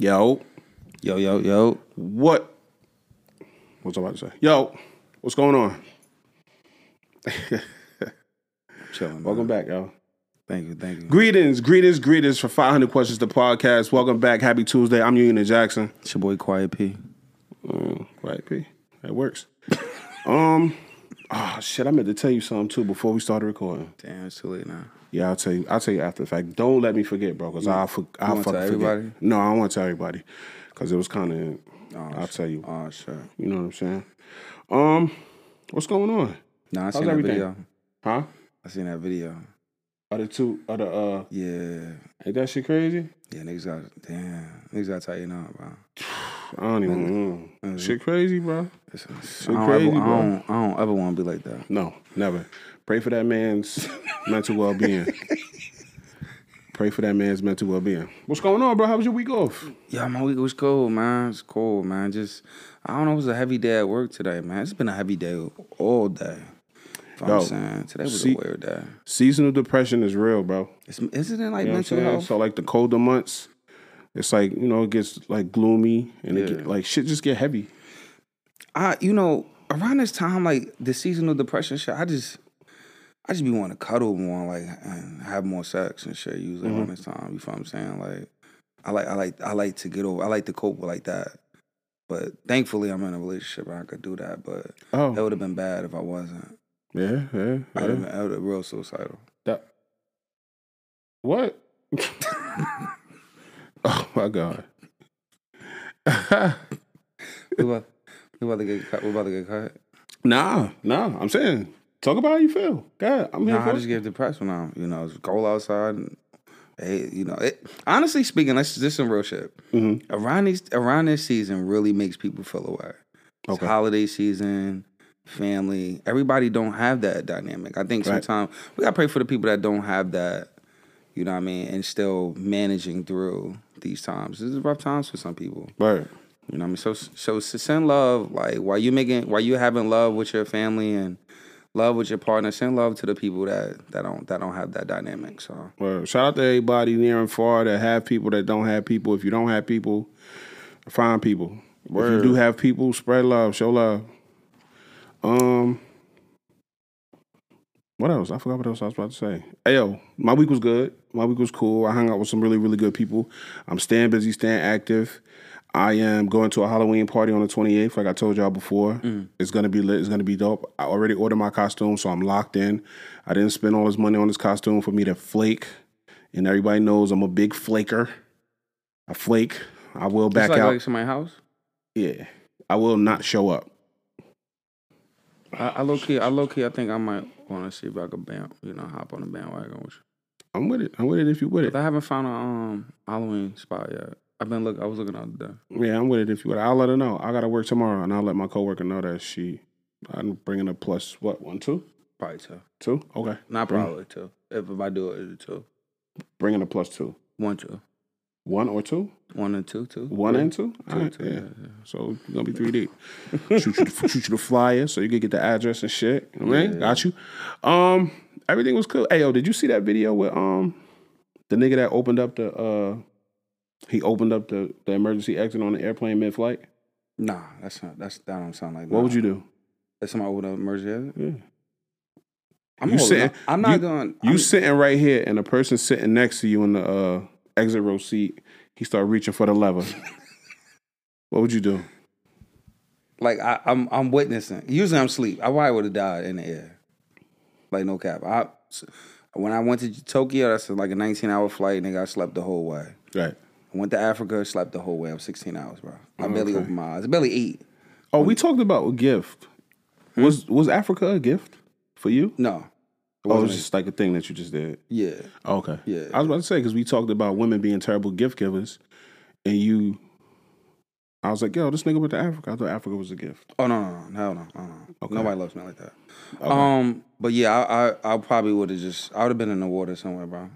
Yo, Yo, yo, yo. what? What's I about to say? Yo, what's going on? Chilling. Welcome back, yo. Thank you, thank you. Greetings, greetings, greetings for 500 Questions, the podcast. Welcome back. Happy Tuesday. I'm Union Jackson. It's your boy Quiet P. Mm, right, P. That works. um, oh, shit, I meant to tell you something, too, before we started recording. Damn, it's too late now. Yeah, I'll tell you. I'll tell you after the fact. Don't let me forget, bro, because I'll, for, I'll wanna fucking tell forget. everybody? No, I don't want to tell everybody, because it was kind of. Oh, I'll shit. tell you. Oh shit. You know what I'm saying? Um, what's going on? Nah, I How's seen that everything? video. Huh? I seen that video. Are the two? Are the uh? Yeah. Ain't that shit crazy? Yeah, niggas got damn. Niggas got tighten up, bro. I don't even. Mm. Shit crazy, bro. Shit I, crazy, ever, I, bro. don't, I don't ever want to be like that. No, never. Pray for that man's mental well being. Pray for that man's mental well being. What's going on, bro? How was your week off? Yeah, my week was cold, man. It's cold, man. Just I don't know. It was a heavy day at work today, man. It's been a heavy day all day. You know Yo, what I'm saying today was see- a weird day. Seasonal depression is real, bro. It's, isn't it like You know mental health? So like the colder months, it's like you know it gets like gloomy and it get, like shit just get heavy. I, you know, around this time, like the seasonal depression shit, I just, I just be wanting to cuddle more, like, and have more sex and shit. Usually Mm-hmm. around this time, you feel what I'm saying? Like, I like, I like, I like to get over, I like to cope with like that. But thankfully, I'm in a relationship where I could do that. But oh. that would have been bad if I wasn't. yeah, yeah, yeah. been, I would have real suicidal. That what? oh my god. We about, we about to get cut. We about to get cut. nah, nah. I'm saying, talk about how you feel. God, I'm here Nah, for I it. just get depressed when I'm, you know, it's cold outside. And, hey, you know, it, honestly speaking, let's just some real shit. Mhm. Around these, around this season, really makes people feel away. It's Okay. holiday season, family. Everybody don't have that dynamic. I think Right. sometimes we gotta pray for the people that don't have that. You know what I mean? And still managing through these times. This is rough times for some people. Right. You know what I mean? So so send love. Like while you making while you having love with your family and love with your partner, send love to the people that that don't that don't have that dynamic. So Well, shout out to everybody near and far that have people that don't have people. If you don't have people, find people. If you do have people, spread love, show love. Um, what else? I forgot what else I was about to say. Hey, yo, my week was good. My week was cool. I hung out with some really, really good people. I'm staying busy, staying active. I am going to a Halloween party on the 28th, like I told y'all before. Mm. It's gonna be lit. It's gonna be dope. I already ordered my costume, so I'm locked in. I didn't spend all this money on this costume for me to flake, and everybody knows I'm a big flaker. I flake. I will back like, out. like somebody's house. yeah, I will not show up. I, I low key, I low key, I think I might want to see if I could band, you know, hop on the bandwagon with you. I'm with it. I'm with it if you with it. I haven't found a um Halloween spot yet. I've been look. I was looking out the day. Yeah, I'm with it if you would. I'll let her know. I gotta work tomorrow, and I'll let my coworker know that she. I'm bringing a plus what one two Probably two. two okay. Not probably two. If, if I do it, it's two. Bringing a plus two One, two. one or two One and two, two. one Three. and two. Two, right, two, yeah. yeah, yeah. So you're gonna be three deep. shoot, you the, shoot you the flyer so you can get the address and shit. You know I mean, Yeah. got you. Um, everything was cool. Hey yo, did you see that video with um the nigga that opened up the uh he opened up the the emergency exit on the airplane mid flight? Nah, that's not. That's that don't sound like. What would you do? That's somebody with an emergency. exit? Yeah. I'm You sitting- up. I'm not you- going. You I'm, sitting right here, and the person sitting next to you in the uh, exit row seat, he start reaching for the lever. what would you do? like I, I'm. I'm witnessing. Usually I'm asleep. I probably would have died in the air. Like no cap. I when I went to Tokyo, that's like a 19 hour flight, nigga. I slept the whole way. Right. I went to Africa, slept the whole way. I was 16 hours, bro. I oh, barely opened my eyes. I barely ate. Oh, we talked about a gift. Hmm? Was was Africa a gift for you? No. It Oh, it was just like a thing that you just did. yeah. Oh, okay. Yeah. I was about to say because we talked about women being terrible gift givers, and you. I was like, yo, this nigga went to Africa. I thought Africa was a gift. Oh no no no no no no. Okay. Nobody loves me like that. Um, but yeah, I I, I probably would have just I would have been in the water somewhere, bro.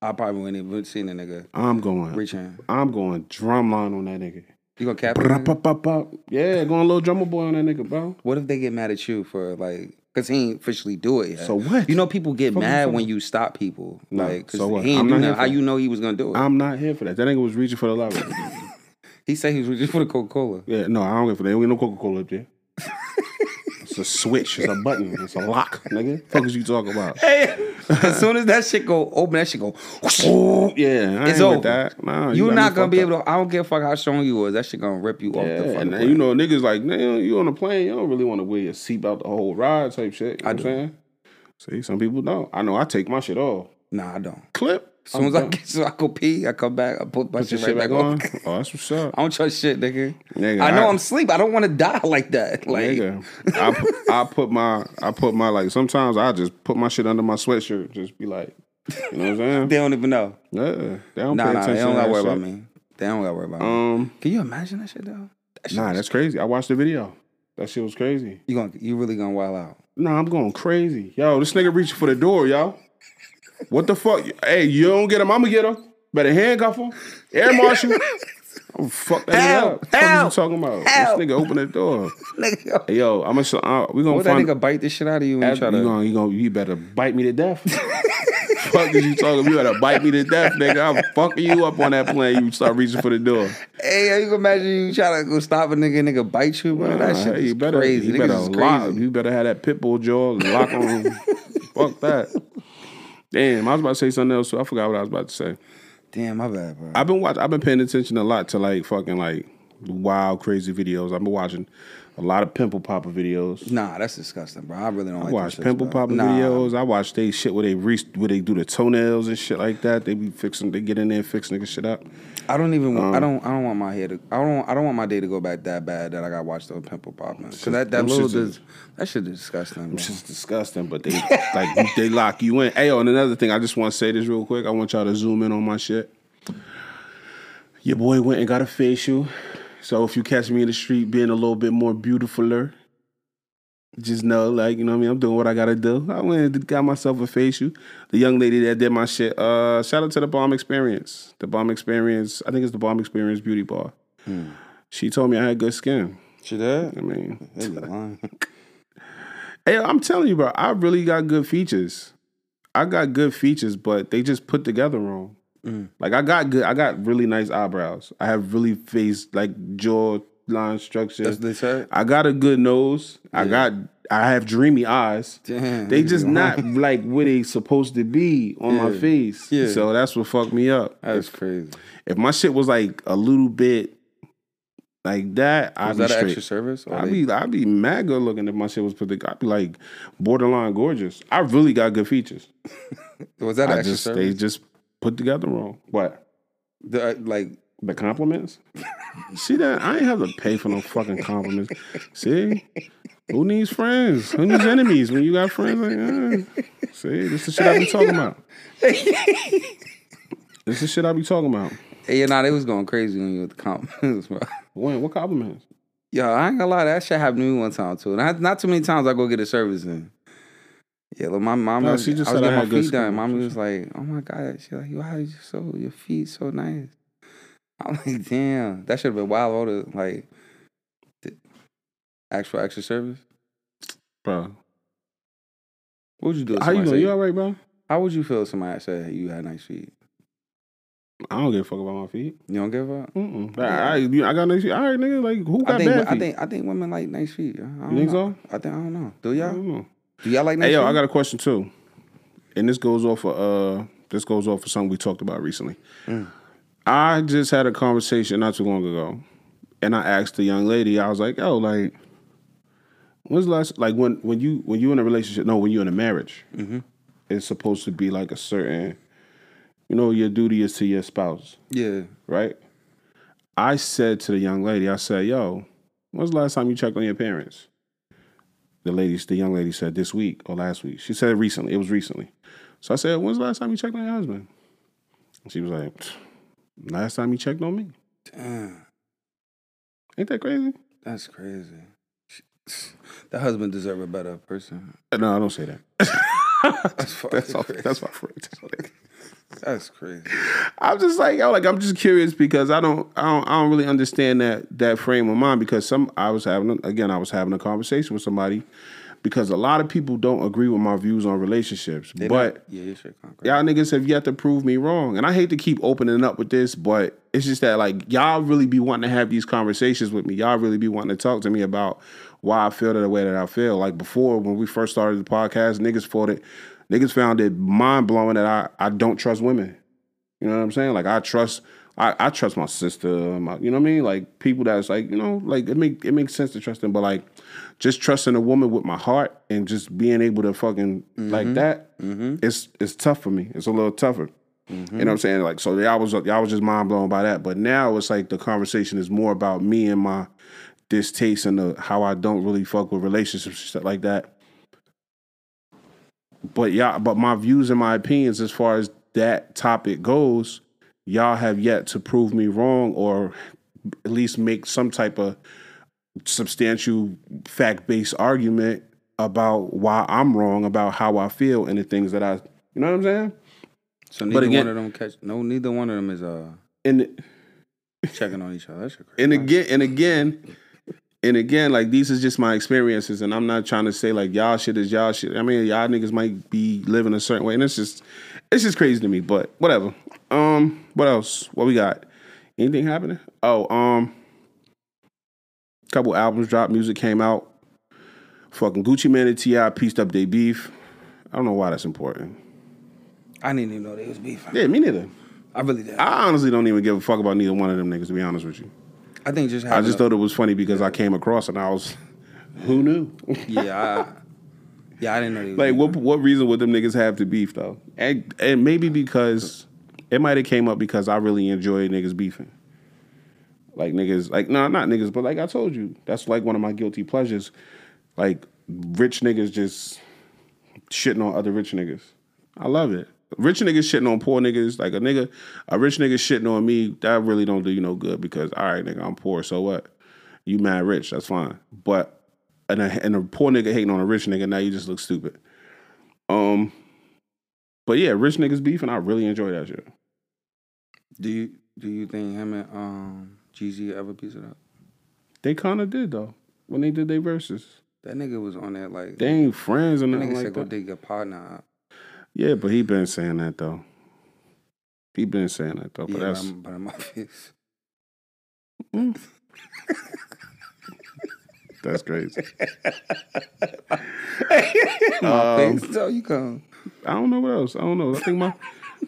I probably wouldn't even seen a nigga I'm going. reaching. I'm going drumline on that nigga. You gonna cap? the. Yeah, going a little drummer boy on that nigga, bro. What if they get mad at you for like? Cause he ain't officially do it yet. So what? You know, people get Fuck mad when you stop people. No, Like, so what? he ain't I'm do not here How you know he was gonna do it? I'm not here for that. That nigga was reaching for the lever. He said he was reaching for the Coca Cola. Yeah, no, I don't get for that. Ain't no Coca Cola up there. it's a switch. It's a button. It's a lock, nigga. Fuck is you talking about? Hey, as soon as that shit go open, that shit go. Yeah, I It's ain't over. that. Nah, You're not gonna be able to. I don't give a fuck how strong you was. That shit gonna rip you off the fucking and plane. you know niggas like, man, you on a plane, you don't really want to wear your seatbelt the whole ride type shit. You know I what I'm saying? See, some people don't. I know I take my shit off. Nah, I don't. Clip. As soon as I get, so I go pee, I come back, I put my Put shit right shit back on. Oh, that's what's up. I don't trust shit, nigga. Nigga, I know I- am asleep. I don't want to die like that. Like, Nigga, I put, I put my I put my like sometimes I just put my shit under my sweatshirt, just be like, you know what I'm saying? they don't even know. Yeah, they don't Nah, pay nah, attention. they don't gotta worry about me. They don't gotta worry about me. Um, Can you imagine that shit though? That shit nah, that's crazy. I watched the video. That shit was crazy. you gonna you really gonna wild out. Nah, I'm going crazy. Yo, this nigga reaching for the door, yo. What the fuck? Hey, you don't get him, I'ma get him. Better handcuff him. Air marshal. I'm fuck that Help, nigga up. What help, you talking about? help. This nigga open the door. Nigga, Hey, yo, I'm gonna uh, we gonna what that nigga bite the shit out of you when you After, try you gonna, you gonna, you better bite me to death. fuck is you talking? You better bite me to death, nigga. I'm fucking you up on that plane. You start reaching for the door. Hey, yo, you can imagine you try to go stop a nigga, nigga bite you, bro. that shit you is better, crazy. You Niggas better lock. crazy. You better have that pit bull jaw lock on. fuck that. Damn, I was about to say something else. So I forgot what I was about to say. Damn, my bad, bro. I've been watching. I've been paying attention a lot to like fucking like wild, crazy videos. I've been watching a lot of pimple popper videos. Nah, that's disgusting, bro. I really don't I like watch pimple popper Nah. videos. I watch they shit where they re- where they do the toenails and shit like that. They be fixing. They get in there and fix nigga shit up. I don't even. Um, want I don't. I don't want my hair to. I don't. I don't want my day to go back that bad that I got watched watch those pimple popping. Cause that that little dis, that shit is disgusting. Bro. It's just disgusting, but they like they lock you in. Hey, yo, and another thing, I just want to say this real quick. I want y'all to zoom in on my shit. Your boy went and got a facial. So if you catch me in the street being a little bit more beautifuler, just know, like, you know what I mean? I'm doing what I gotta do. I went and got myself a facial. The young lady that did my shit, uh, shout out to the Bomb Experience. The Bomb Experience, I think it's the Bomb Experience Beauty Bar. She told me I had good skin. She did. I mean, They be lying. Hey, I'm telling you, bro, I really got good features. I got good features, but they just put together wrong. Mm. Like I got good, I got really nice eyebrows. I have really face like jaw line structure. That's what they said. I got a good nose. I got I have dreamy eyes. Damn, They just not like where they supposed to be on my face. Yeah. So that's what fucked me up. That's If, crazy. if my shit was like a little bit like that, I'd Was be an straight. extra service? I'd they- be I'd be mad good looking if my shit was put together. I'd be like borderline gorgeous. I really got good features. was that I extra just they just put together wrong. What? The, uh, like The compliments? See that? I ain't have to pay for no fucking compliments. See? Who needs friends? Who needs enemies when you got friends like eh. See, this is the shit I be talking about. this is the shit I be talking about. Hey, yeah, nah, they was going crazy when you with the compliments, bro. When? What compliments? Yo, I ain't gonna lie, that shit happened to me one time too. Not, not too many times I go get a service in. Yeah, look, my mama, No, she just I was said I getting my feet done. Mommy was like, "Oh my god," she like, "Wow, you so your feet so nice." I'm like, "Damn, that should have been wild." All the like, the actual extra service. Bro. What would you do? How you doing? You alright, bro? How would you feel if somebody said you had nice feet? I don't give a fuck about my feet. You don't give up. Mm-mm. I, I, I got nice feet. All right, nigga. Like, who I got think bad I think I think women like nice feet. I don't You think know. I think I don't know. Do y'all? don't know. Do y'all like Hey, yo? I got a question too, and this goes off of uh, this goes off of something we talked about recently. Mm. I just had a conversation not too long ago, and I asked the young lady. I was like, "Yo, like, when's the last like when when you when you in a relationship? No, when you're in a marriage, Mm-hmm. it's supposed to be like a certain, you know, your duty is to your spouse, yeah. right?" I said to the young lady, I said, "Yo, when's the last time you checked on your parents?" The lady, the young lady said this week or last week. She said it recently. It was recently. So I said, "When's the last time you checked on your husband?" And she was like, "Last time you checked on me." Damn. Ain't that crazy? That's crazy. The husband deserve a better person. No, I don't say that. That's that's crazy. That's my friend. That's crazy. I'm just like, yo, like I'm just curious because I don't, I don't, I don't really understand that that frame of mind because some I was having a- again I was having a conversation with somebody because a lot of people don't agree with my views on relationships, They but not- yeah, your shit kind of crazy. y'all niggas have yet to prove me wrong, and I hate to keep opening up with this, but It's just that like y'all really be wanting to have these conversations with me. Y'all really be wanting to talk to me about why I feel the way that I feel. Like before, when we first started the podcast, niggas thought it, niggas found it mind blowing that I I don't trust women. You know what I'm saying? Like I trust. I, I trust my sister, my, you know what I mean? Like people that's like, you know, like it make it makes sense to trust them, but like just trusting a woman with my heart and just being able to fucking like mm-hmm. that, mm-hmm. it's it's tough for me. It's a little tougher. Mm-hmm. You know what I'm saying? Like so, y'all was y'all was just mind blown by that. But now it's like the conversation is more about me and my distaste and the, how I don't really fuck with relationships and stuff like that. But yeah, but my views and my opinions as far as that topic goes, y'all have yet to prove me wrong or at least make some type of substantial fact based argument about why I'm wrong about how I feel and the things that I, you know what I'm saying? So neither again- one of them catch. No, neither one of them is uh And checking on each other. That's crazy. and again and again and again like these is just my experiences and i'm not trying to say like y'all shit is y'all shit. I mean y'all niggas might be living a certain way and it's just it's just crazy to me but whatever. Um what else? What we got? Anything happening? Oh um couple albums dropped music came out. Fucking Gucci Mane and T.I. pieced up their beef. I don't know why that's important. I didn't even know they was beefing. yeah me neither. I really did. I honestly don't even give a fuck about neither one of them niggas to be honest with you think just I just a- thought it was funny because I came across and I was, who knew? yeah, I, yeah, I didn't know like, what what reason would them niggas have to beef though? And and maybe because it might have came up because I really enjoy niggas beefing. Like niggas, like no, not niggas, but like I told you, that's like one of my guilty pleasures. Like rich niggas just shitting on other rich niggas. I love it. Rich niggas shitting on poor niggas, like a nigga, a rich nigga shitting on me, that really don't do you no good because all right, nigga, I'm poor, so what? You mad rich, that's fine. But and a, and a poor nigga hating on a rich nigga, now you just look stupid. Um, but yeah, rich niggas beefing, I really enjoy that shit. Do you do you think him and um Jeezy ever piece it up? They kind of did though when they did their verses. That nigga was on that like. They ain't friends or that nothing nigga like said go that. dig your partner out. Yeah, but he been saying that though. He been saying that though. But yeah, that's but I'm, but in my face. that's crazy. my Um, face. So you come. I don't know what else. I don't know. I think my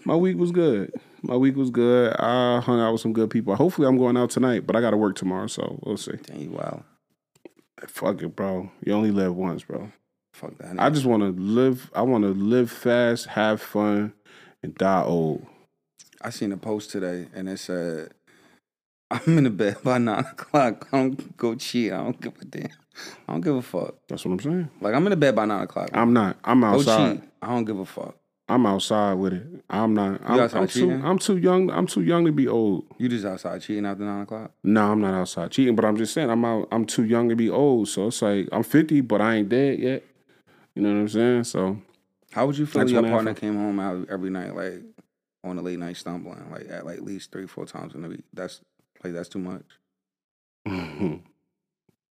my week was good. My week was good. I hung out with some good people. Hopefully, I'm going out tonight, but I got to work tomorrow, so we'll see. Dang you wild. Fuck it, bro. You only live once, bro. Fuck that. I just want to live. I want to live fast, have fun, and die old. I seen a post today and it said, "I'm in the bed by nine o'clock. I don't go cheat. I don't give a damn. I don't give a fuck. That's what I'm saying. Like I'm in the bed by nine o'clock. I'm not. I'm go outside. cheat. I don't give a fuck. I'm outside with it. I'm not. I'm, outside I'm too. cheating? I'm too young. I'm too young to be old. You just outside cheating after nine o'clock. No, I'm not outside cheating, but I'm just saying I'm out. I'm too young to be old. So it's like I'm 50, but I ain't dead yet. You know what I'm saying? So How would you feel if your partner came home out every night, like on a late night stumbling, like at like least three, four times in a week? That's like that's too much.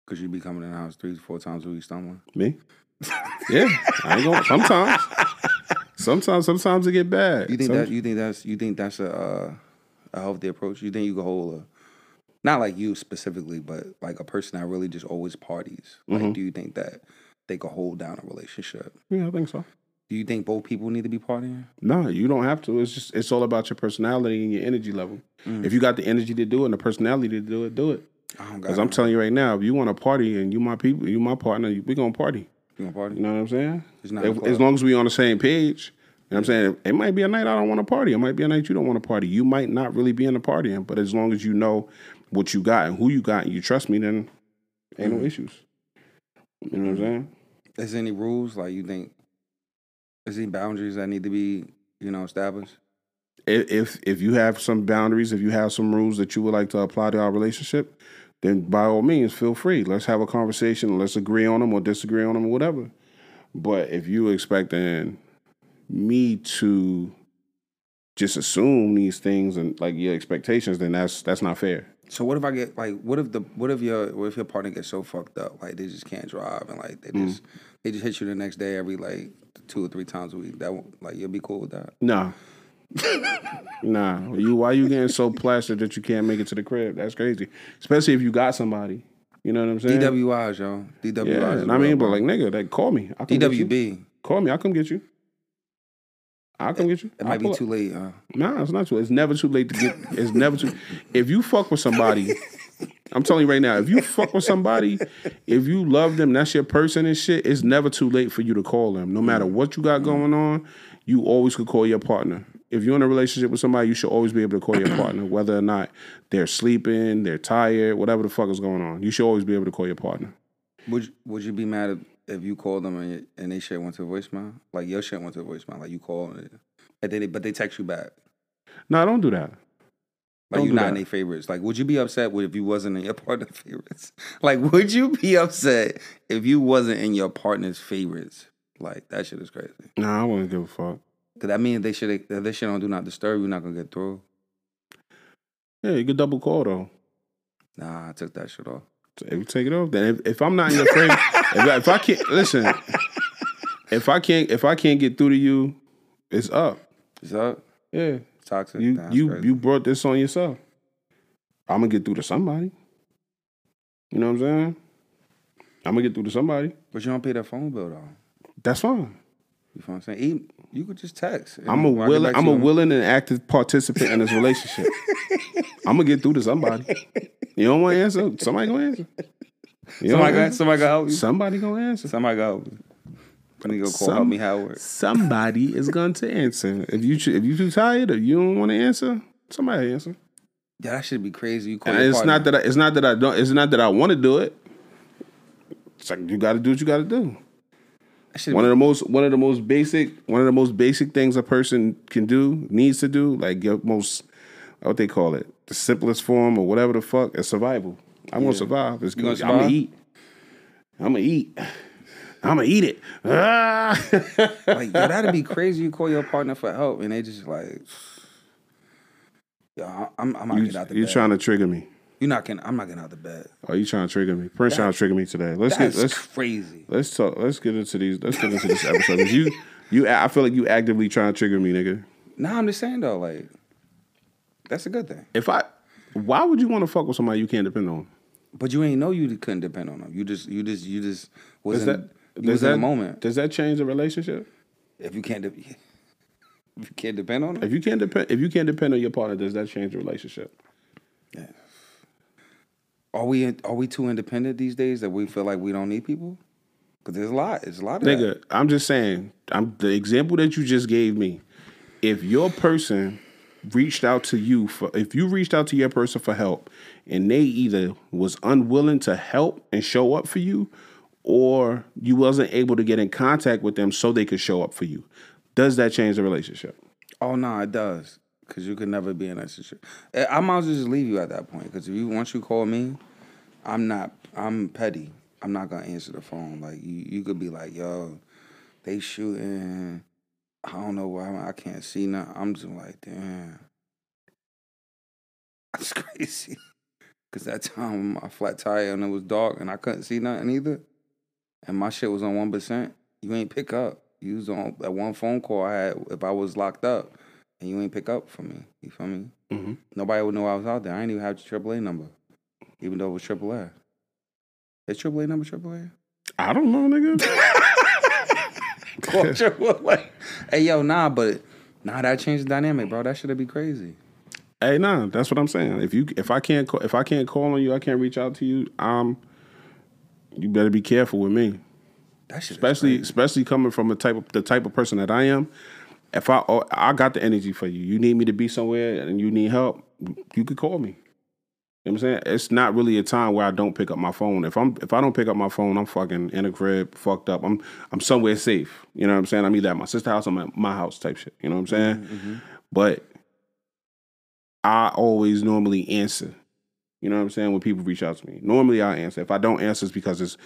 Cause you'd be coming in the house three, four times a week stumbling. me, yeah, I ain't going. Sometimes, sometimes, sometimes it get bad. You think Some- that you think that's you think that's a uh, a healthy approach? You think you can hold a not like you specifically, but like a person that really just always parties? Like, Mhm. do you think that they could hold down a relationship? Yeah, I think so. Do you think both people need to be partying? No, you don't have to. It's just it's all about your personality and your energy level. Mm. If you got the energy to do it and the personality to do it, do it. Because I'm telling you right now, if you want to party and you my people, you my partner, we gonna party. you gonna party? You know what I'm saying? It's not If- as long as we on the same page. You know what I'm saying? It might be a night I don't want to party. It might be a night you don't want to party. You might not really be into partying, but as long as you know what you got and who you got and you trust me, then ain't Mm. no issues. You know what I'm saying? Is there any rules like you think? Is any boundaries that need to be you know established? If if if you have some boundaries, if you have some rules that you would like to apply to our relationship, then by all means, feel free. Let's have a conversation. Let's agree on them or disagree on them or whatever. But if you expecting me to just assume these things and like your expectations, then that's that's not fair. So what if I get like what if the what if your what if your partner gets so fucked up like they just can't drive and like they Mm. just they just hit you the next day every like two or three times a week that won't, like you'll be cool with that. Nah, nah, you why you getting so plastered that you can't make it to the crib? That's crazy. Especially if you got somebody. You know what I'm saying? DWIs, yo. DWIs. Yeah, I mean, but like nigga, like call me. I come get you. DWB. Call me. I'll come get you. I'll come get you. It I'll might be up. too late. Uh, Nah, it's not too. It's never too late to get. It's never too. If you fuck with somebody, I'm telling you right now. If you fuck with somebody, if you love them, that's your person and shit. It's never too late for you to call them. No matter what you got going on, you always could call your partner. If you're in a relationship with somebody, you should always be able to call your partner, whether or not they're sleeping, they're tired, whatever the fuck is going on. You should always be able to call your partner. would you, Would you be mad if, you call them and, and they shit went to voicemail? Like your shit went to voicemail. Like you call it, and then they, but they text you back. No, I don't do that. Like Don't you're not that. in their favorites. Like, would you be upset with if you wasn't in your partner's favorites? Like, would you be upset if you wasn't in your partner's favorites? Like, that shit is crazy. Nah, I wouldn't give a fuck. Cause that means they should they shit on do not disturb, you're not gonna get through. Yeah, you could double call though. Nah, I took that shit off. If you take it off, then if, if I'm not in your frame, if, I- if I can't listen, if I can't if I can't get through to you, it's up. Is that Yeah, toxic? you Nah, you crazy. you brought this on yourself. I'm gonna get through to somebody. You know what I'm saying? I'm gonna get through to somebody. But you don't pay that phone bill though. That's fine. You know what I'm saying? Even- you could just text. I'm a when I get willing I'm a willing and active participant in this relationship. I'm gonna get through to somebody. You don't want to answer? Somebody gonna answer. You Somebody answer? somebody got help you. Somebody gonna answer. Somebody got help you. Go call Some- help me Howard. somebody is going to answer. If you if you too tired or you don't want to answer, somebody answer. Yeah, that should be crazy. You call it's partner. not that I, it's not that I don't. It's not that I want to do it. It's like you got to do what you got to do. One of the most one of the most basic one of the most basic things a person can do needs to do like your most what they call it the simplest form or whatever the fuck is survival. I'm gonna survive. It's gonna good. I'm gonna eat. I'm gonna eat. I'm gonna eat it. Ah! like yo, that'd be crazy. You call your partner for help and they just like, yo, I'm I'm not you, getting out the you're bed. trying to trigger me. You're not getting. I'm not getting out of the bed. Oh, you trying to trigger me? Prince trying to trigger me today. Let's That's get let's crazy. let's talk. Let's get into these. Let's get into this episode. You you I feel like you actively trying to trigger me, nigga. Nah, I'm just saying though, like, that's a good thing. If I, why would you want to fuck with somebody you can't depend on? But you ain't know you couldn't depend on them. You just, you just, you just wasn't. that you was that in the moment. Does that change the relationship? If you can't, de- if you can't depend on them, If you can't depend, if you can't depend on your partner, does that change the relationship? Are we are we too independent these days that we feel like we don't need people? Because there's a lot. There's a lot of Nigga, I'm just saying. I'm the example that you just gave me. If your person reached out to you for, if you reached out to your person for help, and they either was unwilling to help and show up for you, or you wasn't able to get in contact with them so they could show up for you, does that change the relationship? Oh no, it does. Because you could never be in that situation. Eh, I might as well just leave you at that point. Because if you once you call me, I'm not. I'm petty. I'm not gonna answer the phone. Like you, you could be like, yo, they shooting. I don't know why I can't see nothing. I'm just like, damn. That's crazy. Cause that time my flat tire and it was dark and I couldn't see nothing either. And my shit was on one percent. You ain't pick up. You was on that one phone call I had if I was locked up and you ain't pick up for me. You feel me? Mhm. Nobody would know I was out there. I ain't even have the AAA number. Even though it was AAA. Is AAA number AAA? I don't know, nigga. Call hey yo, nah, but nah, that changed the dynamic, bro. That should have be crazy. Hey, nah, that's what I'm saying. If you if I can't call, if I can't call on you, I can't reach out to you. Um, you better be careful with me, That shit especially especially coming from a type of the type of person that I am. If I oh, I got the energy for you, you need me to be somewhere and you need help, you could call me. You know what I'm saying? It's not really a time where I don't pick up my phone. If I'm if I don't pick up my phone, I'm fucking in a crib, fucked up. I'm I'm somewhere safe. You know what I'm saying? I'm either at my sister's house or my, my house type shit. You know what I'm saying? Mm-hmm, mm-hmm. But I always normally answer. You know what I'm saying? When people reach out to me, normally I answer. If I don't answer, it's because it's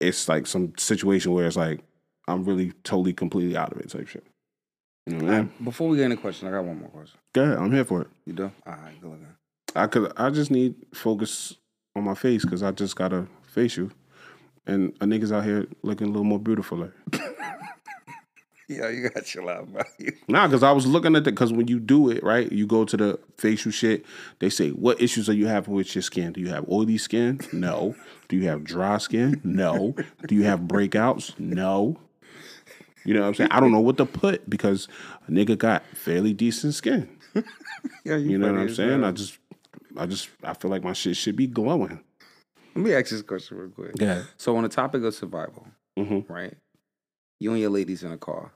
it's like some situation where it's like I'm really totally completely out of it type shit. You know what I mean? Before we get into question, I got one more question. Go ahead, I'm here for it. You do? All right, good looking. I could I just need focus on my face because I just got a facial, and a niggas out here looking a little more beautiful. Yeah, you got chill out, bro. Nah, because I was looking at the because when you do it right, you go to the facial shit. They say, "What issues are you having with your skin? Do you have oily skin? No. Do you have dry skin? No. Do you have breakouts? No. You know what I'm saying? I don't know what to put because a nigga got fairly decent skin. Yeah, You know what I'm saying? hell. I just, I just, I feel like my shit should be glowing. Let me ask this question real quick. Yeah. So on the topic of survival, Mhm. right? You and your ladies in a car,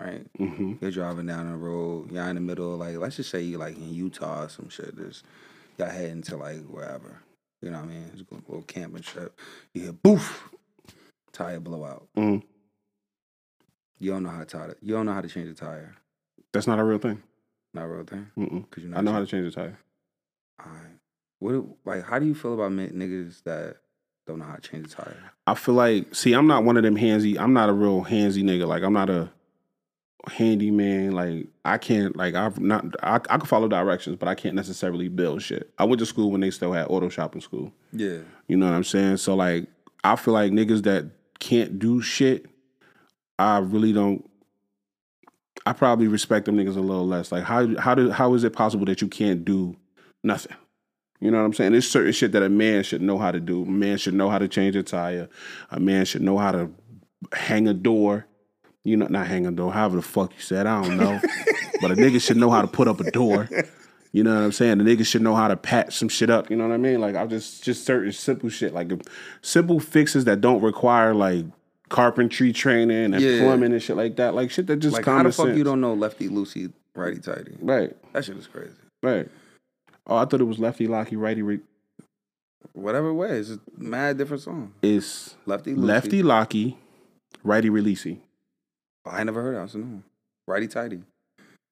right? Mm-hmm. You're driving down the road. You're in the middle, of like let's just say you like in Utah or some shit. Just y'all heading to like wherever. You know what I mean? It's a little camping trip. You hear boof, tire blow out. Mhm. You don't know how to tie it. You don't know how to change a tire. That's not a real thing. Not a real thing. Cause you I know how to change the tire. Alright. What do- like? How do you feel about men, niggas that don't know how to change a tire? I feel like, see, I'm not one of them handsy. I'm not a real handsy nigga. Like, I'm not a handyman. Like, I can't, like, I've not, I, I can follow directions, but I can't necessarily build shit. I went to school when they still had auto shop in school. Yeah. You know what I'm saying? So, like, I feel like niggas that can't do shit, I really don't. I probably respect them niggas a little less. Like, how how do how is it possible that you can't do nothing? You know what I'm saying? There's certain shit that a man should know how to do. A man should know how to change a tire. A man should know how to hang a door. You know, not hang a door, however the fuck you said, I don't know. but a nigga should know how to put up a door. You know what I'm saying? The nigga should know how to patch some shit up. You know what I mean? Like I'm just just certain simple shit, like simple fixes that don't require like carpentry training and Yeah. plumbing and shit like that. Like shit that just Like common how the fuck sense. you don't know lefty loosey, righty tighty? Right, That shit is crazy. right. Oh, I thought it was lefty locky, righty. Re- Whatever way, it's a mad different song. it's Lefty loosey. lefty locky, righty releasey. Oh, I never heard of it. So no. Righty tighty.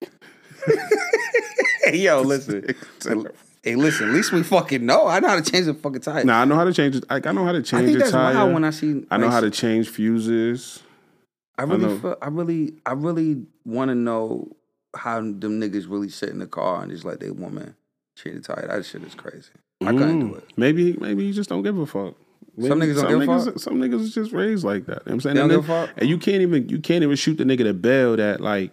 yo, listen. hey, listen. At least we fucking know. I know how to change the fucking tire. Now I know how to change it. Like I know how to change. I think that's tire. wild when I see. I know like, how to change fuses. I really, know. feel, I really, I really want to know how them niggas really sit in the car and just let their woman change the tire. That shit is crazy. I couldn't do Mm. it. Maybe maybe you just don't give a fuck. Some Maybe- niggas don't give a fuck? Some niggas is just raised like that. You know what I'm saying? They don't and, give a fuck? and you can't even you can't even shoot the nigga the bell that like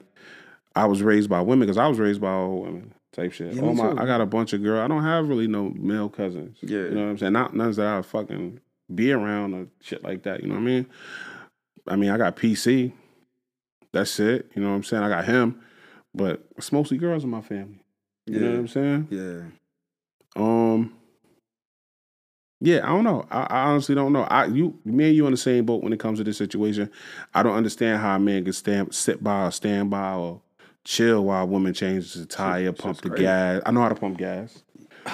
I was raised by women because I was raised by all women type shit. Yeah, oh my, too. I got a bunch of girl. I don't have really no male cousins. Yeah. you know what I'm saying. Not none that I fucking be around or shit like that. You know what I mean? I mean, I got PC. That's it. You know what I'm saying? I got him, but it's mostly girls in my family. You know what I'm saying? Yeah. Um. Yeah, I don't know. I, I honestly don't know. I you me and you on the same boat when it comes to this situation. I don't understand how a man can stand sit by or stand by or chill while a woman changes the tire, pump the crazy. gas. I know how to pump gas.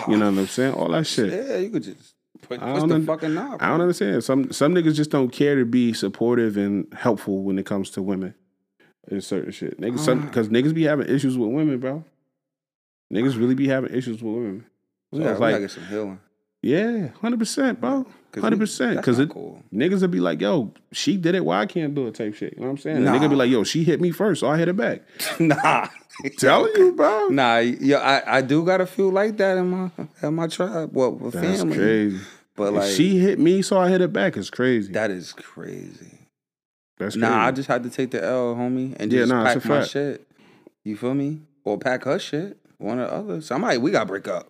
You know what I'm saying? All that shit. Yeah, you could just put, push the un- fucking knob. I don't understand. Some some niggas just don't care to be supportive and helpful when it comes to women and certain shit. Niggas, some Ah. because niggas be having issues with women, bro. Niggas really be having issues with women. So it's we like, get some healing. yeah, hundred percent, bro. Hundred percent. Because cool. niggas would be like, yo, she did it. Why I can't do it? Type shit. You know what I'm saying? And Nah. nigga be like, yo, she hit me first, so I hit her back. nah. Telling you, bro. Nah, yo, I, I do gotta feel like that in my in my tribe. Well, with That's family. crazy. But If like she hit me, so I hit her back. It's crazy. that is crazy. That's crazy. Nah, I just had to take the L, homie, and Yeah, just nah, pack my fact. shit. You feel me? Or pack her shit. One or the other. Somebody, we gotta break up.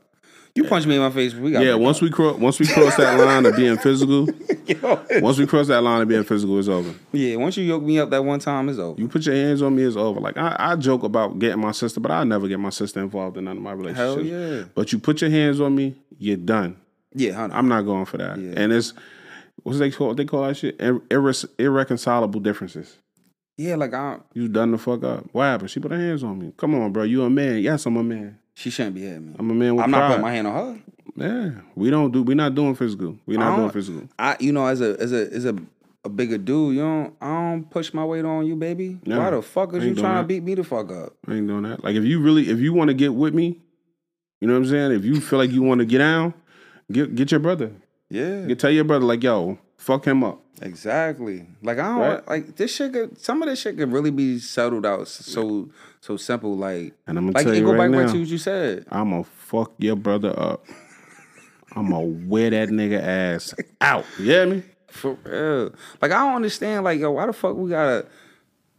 You punch me in my face, we got yeah, once we cross, once we cross that line of being physical, Yo, once we cross that line of being physical, it's over. yeah, once you yoke me up that one time, it's over. You put your hands on me, it's over. Like I, I joke about getting my sister, but I never get my sister involved in none of my relationships. Hell yeah. But you put your hands on me, you're done. Yeah, honey. I'm not going for that. Yeah. And it's what's they call they call that shit Ir- irre- irreconcilable differences. yeah, like I You done the fuck up. What happened? She put her hands on me. Come on, bro. You a man? Yes, I'm a man. She shouldn't be hitting me. I'm a man with I'm pride. not putting my hand on her. Yeah, we don't do. We're not doing physical. We're not doing physical. I you know, as a as a as a a bigger dude, you don't I don't push my weight on you, baby. No, Why the fuck is you trying to beat me the fuck up? I ain't doing that. Like if you really, if you want to get with me, you know what I'm saying. If you feel like you want to get down, get get your brother. Yeah. You tell your brother like, yo, fuck him up. Exactly. Like I don't Right. like this shit. Could, some of this shit could really be settled out so so simple. Like And I'm gonna like tell you go right back now, to what you said. I'm gonna fuck your brother up. I'm gonna wear that nigga ass out. You hear me? For real. Like I don't understand. Like yo, why the fuck we gotta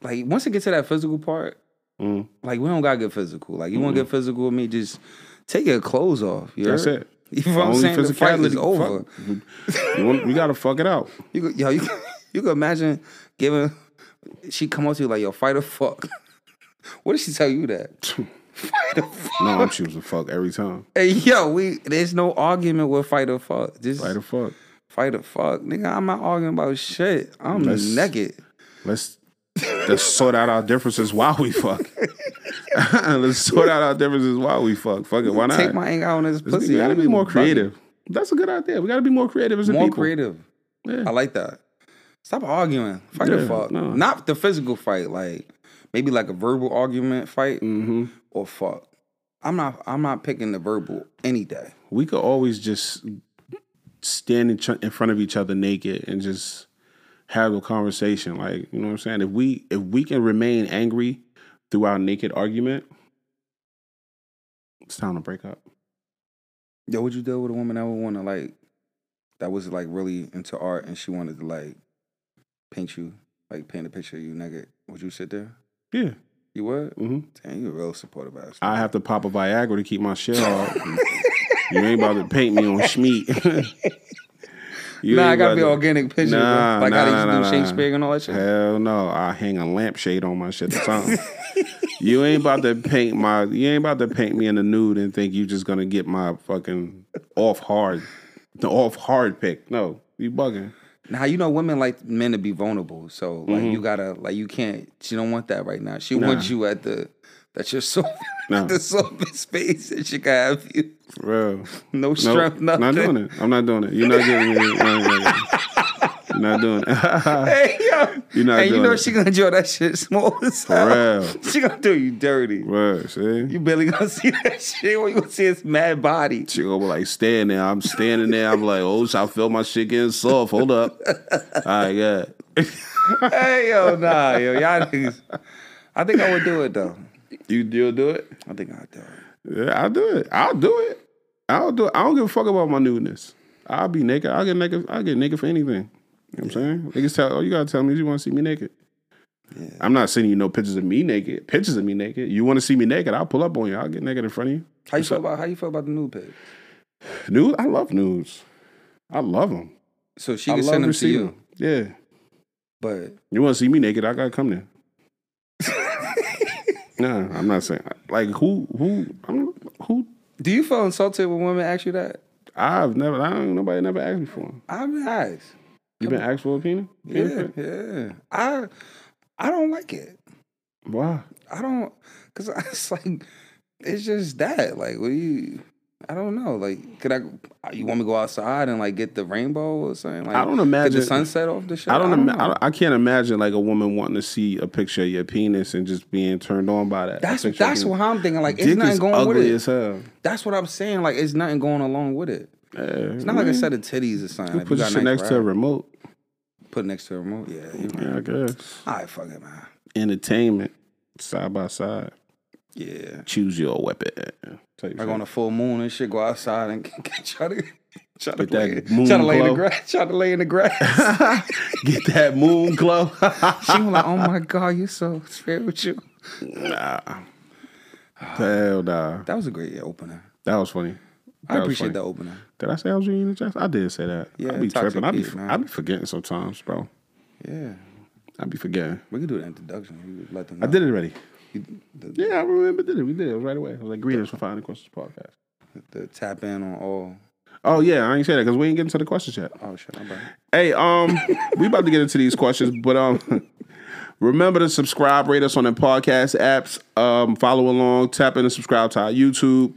like once it gets to that physical part, Mm. like we don't gotta get physical. Like you want to get physical with me, just take your clothes off. You That's heard? it. You know what I'm saying? The fight is over. Fuck. You want- we gotta fuck it out. You could, yo, you, you could imagine giving. She come up to you like, "Yo, fight or fuck." what did she tell you that? fight or fuck. No, I'm choosing fuck every time. Hey, yo, we there's no argument with fight or fuck. Just Fight or fuck. fight or fuck, nigga. I'm not arguing about shit. I'm Let's- naked. Let's let's sort out our differences while we fuck. let's sort out our differences while we fuck. Fuck it. Why not? Take my anger out on this Let's- pussy. we gotta be more creative. That's a good idea. We gotta be more creative as a More people. creative. Yeah. I like that. Stop arguing. Fight Yeah, fuck. no. Not the physical fight. Like maybe like a verbal argument fight hmm or fuck. I'm not. I'm not picking the verbal any day. We could always just stand in, in front of each other naked and just have a conversation. Like you know what I'm saying. If we if we can remain angry through our naked argument, it's time to break up. Yo, would you deal with a woman that would want to like that was like really into art and she wanted to like paint you, like paint a picture of you naked? Would you sit there? Yeah. You would? Mm-hmm. Damn, you're real supportive ass. I have to pop a Viagra to keep my shit off. you ain't about to paint me on Schmeat. You nah, I gotta be to- organic picture, Nah, bro. Like how they nah, to nah, do nah. Shakespeare and all that shit. Hell no, I hang a lampshade on my shit. Something. you ain't about to paint my. You ain't about to paint me in the nude and think you just gonna get my fucking off hard, the off hard pick. No, you bugging. Now you know women like men to be vulnerable, so like Mm-hmm. you gotta like you can't. She don't want that right now. She Nah. wants you at the that you're so Nah. the softest space that she can have you. For real. No No, strength, nothing. not doing it. I'm not doing it. You're not getting me. You're not. You're not doing it. Hey yo, You're not hey, you know it. she gonna enjoy that shit small as hell. real. She gonna do you dirty. Word, see? You barely gonna see that shit. What you gonna see is mad body. She gonna be like standing there. I'm standing there. I'm like, oh, I feel my shit getting soft. Hold up. All right, yeah. hey yo, nah, yo, y'all niggas. I think I would do it though. You still do it? I think I'd do it. Yeah, I'll do it. I'll do it. I'll do it. I don't give a fuck about my nudeness. I'll be naked. I'll get naked. I'll get naked for anything. You know what I'm saying? Niggas tell, oh, you gotta tell me you want to see me naked. I'm not sending you no pictures of me naked. Pictures of me naked. You want to see me naked? I'll pull up on you. I'll get naked in front of you. How you feel about how you feel about the nude pic? Nude? I love nudes. I love them. So she I can send them to you, 'em. Yeah. but You want to see me naked? I gotta come there. Nah, I'm not saying like who who I'm, who. do you feel insulted when women ask you that? I've never. I don't. Nobody never asked me for. I've been asked. You been asked for a penis? Penis Yeah, yeah. I I don't like it. Why? I don't because it's like it's just that. Like, what do you? I don't know. Like, could I? Uh, you want me to go outside and like get the rainbow or something? Like, I don't Get imagine- the sunset off the shit. I don't. ima- I, don't- I can't imagine like a woman wanting to see a picture of your penis and just being turned on by that. That's that's what I'm thinking. Like, it's nothing going with it. as hell. That's what I'm saying. Like, it's nothing going along with it. Yeah, It's not like a set of titties or something. You put you got shit nice next to a remote. Put it next to a remote. Yeah. Right. Yeah, I guess. All right, fuck it, man. Entertainment, side by side. Yeah. Choose your weapon. Type Like shit. on a full moon and shit, go outside and try to try to Get lay, try to lay in the grass. Try to lay in the grass. Get that moon glow. she was like, "Oh my god, you're so spiritual." nah. Hell nah. That was a great opener. That was funny. I was appreciate funny. that opener. Did I say I was reading the Jackson? I did say that. Yeah, I be tripping. I be, Pete, man. I be forgetting sometimes, bro. Yeah, I be forgetting. we could do the introduction. You let them know. I did it already. You- the, Yeah, I remember did it. We did it right away. I was like, greetings for finding questions podcast. the tap in on all. Oh yeah, I ain't say that because we ain't getting to the questions yet. Oh shit, I'm. Hey, um, we about to get into these questions, but um, remember to subscribe, rate us on the podcast apps. Um, follow along, tap in and subscribe to our YouTube.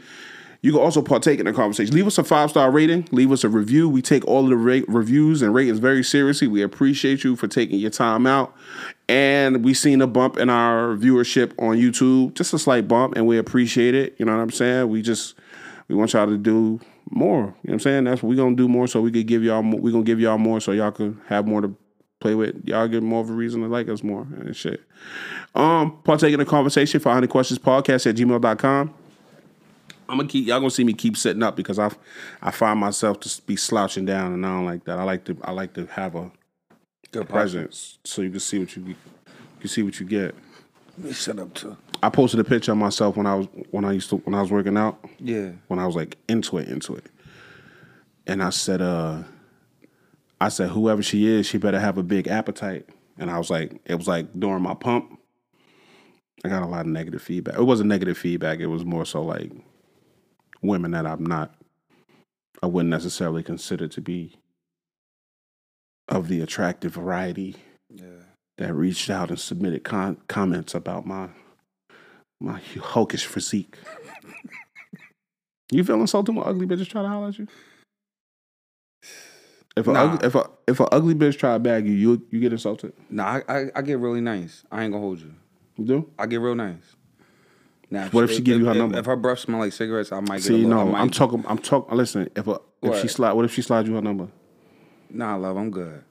You can also partake in the conversation. Leave us a five star rating. Leave us a review. We take all of the rate, reviews and ratings very seriously. We appreciate you for taking your time out. And we've seen a bump in our viewership on YouTube, just a slight bump, and we appreciate it. You know what I'm saying? We just we want y'all to do more. You know what I'm saying? That's what we're gonna do more so we could give y'all more, We're gonna give y'all more so y'all could have more to play with. Y'all get more of a reason to like us more and shit. Um, partake in the conversation, 500 questions podcast at gmail.com. I'm gonna keep y'all gonna see me keep sitting up because I I find myself to be slouching down and I don't like that. I like to I like to have a Good presence so you can see what you You can see what you get. Let me shut up too. I posted a picture of myself when I was when I used to when I was working out. Yeah. When I was like into it, into it. And I said, uh, I said, whoever she is, she better have a big appetite. And I was like, it was like during my pump, I got a lot of negative feedback. It wasn't negative feedback. It was more so like women that I'm not, I wouldn't necessarily consider to be of the attractive variety Yeah. that reached out and submitted con- comments about my my hulkish physique. you feel insulted when ugly bitches try to holler at you? If a, Nah. ugly, if a if a ugly bitch try to bag you, you you get insulted. Nah, I, I I get really nice. I ain't gonna hold you. You do? I get real nice. Now, What if she give you her number? If her breath smell like cigarettes, I might get a See, little. No, I'm talking. I'm talking. Listen, if a if she slide, what if she slides you her number? Nah, love, I'm good.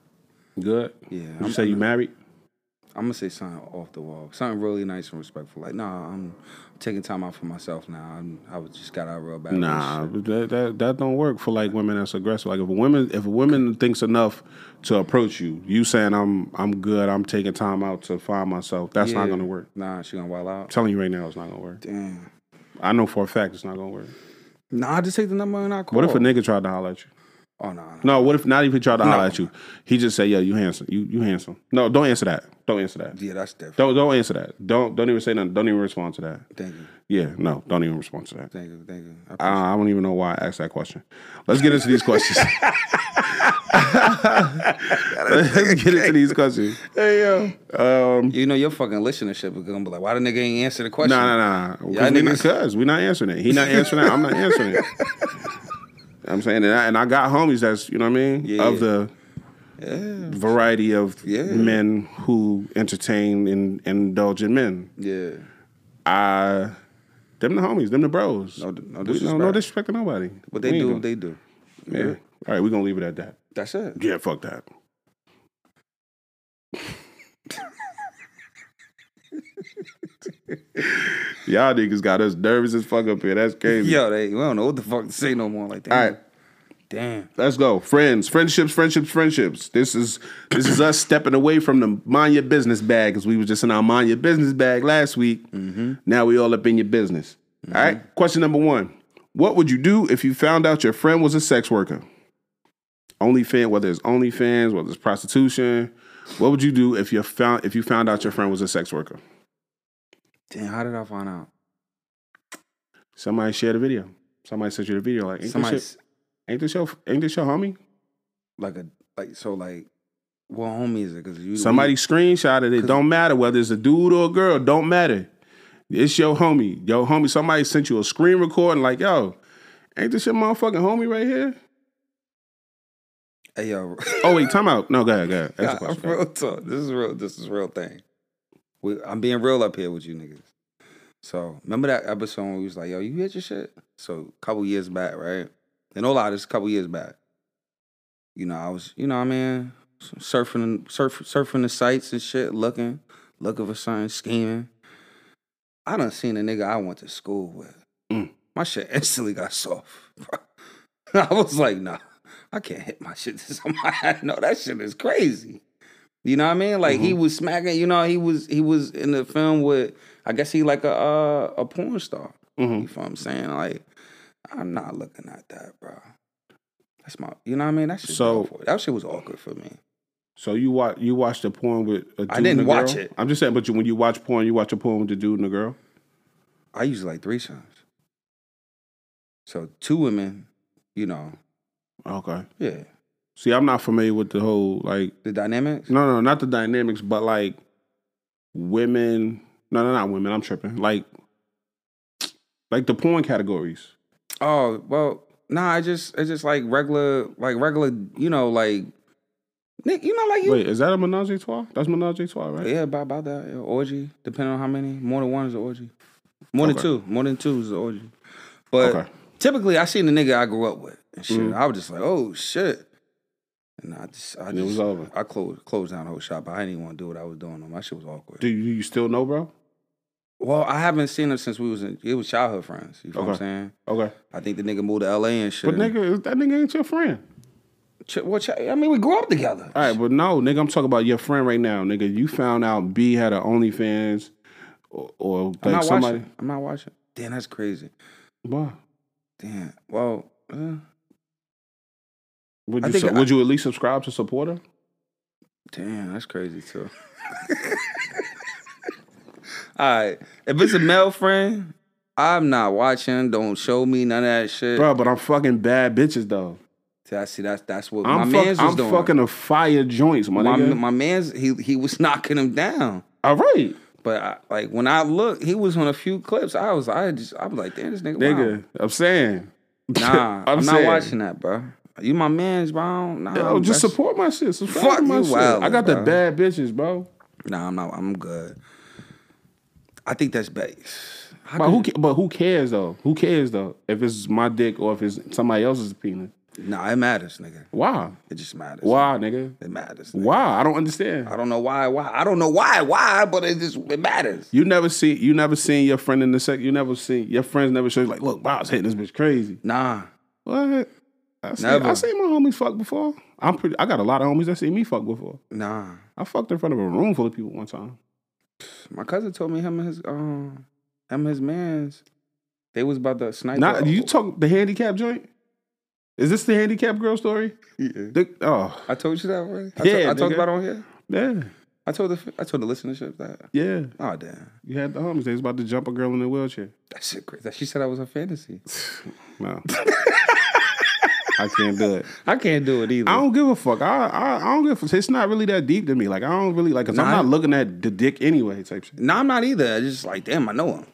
Good. Yeah, You I'm, say you married? I'm gonna say something off the wall, something really nice and respectful. Like, nah, I'm taking time out for myself now. I'm, I was just got out real bad. Nah, that, that that don't work for like women that's aggressive. Like if a woman if a woman thinks enough to approach you, you saying I'm I'm good, I'm taking time out to find myself. That's not gonna work. Nah, she gonna wild out. I'm telling you right now, it's not gonna work. Damn. I know for a fact it's not gonna work. Nah, I just take the number and I call. What if a nigga tried to holler at you? Oh no, no. No, what if not even try to holler No. at you? He just say, "Yeah, you handsome. You you handsome." No, don't answer that. Don't answer that. Yeah, that's different. Don't don't answer that. Don't don't even say nothing. Don't even respond to that. Thank you, Yeah, no, don't even respond to that. thank you, thank you. I I, I don't even know why I asked that question. Let's get into these questions. Let's get into these questions. Hey yo. Um, You know your fucking listenership is gonna be like, why the nigga ain't answer the question? nah, nah, nah. Because we, not- 'cause we not answering it. He not answering it. I'm not answering it. I'm saying, and I, and I got homies that's you know what I mean Yeah. of the Yeah, variety of Yeah. men who entertain and, and indulge in men. yeah. I, them the homies, them the bros. No- no We- no, disrespect. no disrespect to nobody. What they We do, gonna- they do. yeah. All right, we're gonna leave it at that. That's it. Yeah, fuck that. Y'all niggas got us nervous as fuck up here. That's crazy. Yo, they we don't know what the fuck to say no more. Like, damn, All right. damn. Let's go. Friends, friendships, friendships, friendships. This is this is us stepping away from the mind your business bag because we was just in our mind your business bag last week. Mm-hmm. Now we all up in your business. All right. Mm-hmm. Question number one: What would you do if you found out your friend was a sex worker? OnlyFans, whether it's OnlyFans, whether it's prostitution. What would you do if you found if you found out your friend was a sex worker? Damn, how did I find out? Somebody shared a video. Somebody sent you the video. Like, ain't Somebody this, shit, ain't this your ain't this your homie? like a like so like what homie is it? Because you Somebody screenshotted it. Don't matter whether it's a dude or a girl. Don't matter. It's your homie. Your homie. Somebody sent you a screen recording. Like, yo, ain't this your motherfucking homie right here? Hey yo, Oh wait, time out. No, go ahead, go ahead. Ask the Yeah, question. Real talk. This is real. This is real thing. We, I'm being real up here with you niggas. So remember that episode when we was like, "Yo, you hit your shit." So a couple years back, right? And no lie, this a couple years back. You know, I was, you know, what I mean, surfing, surf, surfing the sites and shit, looking, looking for something, scheming. I done seen a nigga I went to school with. Mm. My shit instantly got soft. I was like, nah, I can't hit my shit to somebody. No, that shit is crazy. You know what I mean? Like he was smacking. You know, he was he was in the film with. I guess he like a uh, a porn star. Mhm. You feel what I'm saying? Like I'm not looking at that, bro. That's my. You know what I mean? That shit. So- that shit was awkward for me. So you watch you watched the porn with a dude I didn't and a watch girl? it. I'm just saying, but you, when you watch porn, you watch a porn with the dude and the girl. I usually like threesomes. So two women, you know, Okay. yeah. See, I'm not familiar with the whole like The dynamics. no, no, not the dynamics, but like women. No, no, not women. I'm tripping. Like, like the porn categories. Oh well, nah. I just it's just like regular, like regular. You know, like Nick. You know, like you. Wait, is that a menage a trois? That's menage a trois, right? Yeah, about, about that. Yeah, orgy, depending on how many. More than one is an orgy. More than two. More than two is an orgy. But Okay. typically, I seen the nigga I grew up with and shit. Mhm. I was just like, oh shit. And I just, I And it just, was over. I closed, closed down the whole shop. I didn't even want to do what I was doing. My shit was awkward. Do you, you still know, bro? Well, I haven't seen him since we was in. It was childhood friends. You know what I'm saying? Okay. I think the nigga moved to L.A. and shit. But nigga, that nigga ain't your friend. Ch- well, ch- I mean, we grew up together. All right, but no, nigga, I'm talking about your friend right now, nigga. You found out B had an OnlyFans or, or I'm like not somebody. watching. I'm not watching. Damn, that's crazy. Why? Damn. Well, uh, Would you su- I- would you at least subscribe to support her? damn, that's crazy too. All right, if it's a male friend, I'm not watching. Don't show me none of that shit. Bro, but I'm fucking bad bitches though. See, I see that's that's what I'm, my fuck- man's was I'm doing. fucking a fire joints, my, my nigga. my man's he he was knocking him down. All right, But I, like when I looked, he was on a few clips. I was I just I was like, damn, this nigga. nigga. Wow. I'm saying. Nah, I'm, not saying. watching that, bro. You my man's, bro. Nah, Yo, just that's- support my shit. Subscribe Fuck to my you shit. wildin', I got the bad bitches, bro. Nah, I'm not. I'm good. I think that's base. But who? ca- But who cares though? Who cares though? If it's my dick or if it's somebody else's penis? Nah, it matters, nigga. Why? It just matters. Why, nigga? It matters. nigga. Why? I don't understand. I don't know why. Why? I don't know why. Why? But it just it matters. You never see. You never seen your friend in the sex. You never seen your friends never show you like, look, wow, I was hitting this bitch crazy. Nah. What? I seen, Never. I seen my homies fuck before. I'm pretty. I got a lot of homies that seen me fuck before. Nah. I fucked in front of a room full of people one time. My cousin told me him and his um him and his mans. They was about to snipe. Not you talk the handicap joint. Is this the handicap girl story? Yeah. The- oh I told you that already. I, Yeah, I talked about it on here. yeah, I told the I told the listenership that. yeah. Oh damn, You had the homies. They was about to jump a girl in a wheelchair. that shit crazy. She said I was a fantasy. No, I can't do it. I can't do it either. I don't give a fuck. I, I I don't give. A, fuck. it's not really that deep to me. Like I don't really like. Cause I'm not looking at the dick anyway. Type shit. No, I'm not either. I just like damn, I know him.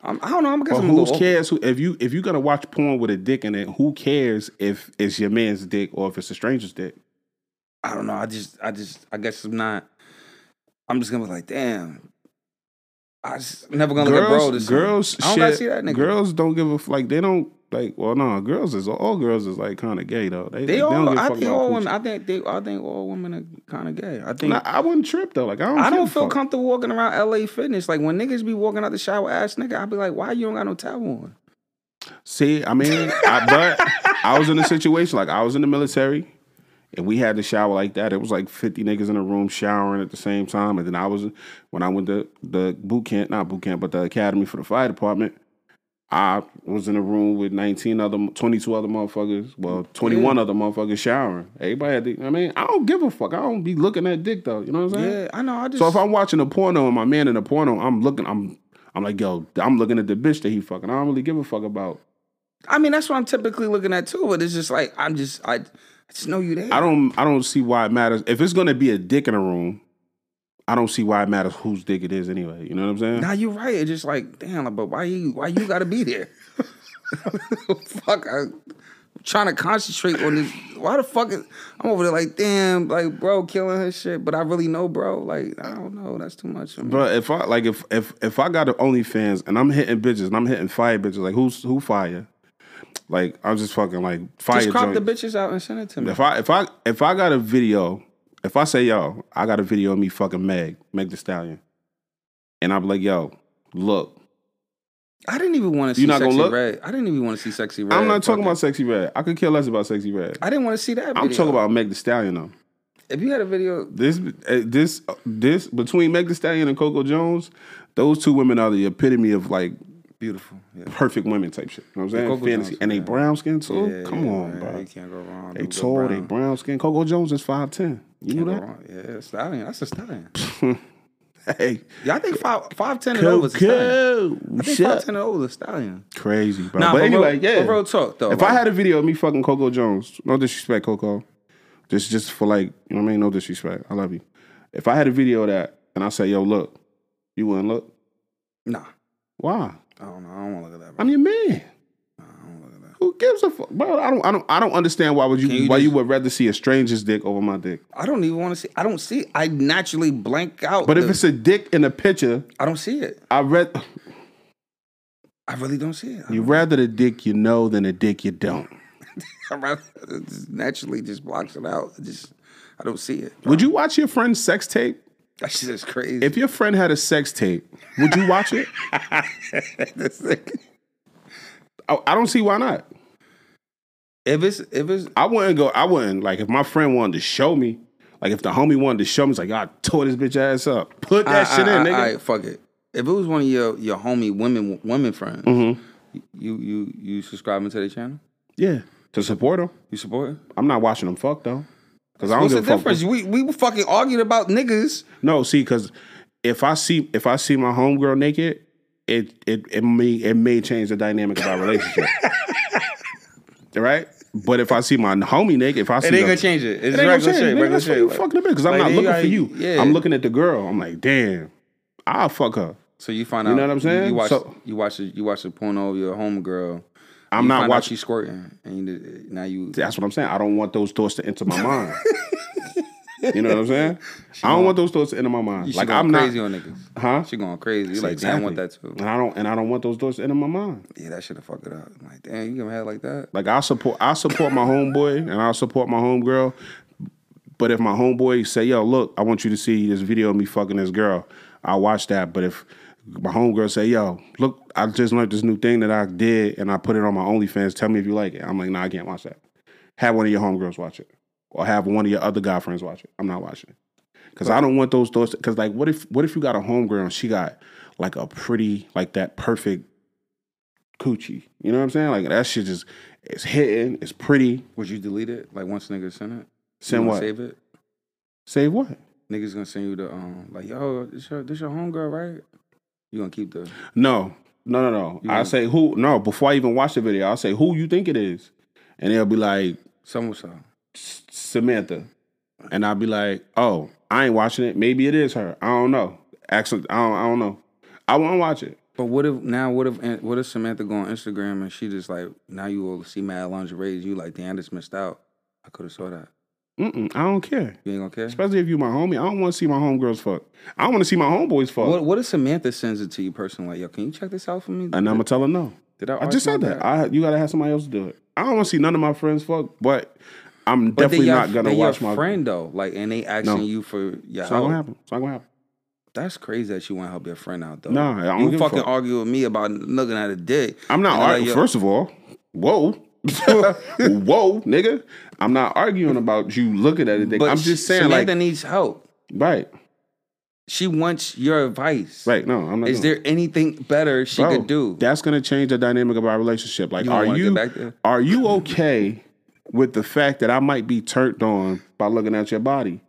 I'm, I don't know. I'm But guess I'm a who cares? Who if you if you gonna watch porn with a dick in it? Who cares if it's your man's dick or if it's a stranger's dick? I don't know. I just, I just, I guess I'm not. I'm just gonna be like, damn. I just never gonna look at bro. This girls, I don't shit, gotta see that nigga. Girls don't give a like. They don't like. Well, no, girls is all girls is like kind of gay though. They, They don't all. give a I think all women. I think they. I think all women are kind of gay. I think. Nah, I wouldn't trip though. Like I don't. I don't feel fuck. comfortable walking around LA Fitness. Like when niggas be walking out the shower ass nigga, I'd be like, why you don't got no towel on? See, I mean, I, but I was in a situation like I was in the military, and we had to shower like that. It was like fifty niggas in a room showering at the same time, and then I was when I went to the boot camp, not boot camp, but the academy for the fire department. I was in a room with 19 other, 22 other motherfuckers. Well, 21 other motherfuckers showering. Everybody had to, I mean, I don't give a fuck. I don't be looking at dick though. You know what I'm saying? Yeah, I know. I just. So if I'm watching a porno and my man in a porno, I'm looking, I'm, I'm like, yo, I'm looking at the bitch that he fucking. I don't really give a fuck about. I mean, that's what I'm typically looking at too. But it's just like I'm just. I, I just know you there. I don't, I don't see why it matters. If it's gonna be a dick in a room, I don't see why it matters whose dick it is anyway. You know what I'm saying? Nah, you're right. It's just like, damn, but why you why you gotta be there? fuck, I, am trying to concentrate on this. Why the fuck is I'm over there like, damn, like bro, killing her shit, but I really know, bro. Like, I don't know, that's too much. For me. But if I like if if if I got an OnlyFans and I'm hitting bitches and I'm hitting fire bitches, like who's who fire? Like I'm just fucking like fire. just crop joint. the bitches out and send it to me. If I if I if I got a video, if I say yo, I got a video of me fucking Meg, Meg the Stallion, and I'm like yo, look, I didn't even want to see You not gonna sexy look? red. I didn't even want to see Sexyy Red. I'm not talking fucking- about Sexyy Red. I could care less about Sexyy Red. I didn't want to see that. Video. I'm talking about Meg the Stallion though. if you had a video. This uh, this this between Meg the Stallion and Coco Jones, those two women are the epitome of like Beautiful. Yeah. perfect women type shit. You know what I'm saying? Coco Fantasy. Jones, and they yeah. brown skin too. Yeah, Come yeah, on, man. bro. You can't go wrong. They Dude, go tall, they brown. brown skin. Coco Jones is five ten. You know that? Yeah, stallion. That's a stallion. Hey, Yeah, I think five five ten and over is a stallion. I think five ten and over is a stallion. crazy, bro. Nah, but but anyway, real- yeah. but real talk, though, If like- I had a video of me fucking Coco Jones, no disrespect, Coco, just just for like, you know what I mean? No disrespect. I love you. If I had a video of that and I say, yo, look, you wouldn't look. Nah, Why? I don't know. I don't want to look at that. Bro. I'm your man. I don't look at that. Who gives a fuck, bro? I don't, I don't, I don't understand why would you, you why just- you would rather see a stranger's dick over my dick. I don't even want to see. I don't see. I naturally blank out. But if it's a dick in a picture, I don't see it. I read I really don't see it. you rather the dick you know than the dick you don't. I rather just naturally just blocks it out. It just I don't see it. Would you watch your friend's sex tape? That shit is crazy. If your friend had a sex tape, would you watch it? I, I don't see why not. If it's if it's I wouldn't go. I wouldn't like if my friend wanted to show me. Like if the homie wanted to show me, it's like, I tore this bitch ass up. Put that I- shit I- in, nigga. alright, fuck it. If it was one of your your homie women women friends, Mm-hmm. you you you subscribing to their channel? yeah, to support them. You support? it? I'm not watching them fuck though, because I don't What's the fuck. difference? We we fucking argued about niggas. No, see, because if I see if I see my homegirl naked, it it it may it may change the dynamic of our relationship. right? But if I see my homie naked, if I see It ain't gonna change it. It's It ain't regular gonna change, shit. Regular shit. you fucking the bitch. Because I'm like, not looking gotta- for you. yeah. I'm looking at the girl. I'm like, damn, I'll fuck her. So you find out. You know what I'm saying? You watch So- you watch the, you watch the porno of your homegirl. I'm you not watching. she's squirting, and you, now you. That's what I'm saying. I don't want those thoughts to enter my mind. You know what I'm saying? I don't want those thoughts to enter my mind. She like going I'm not, crazy on niggas. huh? She going crazy. You like, damn, I want that too. And I don't, and I don't want those thoughts to enter my mind. Yeah, that should have fucked it up. I'm like, damn, you gonna have like that? Like I support, I support my homeboy and I support my homegirl. But if my homeboy say, "Yo, look, I want you to see this video of me fucking this girl," I'll watch that. But if my homegirl say, "Yo, look, I just learned this new thing that I did and I put it on my OnlyFans. Tell me if you like it." I'm like, "Nah, I can't watch that." Have one of your homegirls watch it, or have one of your other guy friends watch it. I'm not watching it because I don't want those thoughts. Because like, what if what if you got a homegirl and she got like a pretty like that perfect coochie? You know what I'm saying? Like that shit just it's hitting, it's pretty. Would you delete it? Like once niggas send it, Send what? Save it. Save what? Niggas gonna send you the um like yo, this your this your homegirl, right? You gonna keep the No, no, no, no. I say who? No, before I even watch the video, I'll say who you think it is, and they'll be like some so. Samantha, and I'll be like, oh, I ain't watching it. Maybe it is her. I don't know. Actually, I don't. I don't know. I won't watch it. But what if now? What if eh, what if Samantha go on Instagram and she just like now you will see mad lingerie? You like damn, just missed out. I could have saw that. Mm-mm, I don't care. You ain't gonna care. Especially if you my homie. I don't want to see my homegirls fuck. I want to see my homeboys fuck. What what if Samantha sends it to you personally? Like yo, can you check this out for me? and I'm gonna tell her no. Did I? I just said my that. I you gotta have somebody else do it. I don't want to see none of my friends fuck, but I'm But definitely your- not gonna watch your my. friend though. Like and they asking No. you for your It's not gonna help. happen. It's not gonna happen. That's crazy that you want to help your friend out though. Nah, I don't you fucking fuck. argue with me about looking at a dick. I'm not I'm like, arguing. First of all, whoa, whoa, nigga. I'm not arguing about you looking at it. But I'm just saying, Samantha like, needs help. right, She wants your advice. right. No, I'm not. Is there anything better she Bro, could do? That's gonna change the dynamic of our relationship. Like, You are you back are you okay with the fact that I might be turned on by looking at your body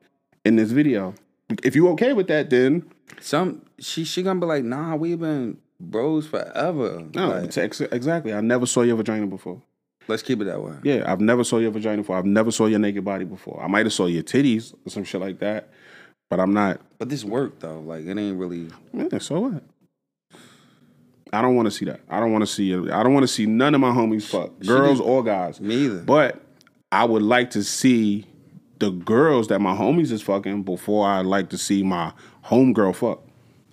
in this video? If you okay with that, then Some she she gonna be like, nah, we've been bros forever. no, Like, ex- exactly. I never saw your vagina before. let's keep it that way. Yeah, I've never saw your vagina before. I've never saw your naked body before. I might have saw your titties or some shit like that, but I'm not. But this work though, like it ain't really. Yeah, so what? I don't want to see that. I don't want to see it. I don't want to see none of my homies fuck, girls or guys. Me either. But I would like to see the girls that my homies is fucking before I like to see my homegirl fuck.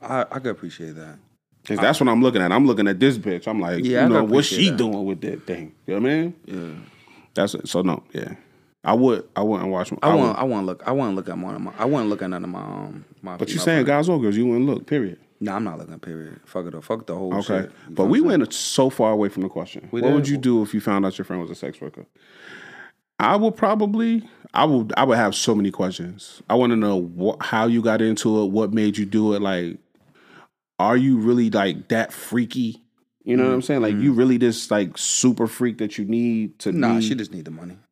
I I could appreciate that. Cause that's what I'm looking at. I'm looking at this bitch. I'm like, Yeah, you know, what's she that. doing with that thing? You know what I mean? Yeah. That's it. So no, yeah. I would I wouldn't watch I would- want I want to look I want to look at one of my I want to look at none of my um my. But you female saying friends. guys or girls, you wouldn't look, period. No, I'm not looking. Period. Fuck it up. Fuck the whole Okay. shit. But we went so far away from the question. We what did. would you do if you found out your friend was a sex worker? I would probably I would I would have so many questions. I want to know what, how you got into it, what made you do it, like are you really like that freaky? You know what I'm saying? Like you really this like super freak that you need to? Nah, be, she just need the money. you know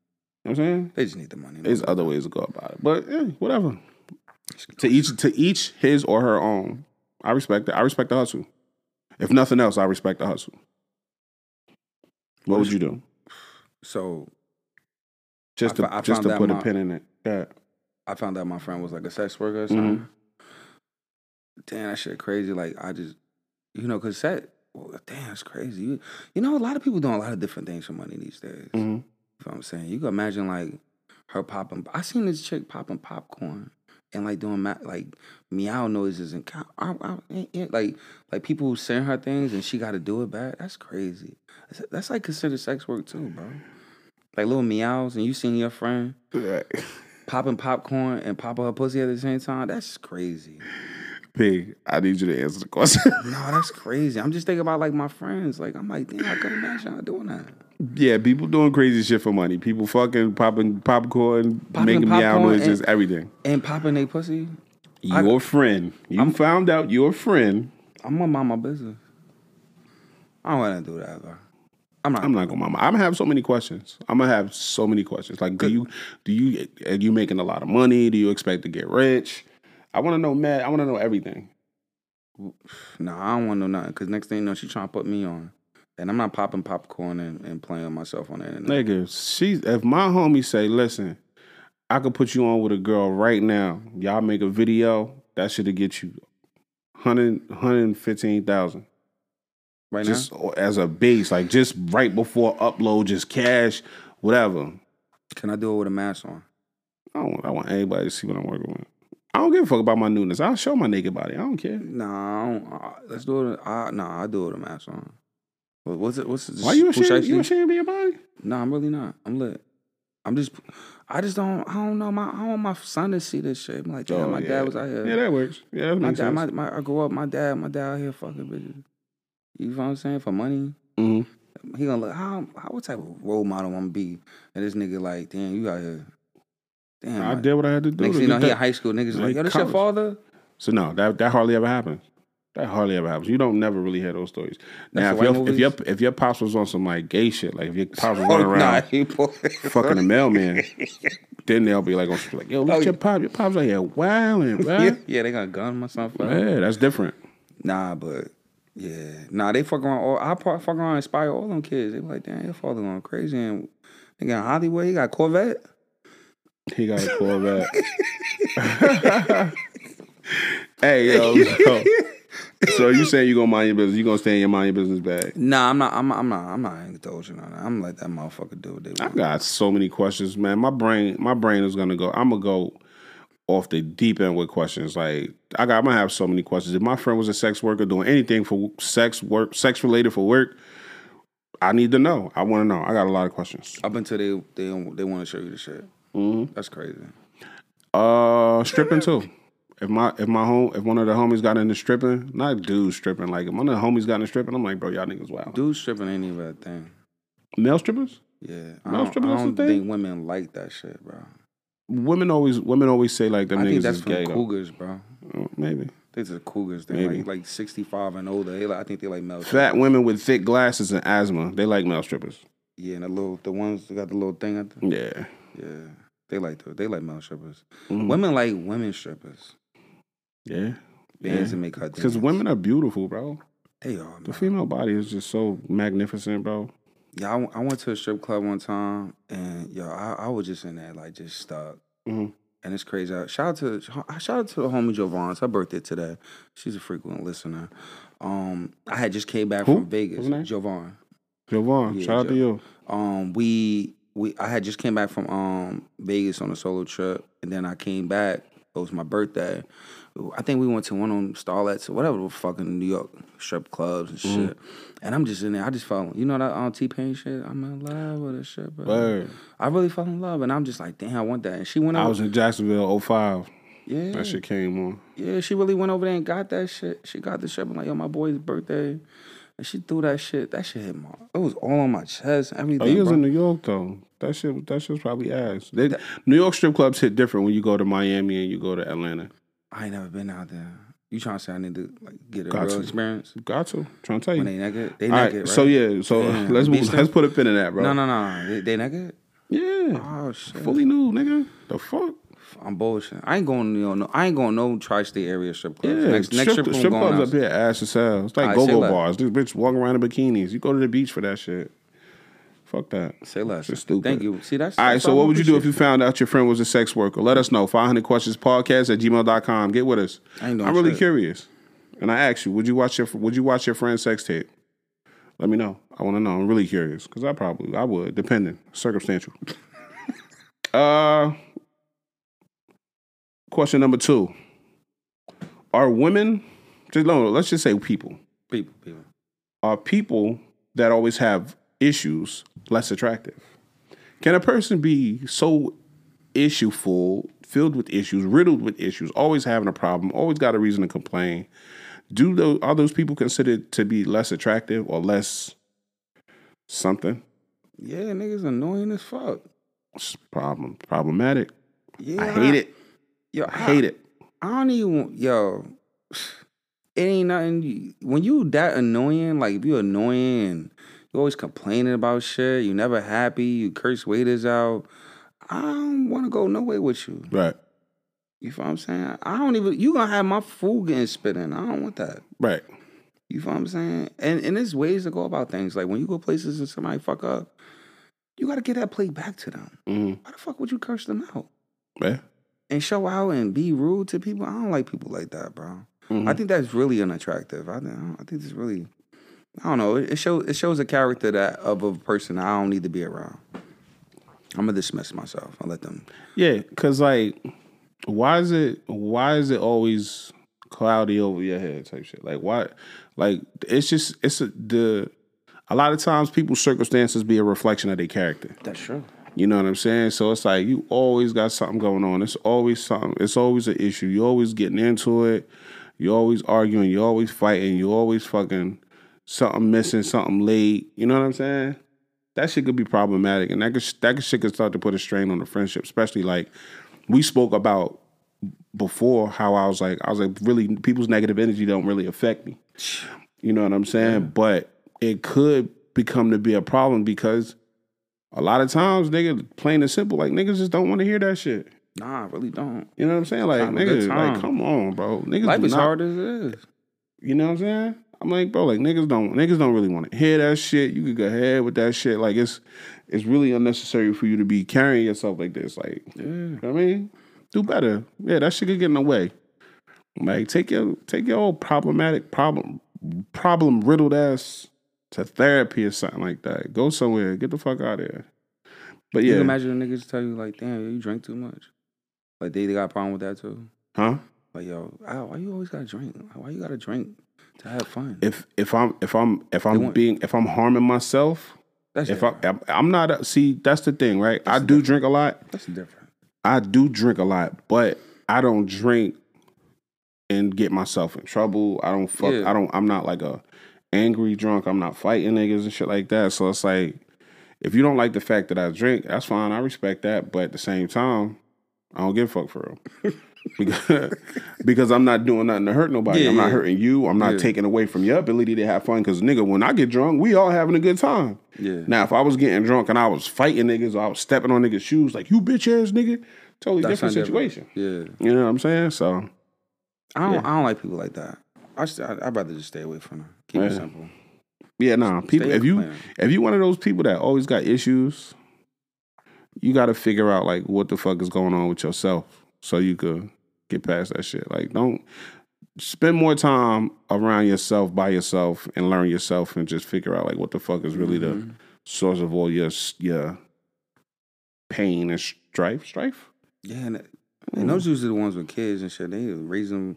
what I'm saying? They just need the money. There's other ways to go about it. But eh, whatever. To each to each his or her own. I respect it. I respect the hustle. If nothing else, I respect the hustle. What would you do? So Just to fo- I just to put a pin in it. Yeah. I found out my friend was like a sex worker or Mm-hmm. something. Damn, that shit crazy. Like I just, you know, cause that, well, damn, it's crazy. You, you know, a lot of people doing a lot of different things for money these days. Mhm. You know what I'm saying? You can imagine like her popping. I seen this chick popping popcorn and like doing ma- like meow noises and ow, eh, eh, like like people who send her things and she got to do it back. That's crazy. That's, that's like considered sex work too, bro. Like little meows and you seen your friend popping popcorn and popping her pussy at the same time. That's crazy. P, I need you to answer the question. No, that's crazy. I'm just thinking about like my friends. Like I'm like, damn, I couldn't imagine doing that. yeah, people doing crazy shit for money. People fucking popping popcorn, Popping making meow popcorn noises, and- everything. And popping they pussy. Your friend. You found out your friend. I'm gonna mind my business. I don't wanna do that, bro. I'm not. I'm not gonna mama. I'm gonna have so many questions. I'm gonna have so many questions. Like, do you do you are you making a lot of money? Do you expect to get rich? I want to know, man. I want to know everything. Nah, I don't want to know nothing. Cause next thing you know, she trying to put me on, and I'm not popping popcorn and, and playing with myself on the internet. Nigga, she if my homie say, listen, I could put you on with a girl right now. Y'all make a video, that should get you 100, 115,000. Right Just as a base, like just right before upload, just cash, whatever. can I do it with a mask on? I don't want, I want anybody to see what I'm working with. I don't give a fuck about my newness. I'll show my naked body. I don't care. Nah, I don't, uh, let's do it. Uh, nah, I do it with a mask on. What, what's it? What's it? Why you who should I ashamed? You ashamed of your body? No, I'm really not. I'm lit. I'm just, I just don't, I don't know. My, I don't want my son to see this shit. I'm like, damn, Oh, my yeah. dad was out here. Yeah, that works. Yeah, that my makes dad, sense. my, my, I grew up. My dad, my dad out here fucking bitches. You know what I'm saying? For money, Mhm. he gonna look. How, how, what type of role model I'm gonna be? And this nigga like, damn, you out here. Damn. I like, did what I had to do. Next to you know, he in high school. Niggas Like yo, this your father? So no, that that hardly ever happens. That hardly ever happens. You don't never really hear those stories. Now, if your, if your if your pops was on some like gay shit, like if your pops was running Oh, around nah, fucking a mailman, then they'll be like, on, like yo, look Oh, at your yeah. pop. Your pop's out here wilding, yeah, right? yeah, they got a gun or something. yeah, that's different. Nah, but yeah, nah, they fuck around. All, I fuck around, inspire all them kids. They be like, damn, your father going crazy, and they got Hollywood. He got Corvette. He got a Corvette. hey yo, so, so you saying you gonna mind your business? You gonna stay in your mind your business bag? Nah, I'm not. I'm. not- I'm not. I'm not indulging on that. I'm like that motherfucker do what they I got so many questions, man. My brain, my brain is gonna go. I'm gonna go off the deep end with questions. Like I got, I'm gonna have so many questions. If my friend was a sex worker doing anything for sex work, sex related for work, I need to know. I want to know. I got a lot of questions. Up until they they they want to show you the shit. Mm-hmm. That's crazy. Uh, stripping too. If my if my home if one of the homies got into stripping, not dude stripping, like if one of the homies got into stripping, I'm like, bro, y'all niggas wild. Dude stripping ain't even a thing. Male strippers? Yeah, I Male I stripping a don't think women like that shit, bro. Women always women always say like them I think niggas that's is from gay. though. cougars, bro. Oh, Maybe. These are cougars. They Maybe. like like 65 and older. They like, I think they like male. Fat women with thick glasses and asthma, they like male strippers. Yeah, and the little the ones that got the little thing at the Yeah. yeah. They like the, they like male strippers. Mhm. Women like women strippers. Yeah. Dance Yeah. make her Because women are beautiful, bro. they are. The female body is just so magnificent, bro. Yeah, I, w- I went to a strip club one time, and yo, I, I was just in there like just stuck. Mhm. And it's crazy. Shout out to shout out to the homie Jovan. It's her birthday today. She's a frequent listener. Um, I had just came back Who? from Vegas. What's her name? Jovan. Jovan, Yeah, shout out to you. Um, we we I had just came back from um Vegas on a solo trip, and then I came back. It was my birthday. I think we went to one of them starlets or whatever the fucking New York strip clubs and Mm-hmm. shit. And I'm just in there. I just fell. You know that on T Pain shit. I'm in love with this shit, bro. I really fell in love, and I'm just like, damn, I want that. And she went I over. was in Jacksonville 05. yeah, That shit came on. yeah. She really went over there and got that shit. She got the shit. I'm like, yo, my boy's birthday. And she threw that shit. That shit hit my. It was all on my chest. Everything. Oh, you was bro. in New York though. That shit, that shit's probably ass. They, New York strip clubs hit different when you go to Miami and you go to Atlanta. I ain't never been out there. You trying to say I need to like get a Got real to. experience? Got to. Trying to tell you. When they naked, they All right, naked, right? so yeah, so let's move, let's put a pin in that, bro. No, no, no. They, they naked? Yeah, Oh shit. fully nude, nigga. The fuck? I'm bullshit. I ain't going. You know, no, I ain't going no tri-state area strip clubs. Yeah, next, next strip, strip, strip clubs up here ass as hell. It's like Alright, go-go bars. These bitches walking around in bikinis. You go to the beach for that shit. Fuck that. Say less. Shit's stupid. Thank you. See that's. All right, that's so what would you do if you found out your friend was a sex worker? Let us know. 500 questions podcast at gmail.com. Get with us. I I'm really shit. curious. And I ask you, would you watch your would you watch your friend's sex tape? Let me know. I want to know. I'm really curious because I probably I would, depending, circumstantial. uh, question number two: Are women? Just no, let's just say people. people? People. Are people that always have issues less attractive? Can a person be so issueful, filled with issues, riddled with issues, always having a problem, always got a reason to complain. Do those are those people considered to be less attractive or less something? Yeah, niggas annoying as fuck. It's problem problematic. Yeah, I hate it. Yo, I hate it. I don't even yo. It ain't nothing. When you that annoying, like if you annoying and you always complaining about shit, you never happy, you curse waiters out. I don't want to go nowhere with you. Right. You feel what I'm saying? I don't even. You gonna have my food getting spit in? I don't want that. Right. You feel what I'm saying? And and there's ways to go about things. Like when you go places and somebody fuck up, you gotta get that plate back to them. hmm Why the fuck would you curse them out Yeah. And show out and be rude to people? I don't like people like that, bro. Mhm. I think that's really unattractive. I think I think it's really. I don't know. It it shows it shows a character that of a person I don't need to be around. I'm gonna dismiss myself. I'll let them. Yeah, cause like, why is it why is it always cloudy over your head type shit? Like why? Like it's just it's a, the a lot of times people's circumstances be a reflection of their character. That's true. You know what I'm saying? So it's like you always got something going on. It's always something. It's always an issue. You always getting into it. You always arguing. You always fighting. You always fucking something missing, something late. You know what I'm saying? That shit could be problematic, and that could, that shit could start to put a strain on the friendship. Especially like we spoke about before, how I was like, I was like, really, people's negative energy don't really affect me. You know what I'm saying? But it could become to be a problem because a lot of times, nigga, plain and simple, like niggas just don't want to hear that shit. Nah, I really don't. You know what I'm saying? Like Having a good niggas, like come on, bro. Niggas Life is not- hard as it is. You know what I'm saying? I'm like, bro, like niggas don't niggas don't really want to hear that shit. You could go ahead with that shit. Like it's it's really unnecessary for you to be carrying yourself like this. Like, Yeah. you know what I mean? Do better. Yeah, that shit could get in the way. Like take your take your old problematic problem problem riddled ass to therapy or something like that. Go somewhere. Get the fuck out of here. But You yeah, can imagine a niggas tell you like, damn, you drink too much. Like they, they got a problem with that too. huh? Like yo, why you always gotta drink? Why you gotta drink to have fun? If if I'm if I'm if I'm being if I'm harming myself, That's if I different. I'm- I'm not a, see that's the thing, right? I do drink a lot. That's different. I do drink a lot, but I don't drink and get myself in trouble. I don't fuck. Yeah. I don't. I'm not like a angry drunk. I'm not fighting niggas and shit like that. So it's like, if you don't like the fact that I drink, that's fine. I respect that. But at the same time, I don't give a fuck for real. because, because I'm not doing nothing to hurt nobody. Yeah, I'm not yeah. hurting you. I'm not Yeah. taking away from your ability to have fun. Because nigga, when I get drunk, we all having a good time. Yeah. Now, if I was getting drunk and I was fighting niggas, or I was stepping on niggas' shoes, like you bitch ass nigga, totally That's different situation. different. Yeah. You know what I'm saying? So I don't. I don't like people like that. I st- I- I'd rather just stay away from them. Keep it simple. yeah, nah. People, if you if you one of those people that always got issues, you got to figure out like what the fuck is going on with yourself, so you could get past that shit. Like, don't spend more time around yourself by yourself and learn yourself, and just figure out like what the fuck is really Mm-hmm. the source of all your your pain and strife. Strife. Yeah, and, and those usually the ones with kids and shit. They raise them.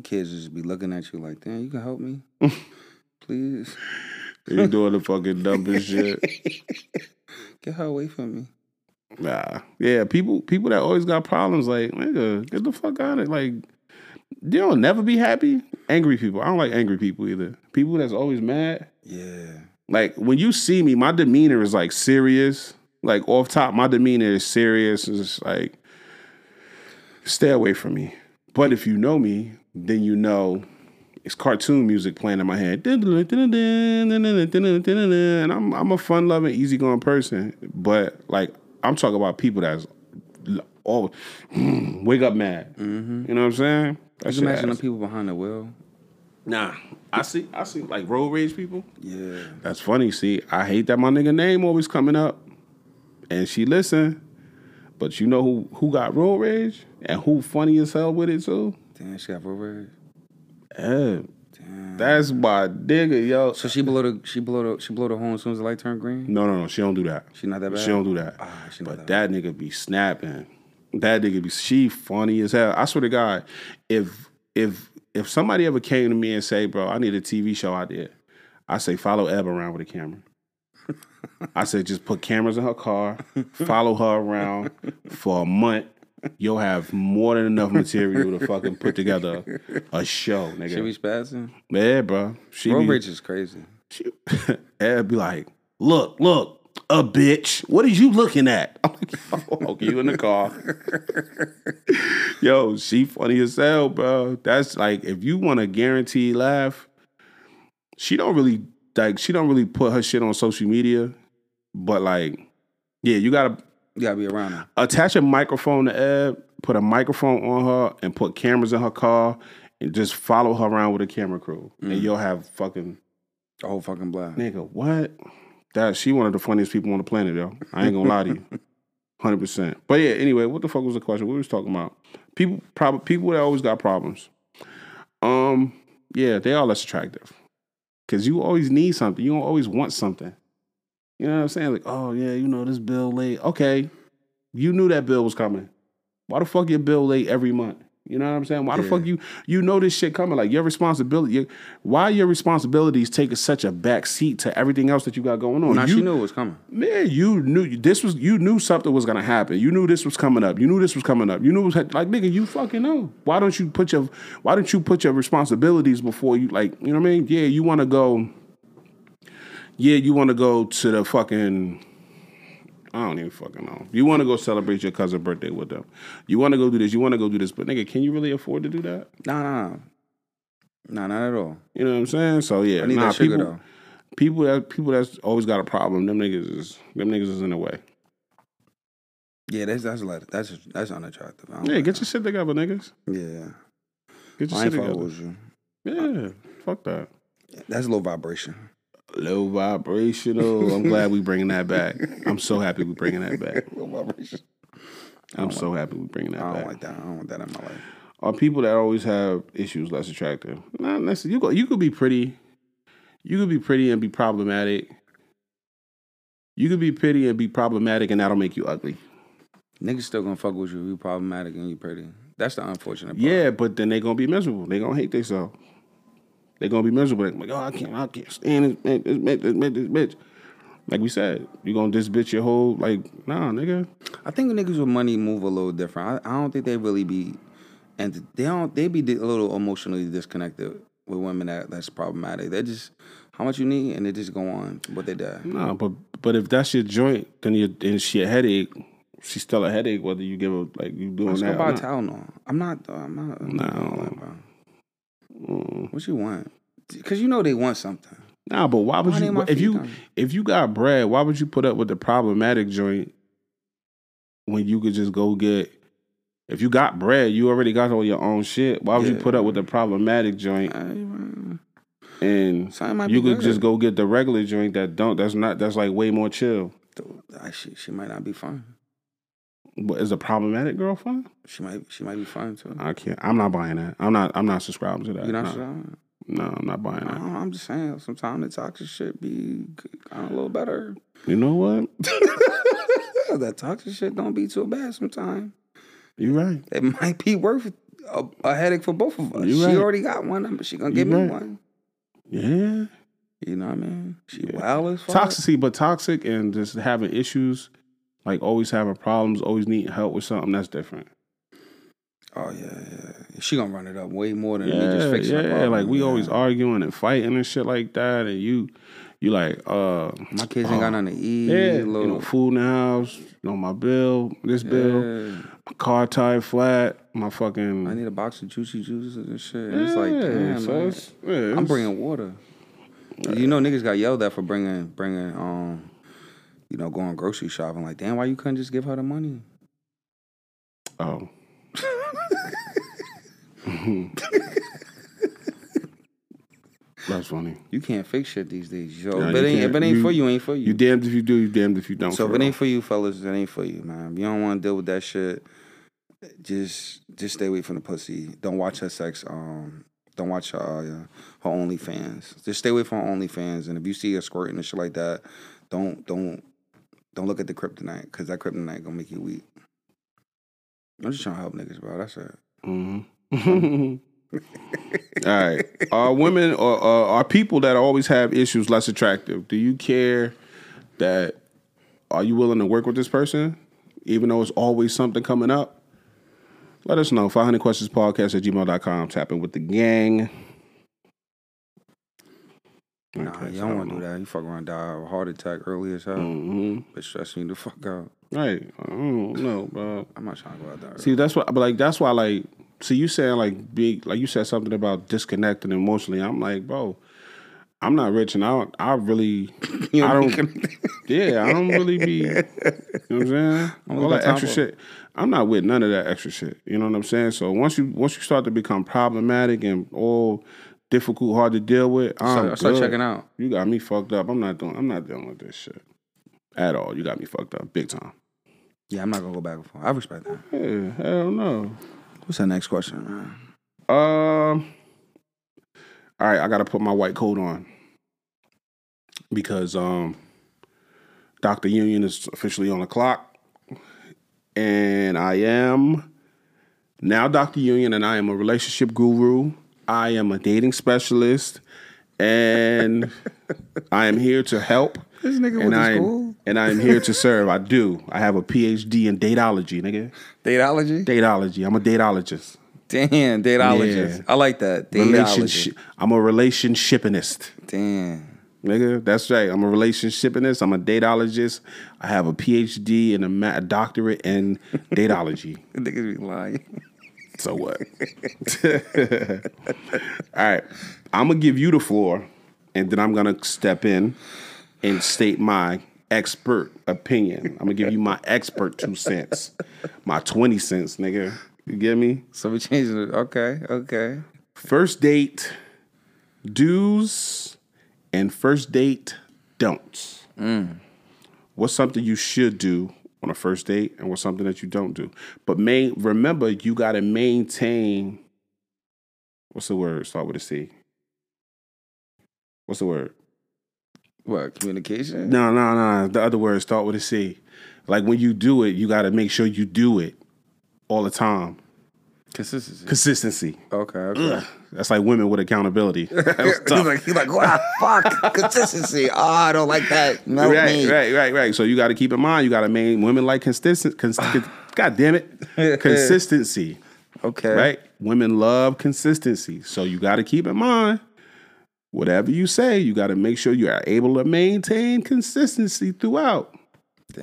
Kids just be looking at you like, damn, you can help me, please. You doing the fucking dumbest shit. Get her away from me. Nah, yeah, people people that always got problems, like nigga, get the fuck out of it. Like, don't never be happy. Angry people, I don't like angry people either. People that's always mad. Yeah. Like when you see me, my demeanor is like serious. Like off top, my demeanor is serious. It's like stay away from me. But if you know me, then you know it's cartoon music playing in my head. And I'm I'm a fun loving, easygoing person. But like I'm talking about people that's all wake up mad. Mm-hmm. You know what I'm saying? That You imagine the people behind the wheel. Nah, I see. I see like road rage people. Yeah. That's funny. See, I hate that my nigga name always coming up, and she listen. But you know who who got road rage and who funny as hell with it too? Damn, she got road Yeah, Damn. that's my nigga, yo. So she blow the she blow the she blow the horn as soon as the light turned green. No, no, no. She don't do that. She not that bad. She don't do that. Ah, she not but that that nigga be snapping. That nigga be she funny as hell. I swear to God, if if if somebody ever came to me and say, "Bro, I need a TV show idea," I say follow Eb around with a camera. I said just put cameras in her car, follow her around for a month. You'll have more than enough material to fucking put together a show, nigga. She be spazzing. yeah, bro. She Bro be, Rich is crazy. she, Ed be like, look, look, a bitch. What are you looking at? I'm like, okay, you in the car. Yo, she funny as hell, bro. That's like if you want a guaranteed laugh, she don't really like she don't really put her shit on social media, but like, yeah, you gotta You gotta be around her. attach a microphone to Ed, put a microphone on her, and put cameras in her car, and just follow her around with a camera crew, and you'll have fucking The whole fucking block. nigga. What? That she one of the funniest people on the planet, yo. I ain't gonna lie to you, hundred percent. But yeah, anyway, what the fuck was the question? What we was talking about? People, prob- people that always got problems. Um, yeah, they are less attractive because you always need something. You don't always want something. You know what I'm saying? Like, oh yeah, you know this bill late. Okay, you knew that bill was coming. Why the fuck your bill late every month? You know what I'm saying? Why the fuck you you know this shit coming? Like your responsibility. Your, why your responsibilities take such a back seat to everything else that you got going on? Now you, she knew it was coming. Man, you knew this was you knew something was gonna happen. You knew this was coming up. You knew this was coming up. You knew it was like nigga, you fucking know. Why don't you put your why don't you put your responsibilities before you like, you know what I mean? Yeah, you wanna go Yeah, you wanna go to the fucking I don't even fucking know. You want to go celebrate your cousin's birthday with them. You want to go do this. You want to go do this. But nigga, can you really afford to do that? Nah, nah, nah. Nah, not at all. You know what I'm saying? So yeah, I need nah, that sugar people, though. people that people that's always got a problem. Them niggas is them niggas is in the way. Yeah, that's that's like that's that's unattractive. Yeah, like get your shit together, niggas. yeah. Get your I shit together. you. Yeah, fuck that. That's low vibration. Low vibrational. I'm glad we bringing that back. I'm so happy we bringing that back. low vibration. I'm so happy we bringing that back. I don't back. like that. I don't want that in my life. Are people that always have issues less attractive? Not necessarily. You go. You could be pretty. You could be pretty and be problematic. You could be pretty and be problematic, and that'll make you ugly. Niggas still gonna fuck with you. If You problematic and you pretty. That's the unfortunate part. Yeah, but then they gonna be miserable. They gonna hate themselves. They gonna be miserable. They like, oh, I can't, I can't stand this, this bitch, this bitch, this bitch. Like we said, you gonna this bitch your whole like, nah, nigga. I think niggas with money move a little different. I, I don't think they really be, and they don't. They be a little emotionally disconnected with women that that's problematic. They just how much you need, and they just go on what they do. Nah, but but if that's your joint, then you and she a headache. She's still a headache whether you give her like you doing Let's that. go buy. Tylenol. I'm not. I'm not. I'm not No. doing that, bro. Mm. What you want? Because you know they want something. Nah, but why would Why you if you done? if you got bread, why would you put up with the problematic joint when you could just go get if you got bread, you already got all your own shit. Why would you put up with the problematic joint Uh, and you could good. just go get the regular joint that don't that's not that's like way more chill. She, she might not be fun. But is a problematic girl fun? She might she might be fine too. I can't. I'm not buying that. I'm not. I'm not subscribing to that. You know no. I'm no, I'm not buying that. I'm just saying. Sometimes the toxic shit be kind of a little better. You know what? that toxic shit don't be too bad sometimes. You're right. It might be worth a, a headache for both of us. You She right. already got one, but she gonna give You me right. one. Yeah. You know what I mean? She Yeah. wild as fuck. Toxicity, but toxic and just having issues, like always having problems, always needing help with something. That's different. Oh yeah, yeah. She gonna run it up way more than me just fixing the yeah. problem. Like we Yeah. always arguing and fighting and shit like that, and you, you like, uh, My kids ain't got nothing to eat. yeah, you know, food in the house, you know, my bill, this bill, my car tire flat, my fucking. I need a box of juicy juices and shit. And it's like, Yeah, damn, so it's- yeah, I'm bringing water. You know, niggas got yelled at for bringing, bringing, um, you know, going grocery shopping. Like, damn, why you couldn't just give her the money? Oh. That's funny. You can't fix shit these days. yo. If it ain't, if it ain't You- for you, ain't for you. You damned if you do, you damned if you don't. so if it real. ain't for you, fellas, it ain't for you, man. If you don't want to deal with that shit, just just stay away from the pussy. Don't watch her sex. Um, don't watch her uh, her OnlyFans. Just stay away from her OnlyFans. And if you see her squirting and shit like that, don't don't don't look at the kryptonite because that kryptonite gonna make you weak. I'm just trying to help niggas, bro. That's it. Mm-hmm. All right. Are women or uh, are people that always have issues less attractive? Do you care that are you willing to work with this person, even though it's always something coming up? Let us know. 500 questions podcast at gmail.com. Tapping with the gang. Nah, you don't want to do that. You fuck around, die of a heart attack early as hell. Mhm. But stress me the fuck out. Right. I don't know, bro. I'm not trying to go out there. See, that's what, but like, that's why, like, see, you saying like big, like you said something about disconnecting emotionally. I'm like, bro, I'm not rich, and I, don't, I really, You I don't, yeah, I don't really be, you know what I'm saying? All that extra for- shit. I'm not with none of that extra shit. You know what I'm saying? So once you once you start to become problematic and all difficult, hard to deal with, I'm start, start checking out. You got me fucked up. I'm not doing. I'm not dealing with this shit at all. You got me fucked up, big time. Yeah, I'm not gonna go back and forth. I respect that. Yeah, hell no. What's that next question, man? Um. All right, I gotta put my white coat on because um, Doctor Union is officially on the clock, and I am now Doctor Union, and I am a relationship guru. I am a dating specialist, and I am here to help. This nigga And went to I school. and I am here to serve. I do. I have a PhD in datology, nigga. Dateology? Datology. I'm a datologist. Damn, dateologist. Yeah. I like that. Relationship. I'm a relationshipinist, Damn. nigga. That's right. I'm a relationshipinist. I'm a datologist. I have a PhD and a, ma- a doctorate in datology. Niggas be lying. So what? All right. I'm gonna give you the floor, and then I'm gonna step in and state my expert opinion. I'm gonna give you my expert two cents, my twenty cents, nigga. You get me? So we changing it. Okay, okay. First date do's and first date don'ts. Mm. What's something you should do on a first date, and what's something that you don't do? But main remember, you got to maintain. What's the word? Start with a C. What's the word? What, communication? No, no, no. The other word start with a C. Like when you do it, you got to make sure you do it all the time. Consistency. Consistency. Okay, okay. That's like women with accountability. He's like, he's like, wow, fuck, consistency. Oh, I don't like that. No, right, me. right, right, right. So you got to keep in mind, you got to main women like consistent. Cons- God damn it, consistency. Okay. Right? Women love consistency. So you got to keep in mind, whatever you say, you got to make sure you are able to maintain consistency throughout.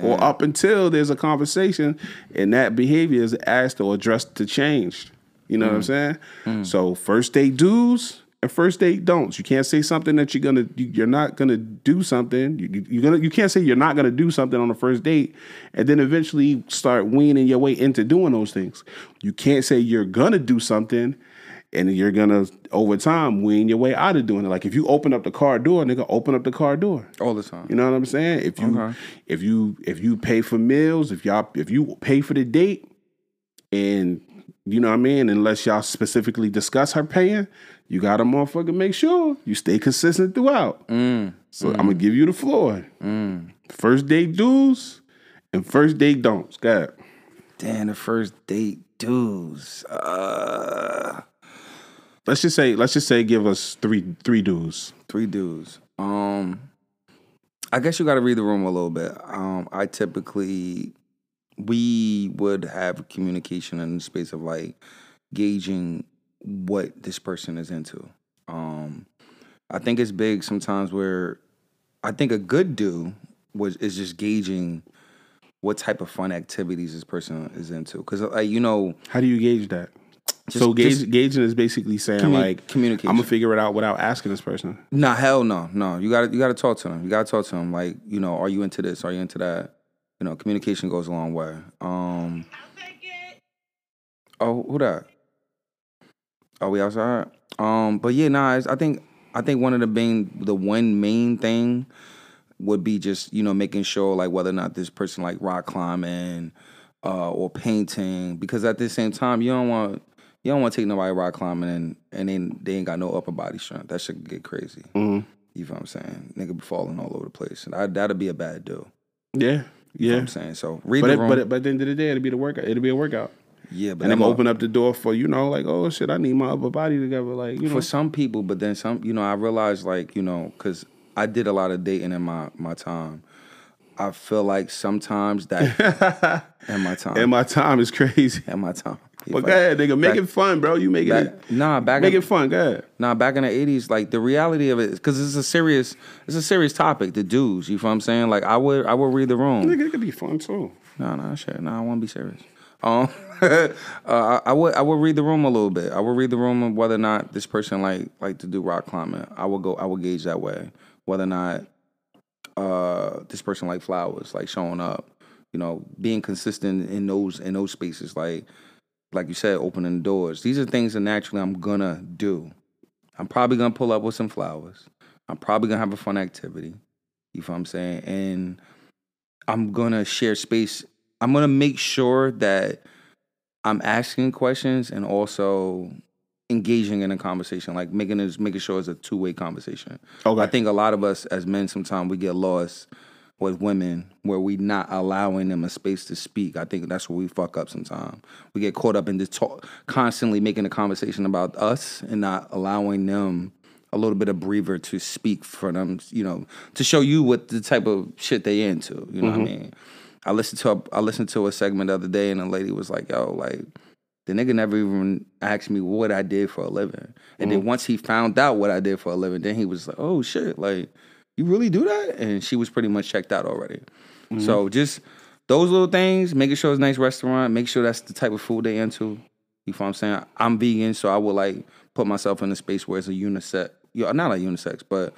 Or up until there's a conversation and that behavior is asked or addressed to change. You know what I'm mm. saying? Mm. So first date do's and first date don'ts. You can't say something that you're gonna you- you're not gonna do something. You, you- you're gonna you can't say you're not gonna do something on the first date and then eventually start weaning your way into doing those things. You can't say you're gonna do something and you're gonna over time wean your way out of doing it. Like if you open up the car door, nigga, open up the car door. All the time. You know what I'm saying? If you Okay. if you if you pay for meals, if y'all if you pay for the date, and you know what I mean, unless y'all specifically discuss her paying, you gotta motherfucker make sure you stay consistent throughout. Mm. So I'm gonna give you the floor. First date do's and first date don'ts. Go ahead. Damn, the first date dudes. Uh, Let's just say let's just say give us three three do's. three dudes. Um, I guess you got to read the room a little bit. Um, I typically we would have communication in the space of like gauging what this person is into. Um, I think it's big sometimes where I think a good do was is just gauging what type of fun activities this person is into because like you know How do you gauge that? Just- so gauge, just- gauging is basically saying Commu- like. I'm gonna figure it out without asking this person. Nah, hell no, no. You got to you got to talk to them. You got to talk to them. Like, you know, are you into this? Are you into that? You know, communication goes a long way. Um. Oh, who that? Are we outside? Um. But yeah, nah. I think I think one of the main the one main thing would be just you know making sure like whether or not this person like rock climbing uh, or painting because at the same time you don't want you don't want to take nobody rock climbing and and then they ain't got no upper body strength that should get crazy Mhm. you know what I'm saying nigga be falling all over the place and I, that'd be a bad deal Yeah, you know yeah. what I'm saying so read But the it, room but it, but at the end of the day, it'll be the workout. It'll be a workout, yeah but and I'm open up the door for you know, like oh shit, I need my upper body together. Like you know, for some people, but then some, you know, I realized like, you know, because I did a lot of dating in my my time. I feel like sometimes that and my time And my time is crazy. and my time. But go ahead, nigga. Make back- it fun, bro. You make back- it. nah, back Make in- it fun. Go ahead. Nah, back in the eighties, like the reality of it, because it's a serious, it's a serious topic. The dudes, you feel what I'm saying? Like I would, I would read the room. Nigga, it could be fun too. No, no, shit. No, I want to be serious. Um, uh, I, I would, I would read the room a little bit. I would read the room of whether or not this person like, like to do rock climbing. I would go, I would gauge that way. Whether or not, uh, this person like flowers, like showing up, you know, being consistent in those in those spaces, like, like you said, opening doors. These are things that naturally I'm gonna do. I'm probably gonna pull up with some flowers. I'm probably gonna have a fun activity. You feel what I'm saying? And I'm gonna share space. I'm gonna make sure that I'm asking questions and also engaging in a conversation, like making this making sure it's a two way conversation. Okay. I think a lot of us as men sometimes we get lost with women where we not allowing them a space to speak. I think that's where we fuck up sometimes. We get caught up in this talk, constantly making a conversation about us and not allowing them a little bit of breather to speak for them, you know, to show you what the type of shit they into. You know what I mm-hmm. mean? I listened to a, I listened to a segment the other day and a lady was like, "Yo, like the nigga never even asked me what I did for a living." And then mm-hmm. once he found out what I did for a living, then he was like, "Oh shit, like you really do that?" And she was pretty much checked out already. So just those little things, making sure it's a nice restaurant, make sure that's the type of food they into. You know what I'm saying? I'm vegan, so I would like put myself in a space where it's a unisex, not a unisex, but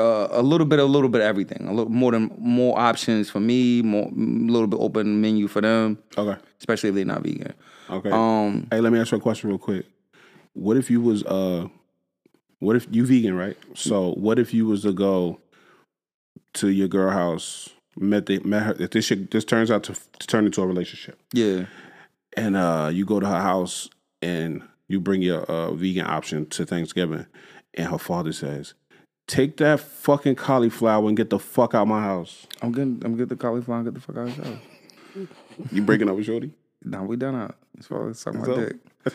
uh, a little bit, a little bit of everything. A little more than more options for me, more a little bit open menu for them, Okay. especially if they're not vegan. Okay. Um, hey, let me ask you a question real quick. What if you was uh, what if you vegan, right? So what if you was to go to your girl house, met the met her, if this shit this turns out to, to turn into a relationship, yeah, and uh, you go to her house and you bring your uh, vegan option to Thanksgiving, and her father says, "Take that fucking cauliflower and get the fuck out my house." I'm getting, I'm getting the cauliflower. and Get the fuck out of house. You breaking up with Shorty? Nah, we done out. It's fucking suck my So- dick.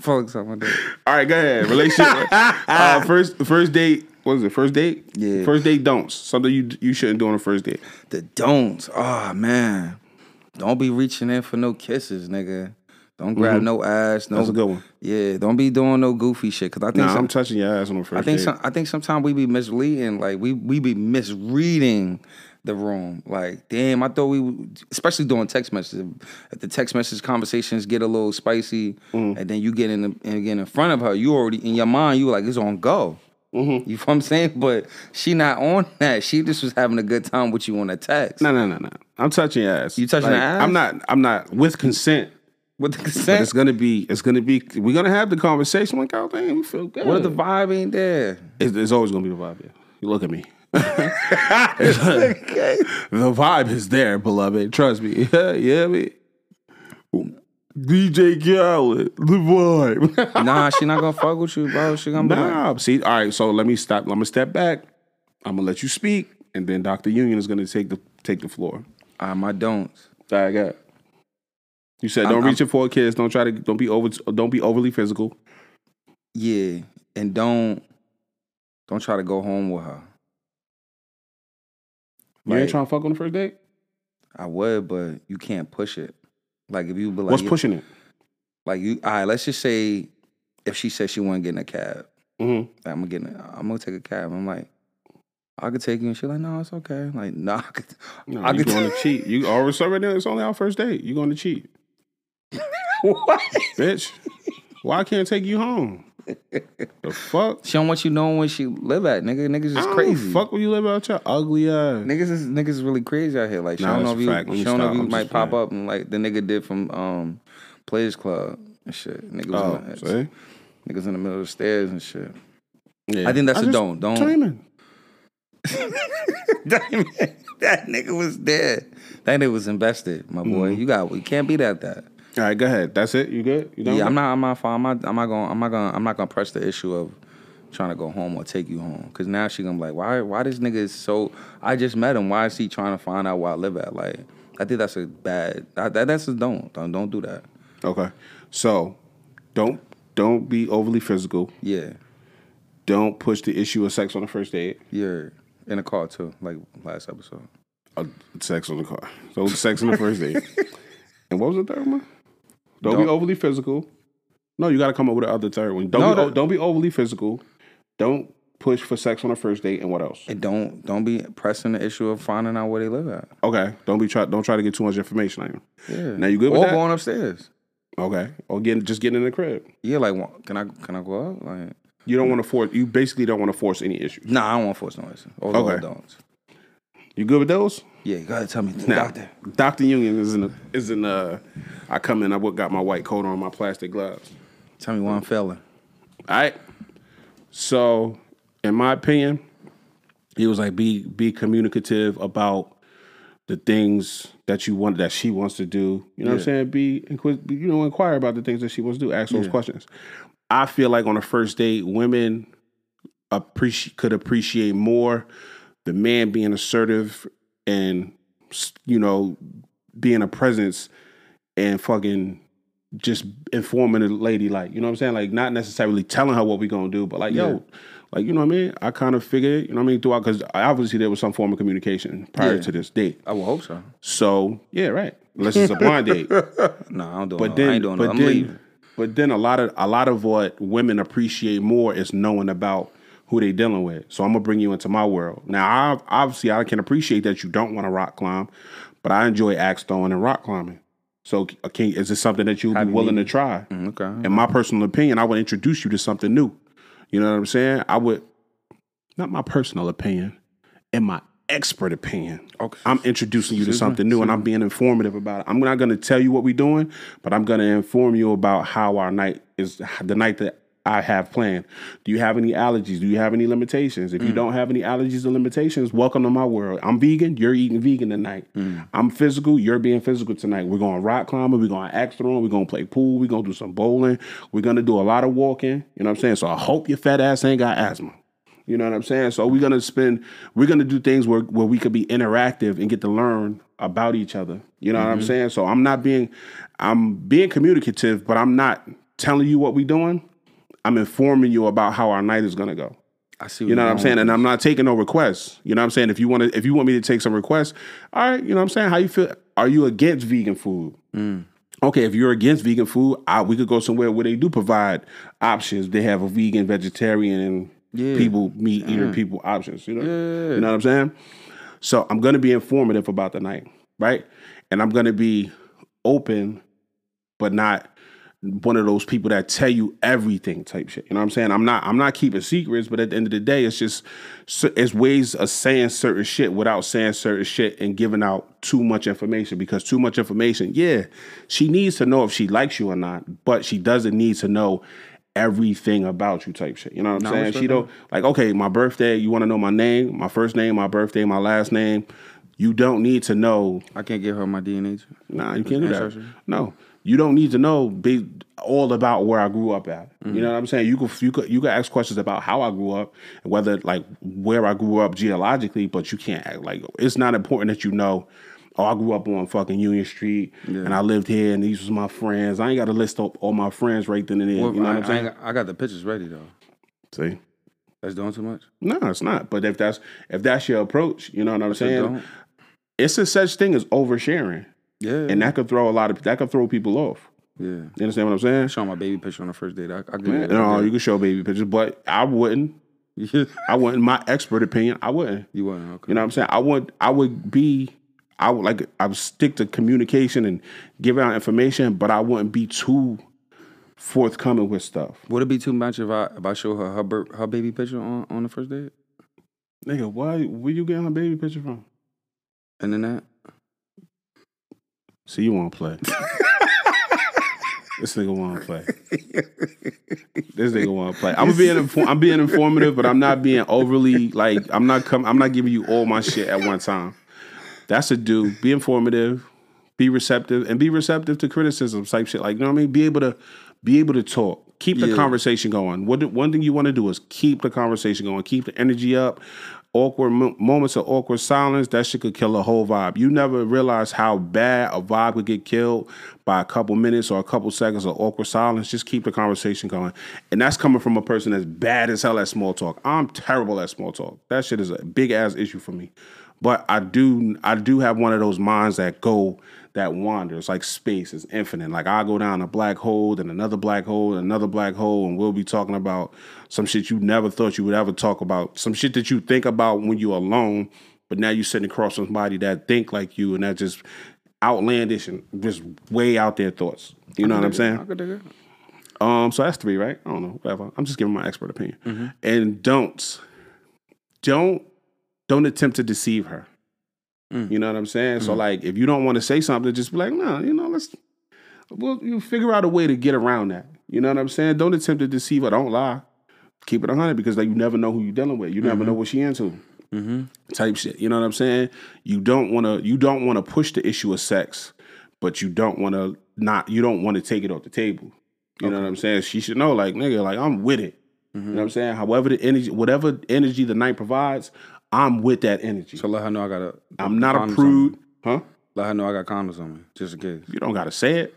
Fuck dick. All right, go ahead. Relationship. uh, first, first date. What is it? First date. Yeah. First date don'ts. Something you you shouldn't do on a first date. The don'ts. Oh man, don't be reaching in for no kisses, nigga. Don't grab no ass. No, Mm-hmm. That's a good one. Yeah, don't be doing no goofy shit. Cause I think Nah, some, I'm touching your ass on the first I think date. some, I think sometimes we be misleading, like we we be misreading the room. Like, damn, I thought we, would- especially doing text messages. If the text message conversations get a little spicy, Mm-hmm. and then you get in the, and get in front of her, you already in your mind, you like it's on go. Mm-hmm. You feel what I'm saying? But she not on that. She just was having a good time with you on a text. no, no, no, no. I'm touching your ass. You touching Like, ass? I'm not. I'm not with consent. With the But consent. it's gonna be. It's gonna be. We're gonna have the conversation. Like, oh, damn, we feel good. What if the vibe ain't there? It's, it's always gonna be the vibe. Yeah. You look at me. the vibe is there, beloved. Trust me. Yeah, yeah, me. DJ Khaled, the vibe. nah, she not gonna fuck with you, bro. She gonna like, Nah, see, all right. So let me stop. I'm gonna step back. I'm gonna let you speak, and then Doctor Union is gonna take the take the floor. Ah, my don'ts. All right, got. it. You said don't I'm- reach it for kids. Don't try to. Don't be over. Don't be overly physical. Yeah, and don't don't try to go home with her. You ain't Like, trying to fuck on the first date. I would, but you can't push it. Like if you be like, What's pushing it? like you, all right. Let's just say if she says she want to get in a cab, Mm-hmm. I'm gonna get. In, I'm gonna take a cab. I'm like, I could take you, and she's like, no, it's okay. Like, no, I could. No, I you could going to cheat. You already already. It's only our first date. You going to cheat, what? bitch? Why can't I take you home? The fuck? She don't want you knowing where she live at, nigga. Niggas is crazy. Fuck where you live out your ugly ass. Niggas is niggas is really crazy out here. Like, she Nah, don't know if you, fact. She don't know if you might pop up and like the nigga did from um Players Club and shit. Niggas, Oh, in the, see? niggas in the middle of the stairs and shit. Yeah. I think that's a just- don't. Don't. Timing. that nigga was dead. That nigga was invested, my boy. Mm-hmm. You got. You can't be that. That. All right, go ahead. That's it. You good? You done? Yeah, I'm not. I'm not. fine. I'm not. I'm not going. I'm not going. I'm not going to press the issue of trying to go home or take you home. Cause now she gonna be like, why? Why this nigga is so? I just met him. Why is he trying to find out where I live at? Like, I think that's a bad. That, that- that's a don't. Don't don't do that. Okay. So, don't don't be overly physical. Yeah, Don't push the issue of sex on the first date. you're in a car too, like last episode. Uh, sex on the car. So sex on the first date. and what was the third one? Don't, Don't- be overly physical. No, you got to come up with the other third one. Don't No, be, that- don't be overly physical. Don't push for sex on the first date. And what else? And don't don't be pressing the issue of finding out where they live at. Okay, don't be try. Don't try to get too much information on you. Yeah. Now you good with that? or going upstairs. Okay, or getting just getting in the crib. Yeah, like can I can I go out? Like You don't want to force. You basically don't want to force any issues. nah, I don't want to force no issue. All the Okay. You good with those? Yeah, go ahead, tell me, Now, doctor. Doctor Union is in. The, is in. Uh, I come in. I would- got my white coat on, my plastic gloves. Tell me why I'm failing. All right. So, in my opinion, he was like, be be communicative about the things that you want that she wants to do. You know what I'm saying? Be, inquis- you know inquire about the things that she wants to do. Ask those questions. I feel like on a first date, women appreciate could appreciate more the man being assertive and you know being a presence and fucking just informing the lady like you know what I'm saying like not necessarily telling her what we gonna do but like Yeah. yo like you know what I mean I kind of figured you know what I mean throughout because obviously there was some form of communication prior Yeah. to this date I would hope so. so yeah right unless it's a blind date No, I don't do but no, then I ain't doing but no. I'm then leaving. but then a lot of a lot of what women appreciate more is knowing about who they dealing with. So I'm gonna bring you into my world. Now, I, obviously, I can appreciate that you don't want to rock climb, but I enjoy axe throwing and rock climbing. So, uh, can, is this something that you would be willing to try? Mm, Okay. In my personal opinion, I would introduce you to something new. You know what I'm saying? I would, not my personal opinion, in my expert opinion. Okay. I'm introducing you to something new and I'm being informative about it. I'm not going to tell you what we're doing, but I'm going to inform you about how our night is the night that I have planned. Do you have any allergies? Do you have any limitations? If you mm. don't have any allergies or limitations, welcome to my world. I'm vegan. You're eating vegan tonight. Mm. I'm physical. You're being physical tonight. We're going rock climbing. We're going to axe throwing. We're going to play pool. We're going to do some bowling. We're going to do a lot of walking. You know what I'm saying? So I hope your fat ass ain't got asthma. You know what I'm saying? So we're gonna spend, we're gonna do things where, where we could be interactive and get to learn about each other. You know what I'm mm-hmm. saying? So I'm not being, I'm being communicative, but I'm not telling you what we're doing. I'm informing you about how our night is gonna go. I see. You know what I'm saying? And I'm not taking no requests. You know what I'm saying? If you want to, if you want me to take some requests, all right. You know what I'm saying? How you feel? Are you against vegan food? Mm. Okay, if you're against vegan food, I, we could go somewhere where they do provide options. They have a vegan, vegetarian, and Yeah. people meat eater mm. people options. You know, Yeah. you know what I'm saying? So I'm gonna be informative about the night, right? And I'm gonna be open, but not one of those people that tell you everything type shit. You know what I'm saying? I'm not I'm not keeping secrets, but at the end of the day, it's just it's ways of saying certain shit without saying certain shit and giving out too much information because too much information, yeah, she needs to know if she likes you or not, but she doesn't need to know everything about you type shit. You know what I'm No, I saying? She don't like, okay, my birthday, you want to know my name, my first name, my birthday, my last name. You don't need to know I can't give her my DNA. Nah, you can't do that. No, you don't need to know be all about where I grew up at. You know mm. what I'm saying? You could you could you could ask questions about how I grew up and whether like where I grew up geologically, but you can't act like it's not important that you know. Oh, I grew up on fucking Union Street, and I lived here, and these was my friends. I ain't got to list up all my friends right then and there. Well, you know I, what I'm saying? got, I got the pictures ready though. See, That's doing too much. no, it's not. But if that's if that's your approach, you know what I'm So saying? It's a such thing as oversharing, Yeah. and that could throw a lot of that could throw people off. yeah. You understand what I'm saying? Show my baby picture on the first date. I, I get Yeah, it. no, I you get can show baby pictures, but I wouldn't. I wouldn't. My expert opinion, I wouldn't. you wouldn't. okay. You know what I'm saying? I would. I would be. I would like. I would stick to communication and give out information, but I wouldn't be too forthcoming with stuff. Would it be too much if I if I show her her, bir- her baby picture on, on the first date? Nigga, why? Where you getting her baby picture from? And See, you want to play. this nigga want to play. This nigga want to play. I'm being infor- I'm being informative, but I'm not being overly like I'm not com- I'm not giving you all my shit at one time. That's a do. Be informative, be receptive, and be receptive to criticism type shit. Like you know what I mean. Be able to be able to talk. Keep the Yeah. conversation going. What one thing you want to do is keep the conversation going. Keep the energy up. Awkward moments of awkward silence that shit could kill a whole vibe. You never realize how bad a vibe could get killed by a couple minutes or a couple seconds of awkward silence. Just keep the conversation going, and that's coming from a person that's bad as hell at small talk. I'm terrible at small talk. That shit is a big ass issue for me. But I do I do have one of those minds that go that wanders like space is infinite. Like I go down a black hole, and another black hole, and another black hole, and we'll be talking about some shit you never thought you would ever talk about. Some shit that you think about when you're alone, but now you're sitting across somebody that think like you, and that just outlandish and just way out there thoughts. You know what I'm saying? I could dig it. Um, so that's three, right? I don't know, whatever. I'm just giving my expert opinion. And don't, don't, don't attempt to deceive her. Mm. You know what I'm saying? So mm. like, if you don't want to say something, just be like, no, you know, let's, well, you figure out a way to get around that. You know what I'm saying? Don't attempt to deceive her. Don't lie. Keep it 100 because like you never know who you're dealing with. You never mm-hmm. know what she into. Mm-hmm. Type shit. You know what I'm saying? You don't want to. You don't want to push the issue of sex, but you don't want to not. You don't want to take it off the table. You know what I'm saying? She should know, like nigga, like I'm with it. You mm-hmm. know what I'm saying? However the energy, whatever energy the night provides, I'm with that energy. So let her know I got a. I'm not a condoms on me. prude, huh? Let her know I got condoms on me, just in case. You don't gotta say it,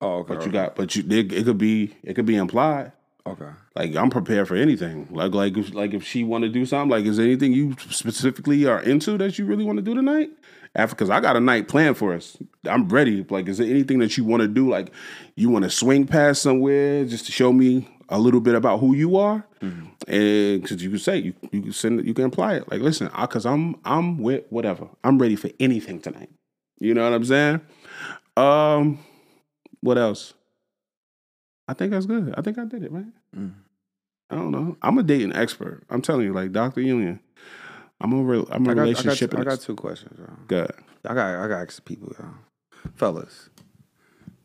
Oh, okay. but you got, but you, it, it could be, it could be implied. Okay. Like I'm prepared for anything. Like like if, like if she want to do something, like is there anything you specifically are into that you really want to do tonight? After because I got a night planned for us. I'm ready. Like is there anything that you want to do? Like you want to swing past somewhere just to show me a little bit about who you are, and because you can say you you can send it, you can apply it. Like listen, because I'm I'm with whatever. I'm ready for anything tonight. You know what I'm saying? Um, what else? I think that's good. I think I did it, right? I don't know. I'm a dating expert. I'm telling you, like Dr. Union. I'm a real, I'm a I got, I got, relationship. I got two questions. Good. I got I got ask people, yo. fellas.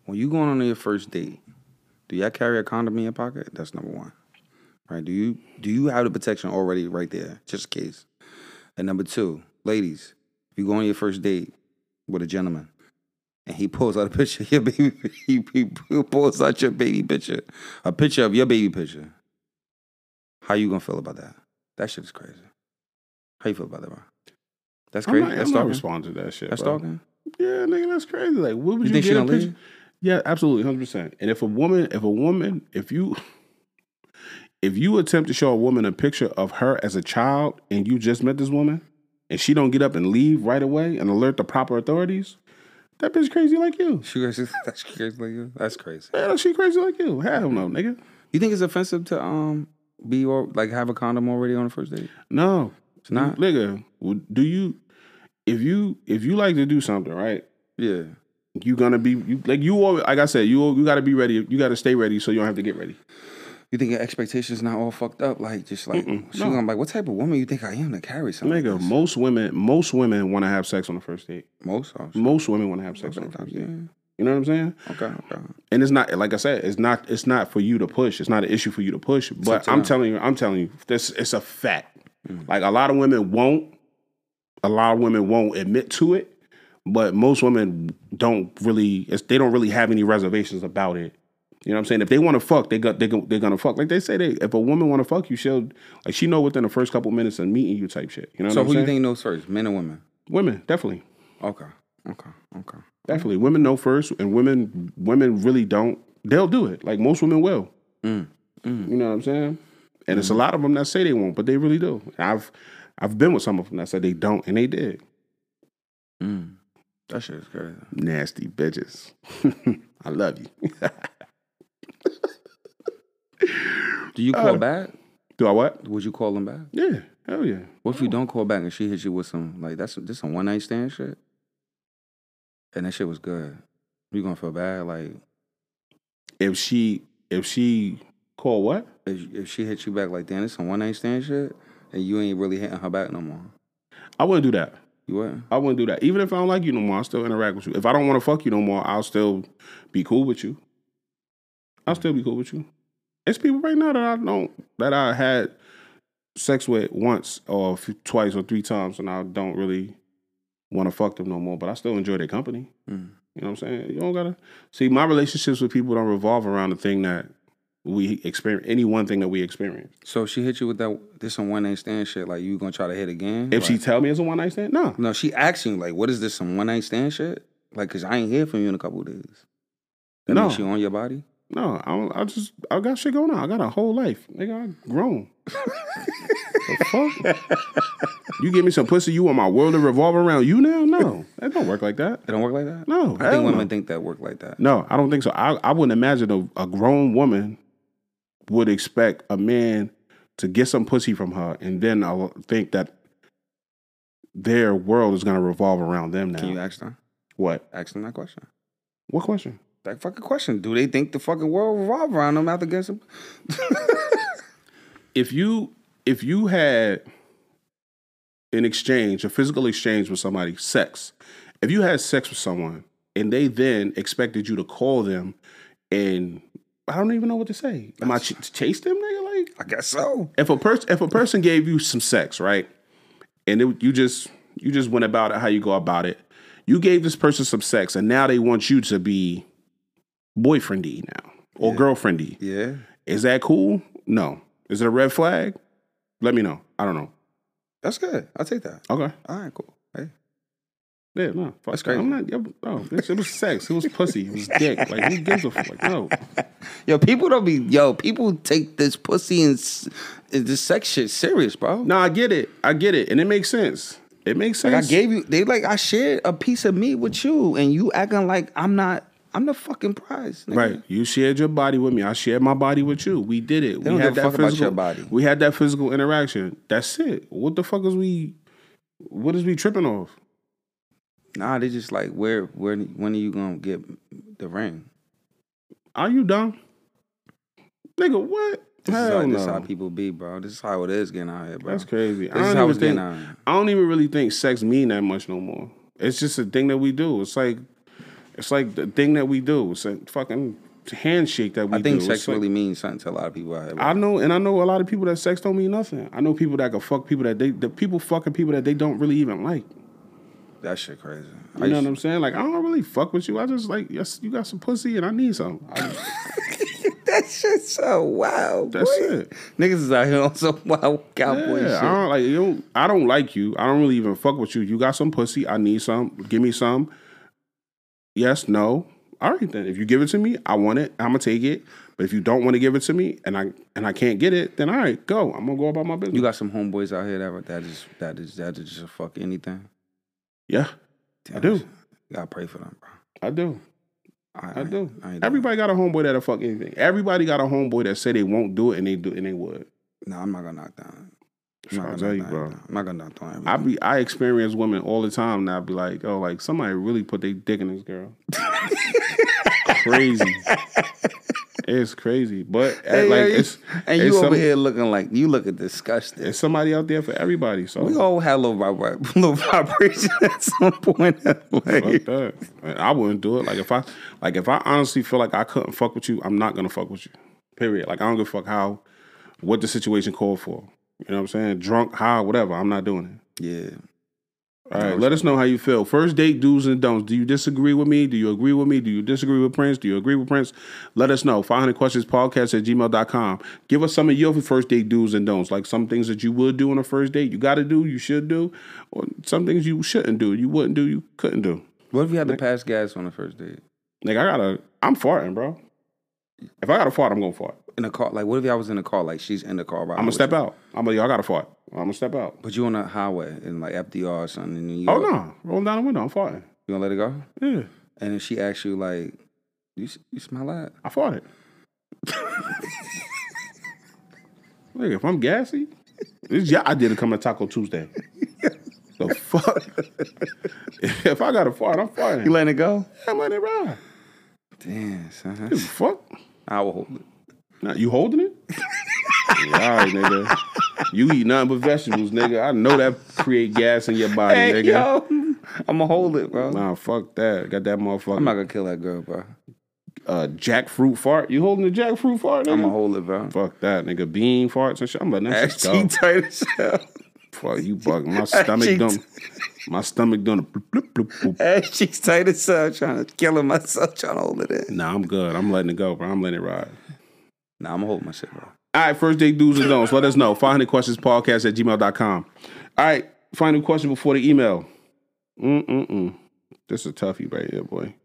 When you going on your first date, do y'all carry a condom in your pocket? That's number one. Right? Do you do you have the protection already right there, just in case? And number two, ladies, if you go on your first date with a gentleman and he pulls out a picture of your baby, he, he pulls out your baby picture, a picture of your baby picture. How you gonna feel about that? That shit is crazy. How you feel about that, bro? That's I'm crazy. not, that's I'm not responding to that shit. That's bro. stalking. Yeah, nigga, that's crazy. Like, what would You you, think get a gonna picture? leave? Yeah, absolutely, hundred percent. And if a woman, if a woman, if you, if you attempt to show a woman a picture of her as a child, and you just met this woman, and she don't get up and leave right away and alert the proper authorities, that bitch crazy like you. She crazy. That's crazy like you. That's crazy. Yeah, she crazy like you. Hell no, nigga. You think it's offensive to um be or like have a condom already on the first date? No, it's not? nigga. Do you? If you if you like to do something, right? Yeah. You gonna be you like you always, like I said you you got to be ready. You got to stay ready so you don't have to get ready. You think your expectations not all fucked up? Like just like she no. be like, what type of woman you think I am to carry something? like Nigga, this? most women most women want to have sex on the first date. most oh, shit. Most women want to have sex on the first yeah. You know what I'm saying? Okay, okay. And it's not like I said, it's not it's not for you to push. It's not an issue for you to push. But to I'm telling you, I'm telling you, this it's a fact. Mm. Like a lot of women won't, a lot of women won't admit to it, but most women don't really. It's, they don't really have any reservations about it. You know what I'm saying? If they want to fuck, they got they go, they're gonna fuck. Like they say, they if a woman want to fuck you, she'll like she know within the first couple minutes of meeting you type shit. You know So what I'm who saying? you think knows first, men or women? Women definitely. Okay, okay, okay. Definitely, women know first, and women women really don't. They'll do it. Like most women will. Mm, You know what I'm saying? And it's a lot of them that say they won't, but they really do. I've I've been with some of them that said they don't, and they did. Mm. That shit is crazy. Nasty bitches. I love you. Do you Uh, call back? do I what? Would you call them back? Yeah, hell yeah. What if you don't call back and she hits you with some like that's this some one night stand shit? And that shit was good. You gonna feel bad? Like If she if she call what? if, if she hits you back like damn, it's some one night stand shit, and you ain't really hitting her back no more. I wouldn't do that. You what? I wouldn't do that. Even if I don't like you no more, I'll still interact with you. If I don't want to fuck you no more, I'll still be cool with you. I'll still be cool with you. It's people right now that I don't that I had sex with once or f- twice or three times, and I don't really want to fuck them no more. But I still enjoy their company. Mm. You know what I'm saying? You don't gotta see my relationships with people don't revolve around the thing that we experience. Any one thing that we experience. So if she hit you with that this some one night stand shit, like you gonna try to hit again? If she tell me it's a one night stand, no. no, she asking like, what is this some one night stand shit? Like, cause I ain't hear from you in a couple of days. That No. she on your body. No, I, I just I got shit going on. I got a whole life, nigga. I grown. Fuck? you give me some pussy, you want my world to revolve around you now? No, that don't work like that. It don't work like that. No, I think no. women think that work like that. No, I don't think so. I, I wouldn't imagine a, a grown woman would expect a man to get some pussy from her and then I'll think that their world is gonna revolve around them now. Can you ask them? what? Ask them that question. What question? That fucking question. Do they think the fucking world revolve around them after getting some? If you if you had an exchange, a physical exchange with somebody, sex, if you had sex with someone and they then expected you to call them and I don't even know what to say. Am I ch- chase them, nigga? Like I guess so. if a person if a person gave you some sex, right, and it, you just you just went about it how you go about it, you gave this person some sex, and now they want you to be boyfriendy now or girlfriendy. Yeah. Is that cool? No. Is it a red flag? Let me know. I don't know. That's good. I'll take that. Okay. All right, cool. Yeah, no. Fuck That's that. I'm not. yo, No, bitch, it was sex. It was pussy. It was dick. Like who gives a fuck? Like, no. Yo, people don't be yo. People take this pussy and and this sex shit serious, bro. No, I get it. I get it, and it makes sense. It makes sense. Like I gave you, they like I shared a piece of me with you, and you acting like I'm not. I'm the fucking prize. nigga. Right. You shared your body with me. I shared my body with you. We did it. They we had that physical your body. We had that physical interaction. That's it. What the fuck is we what is we tripping off? Nah, they just like where, where, when are you gonna get the ring? Are you dumb? Nigga, what? This, is, Hell how, no. this is how people be, bro. This is how it is getting out here, bro. That's crazy. This I don't how even it's getting think out here. I don't even really think sex mean that much no more. It's just a thing that we do. It's like it's like the thing that we do. It's a fucking handshake that we do. I think do. sex It's like- really means something to a lot of people out here. I know, and I know a lot of people that sex don't mean nothing. I know people that can fuck people that they, the people fucking people that they don't really even like. That shit crazy. I You know what I'm saying? Like I don't really fuck with you. I just like yes, you got some pussy and I need some. I, that shit's so wild. that's boy. it. Niggas is out here on some wild cowboy Yeah, I shit. don't like you. Don't, I don't like you. I don't really even fuck with you. You got some pussy. I need some. Give me some. Yes, no. All right then. If you give it to me, I want it. I'm gonna take it. But if you don't want to give it to me and I and I can't get it, then all right, go. I'm gonna go about my business. You got some homeboys out here that that is that is that is just fuck anything. Yeah, I do. Gotta pray for them, bro. I do. I, I do. I Everybody got a homeboy that'll fuck anything. Everybody got a homeboy that say they won't do it and they do and they would. No, I'm not gonna knock down. I'm not gonna you, bro. I'm not gonna knock down I be I experience women all the time I be like, oh, like somebody really put their dick in this girl. crazy. It's crazy. But uh, Hey, like yeah, it's and it's you over some- here looking like you looking disgusted. it's somebody out there for everybody. So we all had a little, vibra- little vibration at some point. fuck like, that. I wouldn't do it. Like if I like if I honestly feel like I couldn't fuck with you, I'm not gonna fuck with you. Period. Like I don't give a fuck how what the situation called for. You know what I'm saying? Drunk, high, whatever. I'm not doing it. yeah, All right, let us know how you feel. First date do's and don'ts. Do you disagree with me? Do you agree with me? Do you disagree with Prince? Do you agree with Prince? Let us know. 500 questions podcast at gmail.com. Give us some of your first date do's and don'ts. Like some things that you would do on a first date, you got to do, you should do, or some things you shouldn't do, you wouldn't do, you couldn't do. what if you had to pass gas on the first date Like, I got to, I'm farting, bro. If I got to fart, I'm to fart. in a car? Like, what if I was in a car? Like, she's in the car. Right I'm to step out. I'm to, I got to fart. I'm to step out. But you on a highway in like FDR or something, and you Oh, no. Roll down the window. I'm farting. you gonna let it go? Yeah. And if she asks you like, you you smell that? I farted. Look, if I'm gassy, this yeah, I did it come to Taco Tuesday. the fuck? if I got a fart, I'm farting. You letting it go? I'm letting it ride. Damn, son. The fuck? I will hold it. Now, you holding it? yeah, all right, nigga. You eat nothing but vegetables, nigga. I know that create gas in your body, Hey, nigga. yo, I'm gonna hold it, bro. Nah, fuck that. Got that motherfucker. I'm not gonna kill that girl, bro. uh, jackfruit fart. You holding the jackfruit fart, nigga? I'm gonna hold it, bro. Fuck that, nigga. Bean farts and shit. I'm letting that Ass shit go. tight as hell. Fuck you, bug. My stomach cheeks. My stomach done. a bloop, bloop, bloop, bloop. Cheeks tight as hell. Trying to killing myself, trying to hold it in. Nah, I'm good. I'm letting it go, bro. I'm letting it ride. Nah, I'm gonna hold my shit, bro. All right, first date do's and don'ts. Let us know. 500 questions podcast at gmail.com. All right, final question before the email. Mm-mm-mm. This is a toughie right here, boy.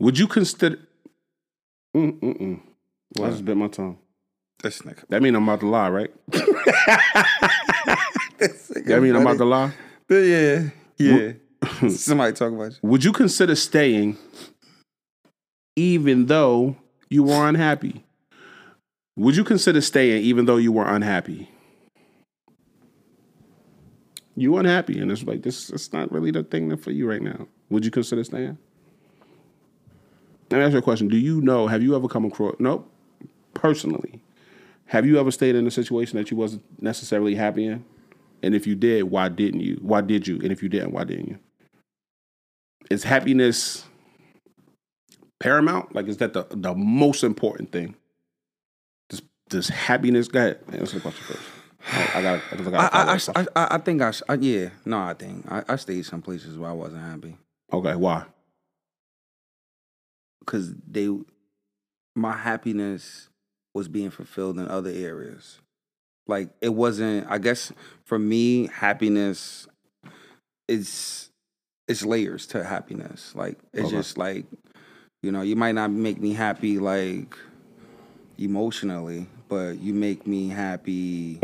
Would you consider. Mm-mm-mm. Well, I just bit my tongue. This nigga. That mean I'm about to lie, right? that mean I'm about to lie. Yeah, yeah. Somebody talk about you. Would you consider staying even though you were unhappy? Would you consider staying even though you were unhappy? You unhappy, and it's like this. It's not really the thing for you right now. Would you consider staying? Let me ask you a question. Do you know? Have you ever come across? Nope. Personally, have you ever stayed in a situation that you wasn't necessarily happy in? And if you did, why didn't you? Why did you? And if you didn't, why didn't you? Is happiness paramount? Like, is that the the most important thing? Does does happiness? Go ahead. Answer the question first. I, I got. I, I, I, I, I, I think I, I, yeah, no, I think I, I stayed some places where I wasn't happy okay. Why? because they, my happiness was being fulfilled in other areas. Like it wasn't. I guess for me, happiness is it's layers to happiness. Like it's Okay. just like you know, you might not make me happy like emotionally, but you make me happy.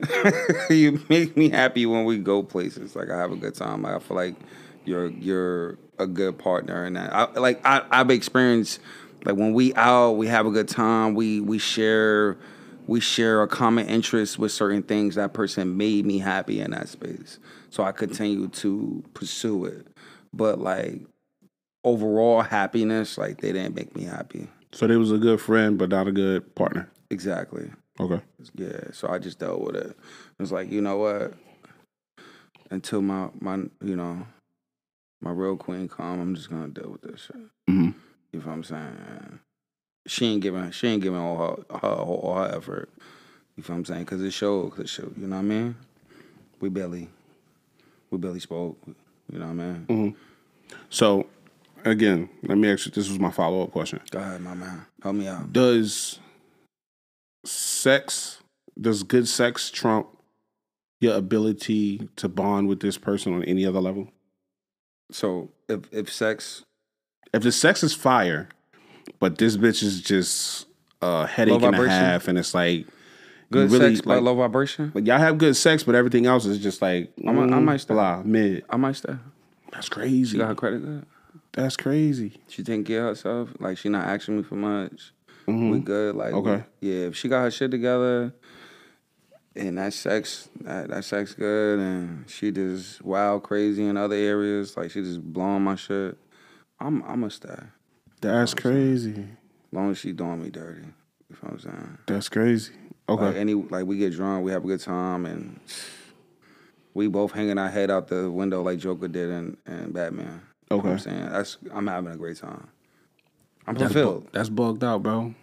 you make me happy when we go places. Like I have a good time. I feel like you're you're a good partner, and that. I, like I, I've experienced like when we out, we have a good time. We we share we share a common interest with certain things. That person made me happy in that space, so I continue to pursue it. But like overall happiness, like they didn't make me happy. So they was a good friend, but not a good partner. Exactly. Okay. Yeah, so I just dealt with it. It's like, you know what? Until my my you know, my real queen come, I'm just gonna deal with this shit. Mhm. You know what I'm saying? She ain't giving she ain't giving all her her all her effort. You feel what I'm saying? Cause it showed, cause it showed, you know what I mean? We barely we barely spoke. You know what I mean? Mm-hmm. So, again, let me ask you. This was my follow up question. Go ahead, my man. Help me out. Does sex, does good sex trump your ability to bond with this person on any other level? So if if sex If the sex is fire, but this bitch is just a headache and a half, and it's like good really, sex by like, low vibration, like, y'all have good sex, but everything else is just like I might- I mm, might stop. blah mid. I might stay. That's She crazy. got her credit good. That's crazy. She didn't of herself. Like she not asking me for much. Mhm. We good. Like we- Okay. yeah. If she got her shit together, and that sex, that, that sex good, and she just wild crazy in other areas. Like she just blowing my shit. I'm I'm a stay. That's crazy. As long as she doing me dirty. You know what I'm saying? That's crazy. Okay. Like any like we get drunk, we have a good time, and we both hanging our head out the window like Joker did in, in Batman. You know what I'm saying that's I'm having a great time. I'm That's, fulfilled. bu- that's bugged out, bro.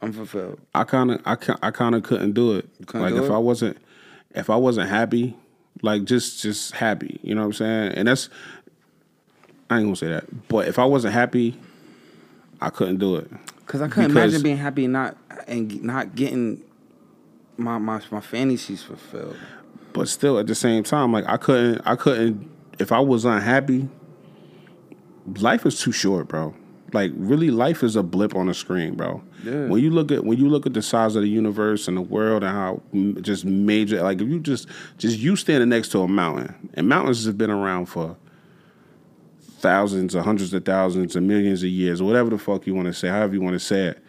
I'm fulfilled. I kind of, I, ki- I kind of couldn't do it. couldn't like do if it? I wasn't, if I wasn't happy, like just, just happy. You know what I'm saying? And that's, I ain't gonna say that. But if I wasn't happy, I couldn't do it. Cause I couldn't Because- imagine being happy and not and not getting my my my fantasies fulfilled. But still, at the same time, like I couldn't, I couldn't. If I was unhappy, life is too short, bro. Like really, life is a blip on a screen, bro. Yeah. When you look at when you look at the size of the universe and the world and how just major, like if you just just you standing next to a mountain, and mountains have been around for thousands or hundreds of thousands or millions of years, or whatever the fuck you want to say, however you want to say it.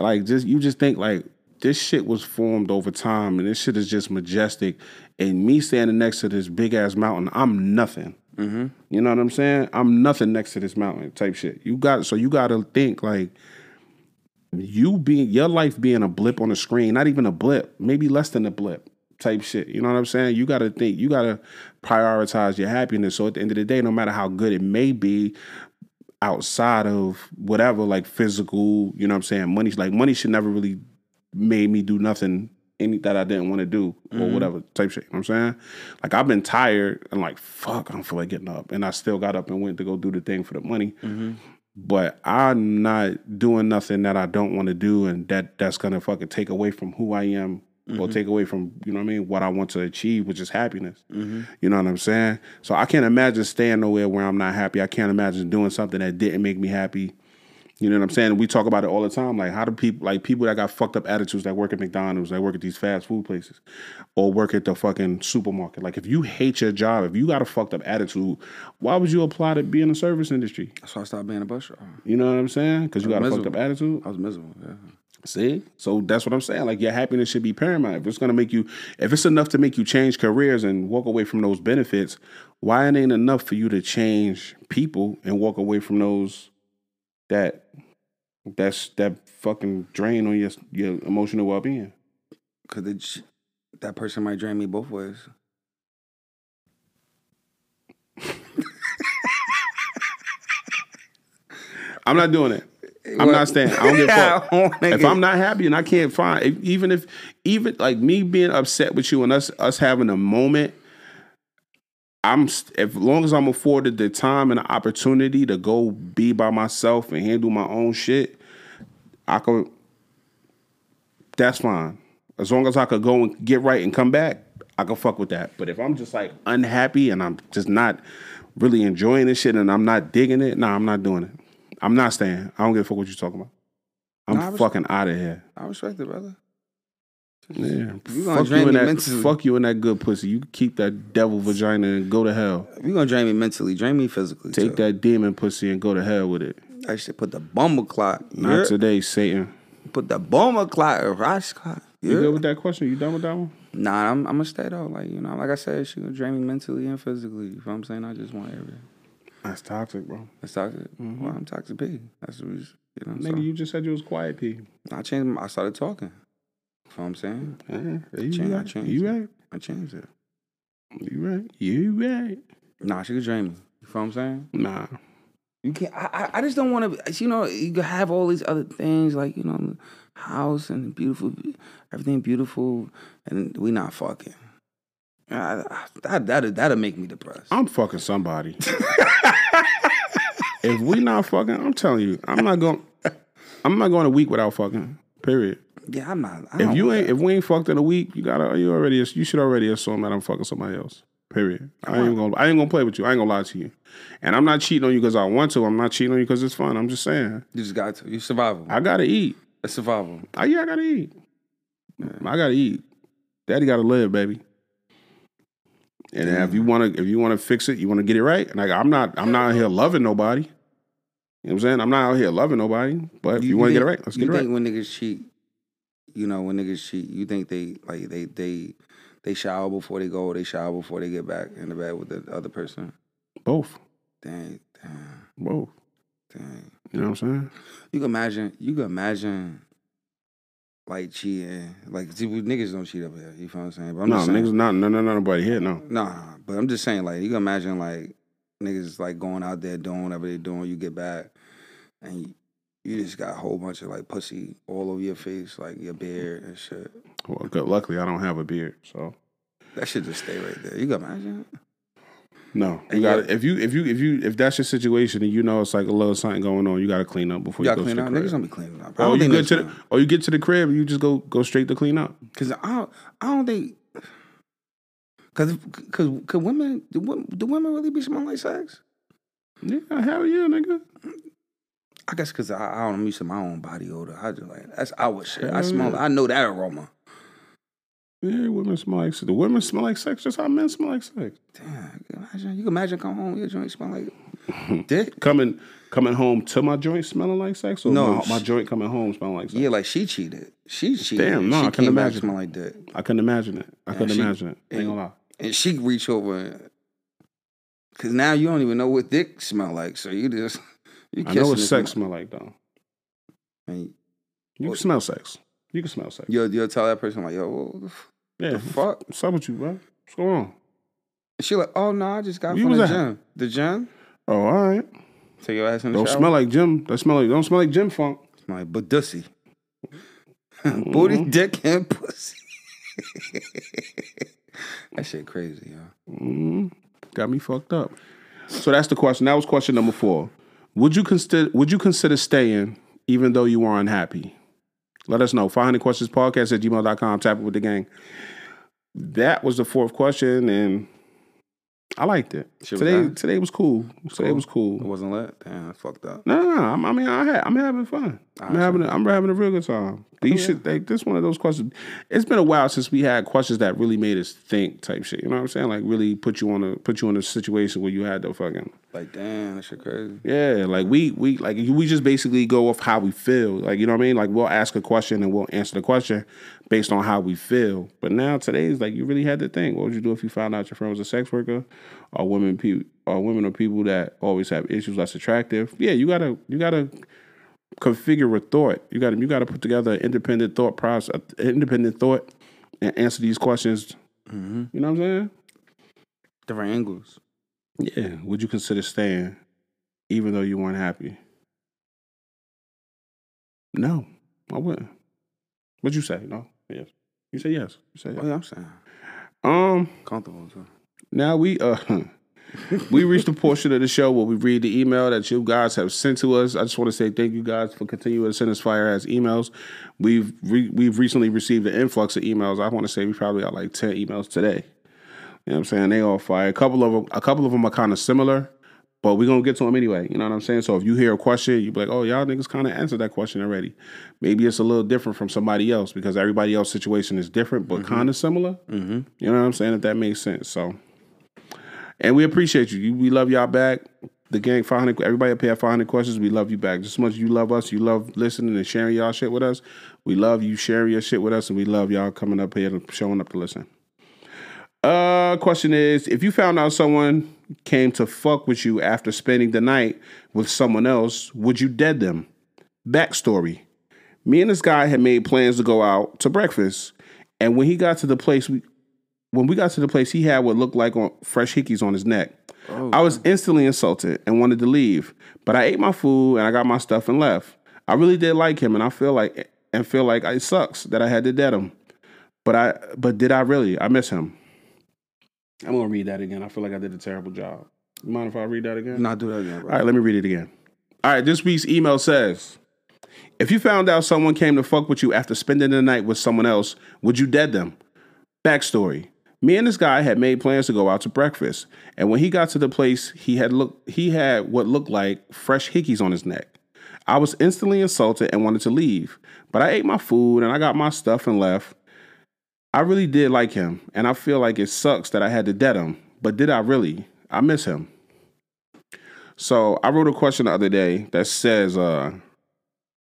Like just you just think like this shit was formed over time, and this shit is just majestic. And me standing next to this big ass mountain, I'm nothing. Mm-hmm. You know what I'm saying? I'm nothing next to this mountain type shit. You got so you got to think like you being your life being a blip on the screen, not even a blip, maybe less than a blip type shit. You know what I'm saying? You got to think, you got to prioritize your happiness. So at the end of the day, no matter how good it may be outside of whatever, like physical, you know what I'm saying? Money, like money should never really made me do nothing any that I didn't want to do or mm-hmm. whatever type shit. You know what I'm saying? Like I've been tired and like, fuck, I don't feel like getting up. And I still got up and went to go do the thing for the money mm-hmm. but I'm not doing nothing that I don't want to do, and that that's gonna fucking take away from who I am, or mm-hmm. take away from you know what I mean, what I want to achieve, which is happiness. Mm-hmm. You know what I'm saying? So I can't imagine staying nowhere where I'm not happy. I can't imagine doing something that didn't make me happy. You know what I'm saying? We talk about it all the time. Like, how do people, like people that got fucked up attitudes that work at McDonald's, that work at these fast food places, or work at the fucking supermarket? Like, if you hate your job, if you got a fucked up attitude, why would you apply to be in the service industry? That's why I stopped being a bus driver. You know what I'm saying? Because you got a fucked up attitude. I was miserable. Yeah. See? So that's what I'm saying. Like your happiness should be paramount. If it's gonna make you if it's enough to make you change careers and walk away from those benefits, why it ain't enough for you to change people and walk away from those that that's that fucking drain on your your emotional well being? Cause it, that person might drain me both ways. I'm not doing it. I'm not staying. I don't give a fuck. I don't wanna if I'm not happy and I can't find, if, even if, even like me being upset with you and us us having a moment, I'm if long as I'm afforded the time and the opportunity to go be by myself and handle my own shit, I could. That's fine. As long as I could go and get right and come back, I can fuck with that. But if I'm just like unhappy and I'm just not really enjoying this shit and I'm not digging it, nah, I'm not doing it. I'm not staying. I don't give a fuck what you're talking about. I'm was- fucking out of here. I respect it, brother. Yeah. You gonna fuck drain you in me that mentally. fuck you in that good pussy. You keep that devil vagina and go to hell. You gonna drain me mentally, drain me physically. Take too. that demon pussy and go to hell with it. I should put the bomber clock. Not today, Satan. Put the bomber clock or Rosh clock. You Yeah. good with that question? You done with that one? Nah, I'm, I'm gonna stay though. Like you know, like I said, she gonna drain me mentally and physically. You know what I'm saying? I just want everything. That's toxic, bro. That's toxic. Mm-hmm. Well, I'm toxic P. That's what we, you know. Nigga, so you just said you was quiet, P. I changed. My, I started talking. You know what I'm saying? Yeah, you I right. changed You it. right. I changed it. You right. You right. Nah, she could drain me. You know what I'm saying? Nah. You can't. I, I, I just don't want to. You know, you have all these other things like you know, house and beautiful, everything beautiful, and we not fucking. I, I, that that that'll make me depressed. I'm fucking somebody. if we not fucking, I'm telling you, I'm not going. I'm not going a week without fucking. Period. yeah, I'm not. I If you ain't, if we ain't fucked in a week, you gotta, you already, you should already assume that I'm fucking somebody else. Period. I ain't gonna, I ain't gonna play with you. I ain't gonna lie to you. And I'm not cheating on you because I want to. I'm not cheating on you because it's fun. I'm just saying, you just got to. You survival. I gotta eat. It's survival. I, yeah, I gotta eat. I gotta eat. Daddy gotta live, baby. And if you wanna, if you wanna fix it, you wanna get it right. And like, I'm not, I'm not out here loving nobody. You know what I'm saying? I'm not out here loving nobody. But if you, wanna get it right, let's you get it think when niggas cheat, you know, when niggas cheat, you think they like they they they shower before they go, they shower before they get back in the bed with the other person? Both, Dang, damn, both. dang. You know what I'm saying? You can imagine. You can imagine. Like cheating, like see, niggas don't cheat up here. You feel what I'm saying? But I'm No, saying, niggas, not, no, no, no, nobody here. No. Nah, but I'm just saying, like, you can imagine, like, niggas, like, going out there doing whatever they doing, you get back, and you, you just got a whole bunch of, like, pussy all over your face, like, your beard and shit. Well, good. Luckily, I don't have a beard, so That should just stay right there. You can imagine? No. You got to if you if you if you if that's your situation and you know it's like a little something going on, you got to clean up before You you, go clean to up. the Niggas crib. don't be cleaning up. I Or don't you get to the, or oh, you get to the crib and you just go go straight to clean up. Cause I don't, I don't think, cause, cause, cause women, do, women- do women really be smelling like sex? Yeah, hell yeah, nigga. I guess cause I, I don't, I'm used to my own body odor. I just like, that's our shit. I Hell smell, yeah. I know that aroma. Yeah, women smell like sex. The women smell like sex just how men smell like sex. Damn, you can imagine, you can imagine come home, your joint smell like dick. Coming coming home to my joint smelling like sex, or No. my, my joint coming home smelling like sex. Yeah, like she cheated. She cheated. Damn, no, she I couldn't imagine. smell like dick. I couldn't imagine it. I couldn't she- imagine it. Ain't gonna lie. And she reach over and- Cause now you don't even know what dick smell like. So you just you I know what sex smell like though. and You can smell sex. You can smell sex. You'll you'll tell that person like, yo, what the f- Yeah. the fuck? What's up with you, bro? What's going on? She like, oh no, I just got You from the at- gym. The gym? Oh, all right. Take your ass in the Don't shower. smell like gym. That smell like don't smell like gym Funk. Smell like budussy. Mm-hmm. Booty, dick, and pussy. that shit crazy, yo. Mm, got me fucked up. So that's the question. That was question number four. Would you consider Would you consider staying even though you are unhappy? Let us know. 500 questions podcast at gmail.com. Tap it with the gang. That was the fourth question, and I liked it. Shit today today was cool. Today was cool. It wasn't lit. Damn, fucked up. No, no, no. I mean, I had, I'm having fun. I'm having, a, I'm having a real good time. These shit, like, this one of those questions. It's been a while since we had questions that really made us think, type shit. You know what I'm saying? Like, really put you on a, put you in a situation where you had to fucking, Like, damn, that shit crazy. yeah. Like we, we, like we just basically go off how we feel. Like, you know what I mean? Like we'll ask a question and we'll answer the question based on how we feel. But now today's like you really had to think. What would you do if you found out your friend was a sex worker, or women, people, or women or people that always have issues less attractive? Yeah, you gotta, you gotta configure a thought. You got to you got to put together an independent thought process, independent thought, and answer these questions. Mm-hmm. You know what I'm saying? Different angles. Yeah. Would you consider staying, even though you weren't happy? No, I wouldn't. What'd you say? No. Yes. You say yes. You say yes. Oh, yeah, I'm saying. Um. Comfortable, too. Now we uh. we reached a portion of the show where we read the email that you guys have sent to us. I just want to say thank you guys for continuing to send us fire ass emails. We've re- we've recently received an influx of emails. I want to say we probably got like ten emails today. You know what I'm saying? They all fire. A couple of them, a couple of them are kind of similar, but we're gonna get to them anyway. You know what I'm saying? So if you hear a question, you be like, "Oh, y'all niggas kind of answered that question already." Maybe it's a little different from somebody else because everybody else's situation is different, but kind of similar. Mm-hmm. You know what I'm saying? If that makes sense. So, and we appreciate you. We love y'all back. The gang 500. Everybody up here at 500 questions. We love you back just as much as you love us. You love listening and sharing y'all shit with us. We love you sharing your shit with us, and we love y'all coming up here and showing up to listen. Uh, question is: If you found out someone came to fuck with you after spending the night with someone else, would you dead them? Backstory: Me and this guy had made plans to go out to breakfast, and when he got to the place, we when we got to the place, he had what looked like on fresh hickeys on his neck. Oh, I was instantly insulted and wanted to leave, but I ate my food and I got my stuff and left. I really did like him, and I feel like and feel like it sucks that I had to dead him. But I but did I really? I miss him. I'm gonna read that again. I feel like I did a terrible job. You mind if I read that again? Not do that again, bro. All right, let me read it again. All right, this week's email says If you found out someone came to fuck with you after spending the night with someone else, would you dead them? Backstory. Me and this guy had made plans to go out to breakfast, and when he got to the place, he had look he had what looked like fresh hickeys on his neck. I was instantly insulted and wanted to leave, but I ate my food and I got my stuff and left. I really did like him, and I feel like it sucks that I had to dead him, but did I really? I miss him. So I wrote a question the other day that says, uh,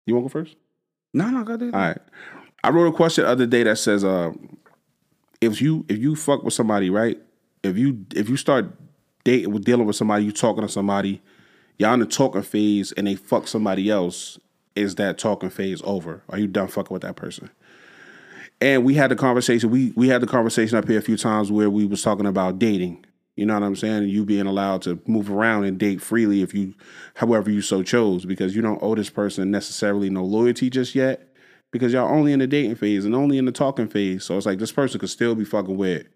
you want to go first? No, no, go do All right. I wrote a question the other day that says, uh, if you if you fuck with somebody, right? If you if you start dating with dealing with somebody, you talking to somebody, y'all in the talking phase and they fuck somebody else, is that talking phase over? Are you done fucking with that person? And we had the conversation. We we had the conversation up here a few times where we was talking about dating. You know what I'm saying? You being allowed to move around and date freely if you, however you so chose, because you don't owe this person necessarily no loyalty just yet, because y'all only in the dating phase and only in the talking phase. So it's like this person could still be fucking with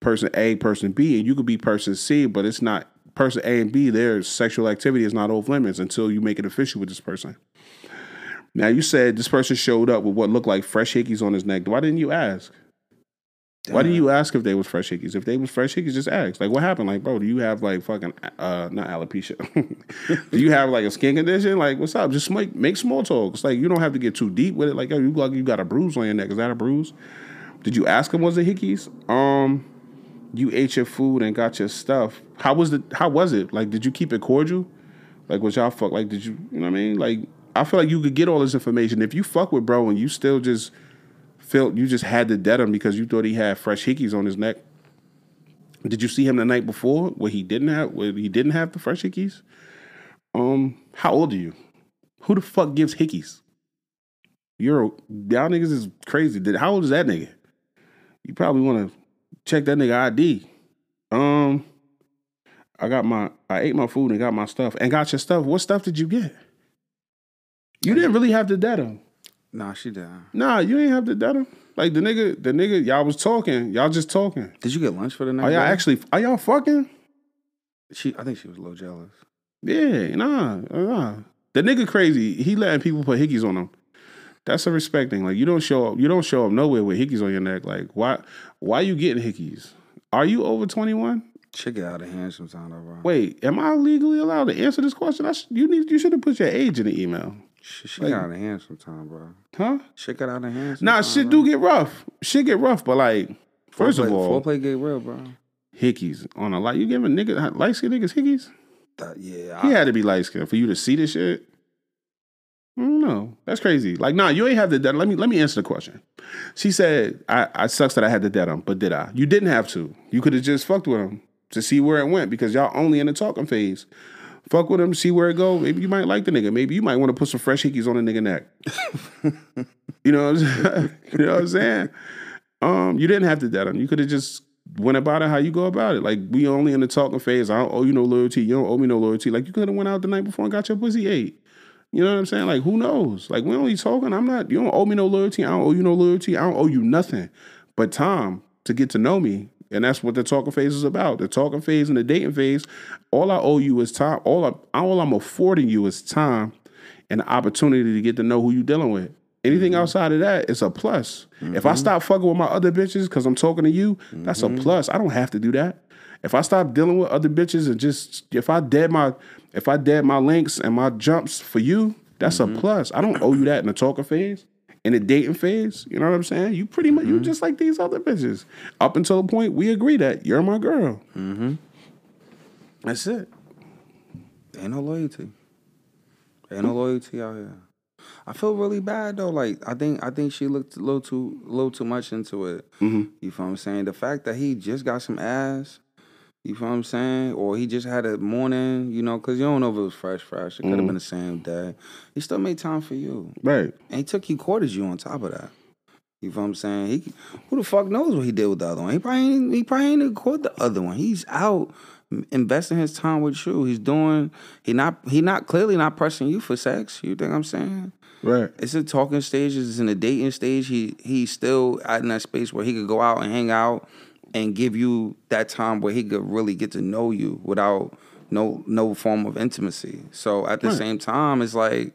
person A, person B, and you could be person C, but it's not person A and B. Their sexual activity is not off limits until you make it official with this person. Now you said this person showed up with what looked like fresh hickeys on his neck. Why didn't you ask? Why didn't you ask if they was fresh hickeys? If they was fresh hickeys, just ask. Like, what happened? Like, bro, do you have like fucking uh not alopecia? do you have like a skin condition? Like, what's up? Just make make small talk. It's like you don't have to get too deep with it. Like, yo, you like you got a bruise on your neck. Is that a bruise? Did you ask him was it hickeys? Um, you ate your food and got your stuff. How was the how was it? Like, did you keep it cordial? Like, was y'all fuck? Like, did you? You know what I mean? Like, I feel like you could get all this information if you fuck with bro and you still just felt you just had to dead him because you thought he had fresh hickeys on his neck. Did you see him the night before where he didn't have where he didn't have the fresh hickeys? Um, how old are you? Who the fuck gives hickeys? You're y'all niggas is crazy. Did how old is that nigga? You probably want to check that nigga ID. Um, I got my I ate my food and got my stuff and got your stuff. What stuff did you get? You didn't really have to dead him. Nah, she did. Nah, you ain't have to dead him. Like the nigga, the nigga, y'all was talking. Y'all just talking. Did you get lunch for the night? Are y'all bro? actually? Are y'all fucking? She, I think she was a little jealous. Yeah, nah, nah. The nigga crazy. He letting people put hickeys on him. That's a respect thing. Like you don't show up. You don't show up nowhere with hickeys on your neck. Like why? Why you getting hickeys? Are you over 21? Shit it out of hand sometimes, though, bro. Wait, am I legally allowed to answer this question? I sh- you need you should have put your age in the email. Shit, shit get out of hand sometimes, bro. Huh? Shit get out of hand. Nah, shit bro. do get rough. Shit get rough, but like, first of Foreplay- all, foreplay get real, bro. hickeys on a light. You giving nigga light skinned niggas hickeys? That- yeah, He I, had to be light skinned for you to see this shit. Mm, no. That's crazy. Like, nah, you ain't have the dead- Let me let me answer the question. She said, "I, I sucks that I had to dead him, but did I? You didn't have to. You could have just fucked with him to see where it went because y'all only in the talking phase. Fuck with him, see where it go. Maybe you might like the nigga. Maybe you might want to put some fresh hickeys on the nigga neck. you know what I'm saying? you know what I'm saying? Um, you didn't have to dead him. You could have just went about it how you go about it. Like we only in the talking phase. I don't owe you no loyalty. You don't owe me no loyalty. Like you could have went out the night before and got your pussy ate. You know what I'm saying? Like who knows? Like we only talking. I'm not. You don't owe me no loyalty. I don't owe you no loyalty. I don't owe you nothing but time to get to know me. And that's what the talking phase is about. The talking phase and the dating phase. All I owe you is time. All I, all I'm affording you is time and the opportunity to get to know who you're dealing with. Anything mm-hmm. outside of that is a plus. If I mm-hmm. stop fucking with my other bitches because I'm talking to you, that's a mm-hmm. plus. I don't have to do that. If I stop dealing with other bitches and just if I dead my if I dead my links and my jumps for you, that's a plus. I don't owe you that in the talking phase. In the dating phase, you know what I'm saying? You pretty much you just like these other bitches. Up until the point we agree that you're my girl. Mm-hmm. That's it. ain't no loyalty. Ain't no loyalty out here. I feel really bad though. Like I think I think she looked a little too a little too much into it. Mm-hmm. You feel what I'm saying? The fact that he just got some ass, you feel what I'm saying? Or he just had a morning, you know, because you don't know if it was fresh, fresh. It could have Mm-hmm. been the same day. He still made time for you. Right. And he took he courted you on top of that. You feel what I'm saying? He who the fuck knows what he did with the other one? He probably ain't, he probably ain't court the other one. He's out investing his time with you. He's doing he not he not clearly not pressing you for sex. You think I'm saying? Right. It's a talking stage. It's in the dating stage. He he's still out in that space where he could go out and hang out and give you that time where he could really get to know you without no no form of intimacy. So at the Right. same time, it's like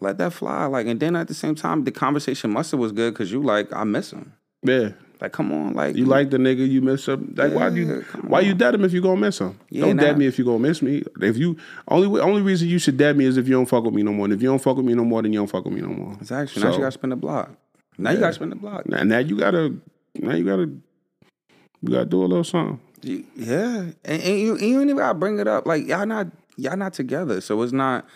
let that fly. Like and then at the same time, the conversation must have was good because you like I miss him. Yeah. Like come on, like You like the nigga, you miss him. Like why do you why you on. dead him if you gonna miss him? Yeah, don't dead nah. me if you gonna miss me. If you only only reason you should dead me is if you don't fuck with me no more. And if you don't fuck with me no more, then you don't fuck with me no more. exactly. Now you got to spin the block. Now you got to spin the block. Now, now you gotta now you gotta you gotta do a little something. Yeah, and, and you, and you ain't even gotta bring it up. Like y'all not y'all not together, so it's not.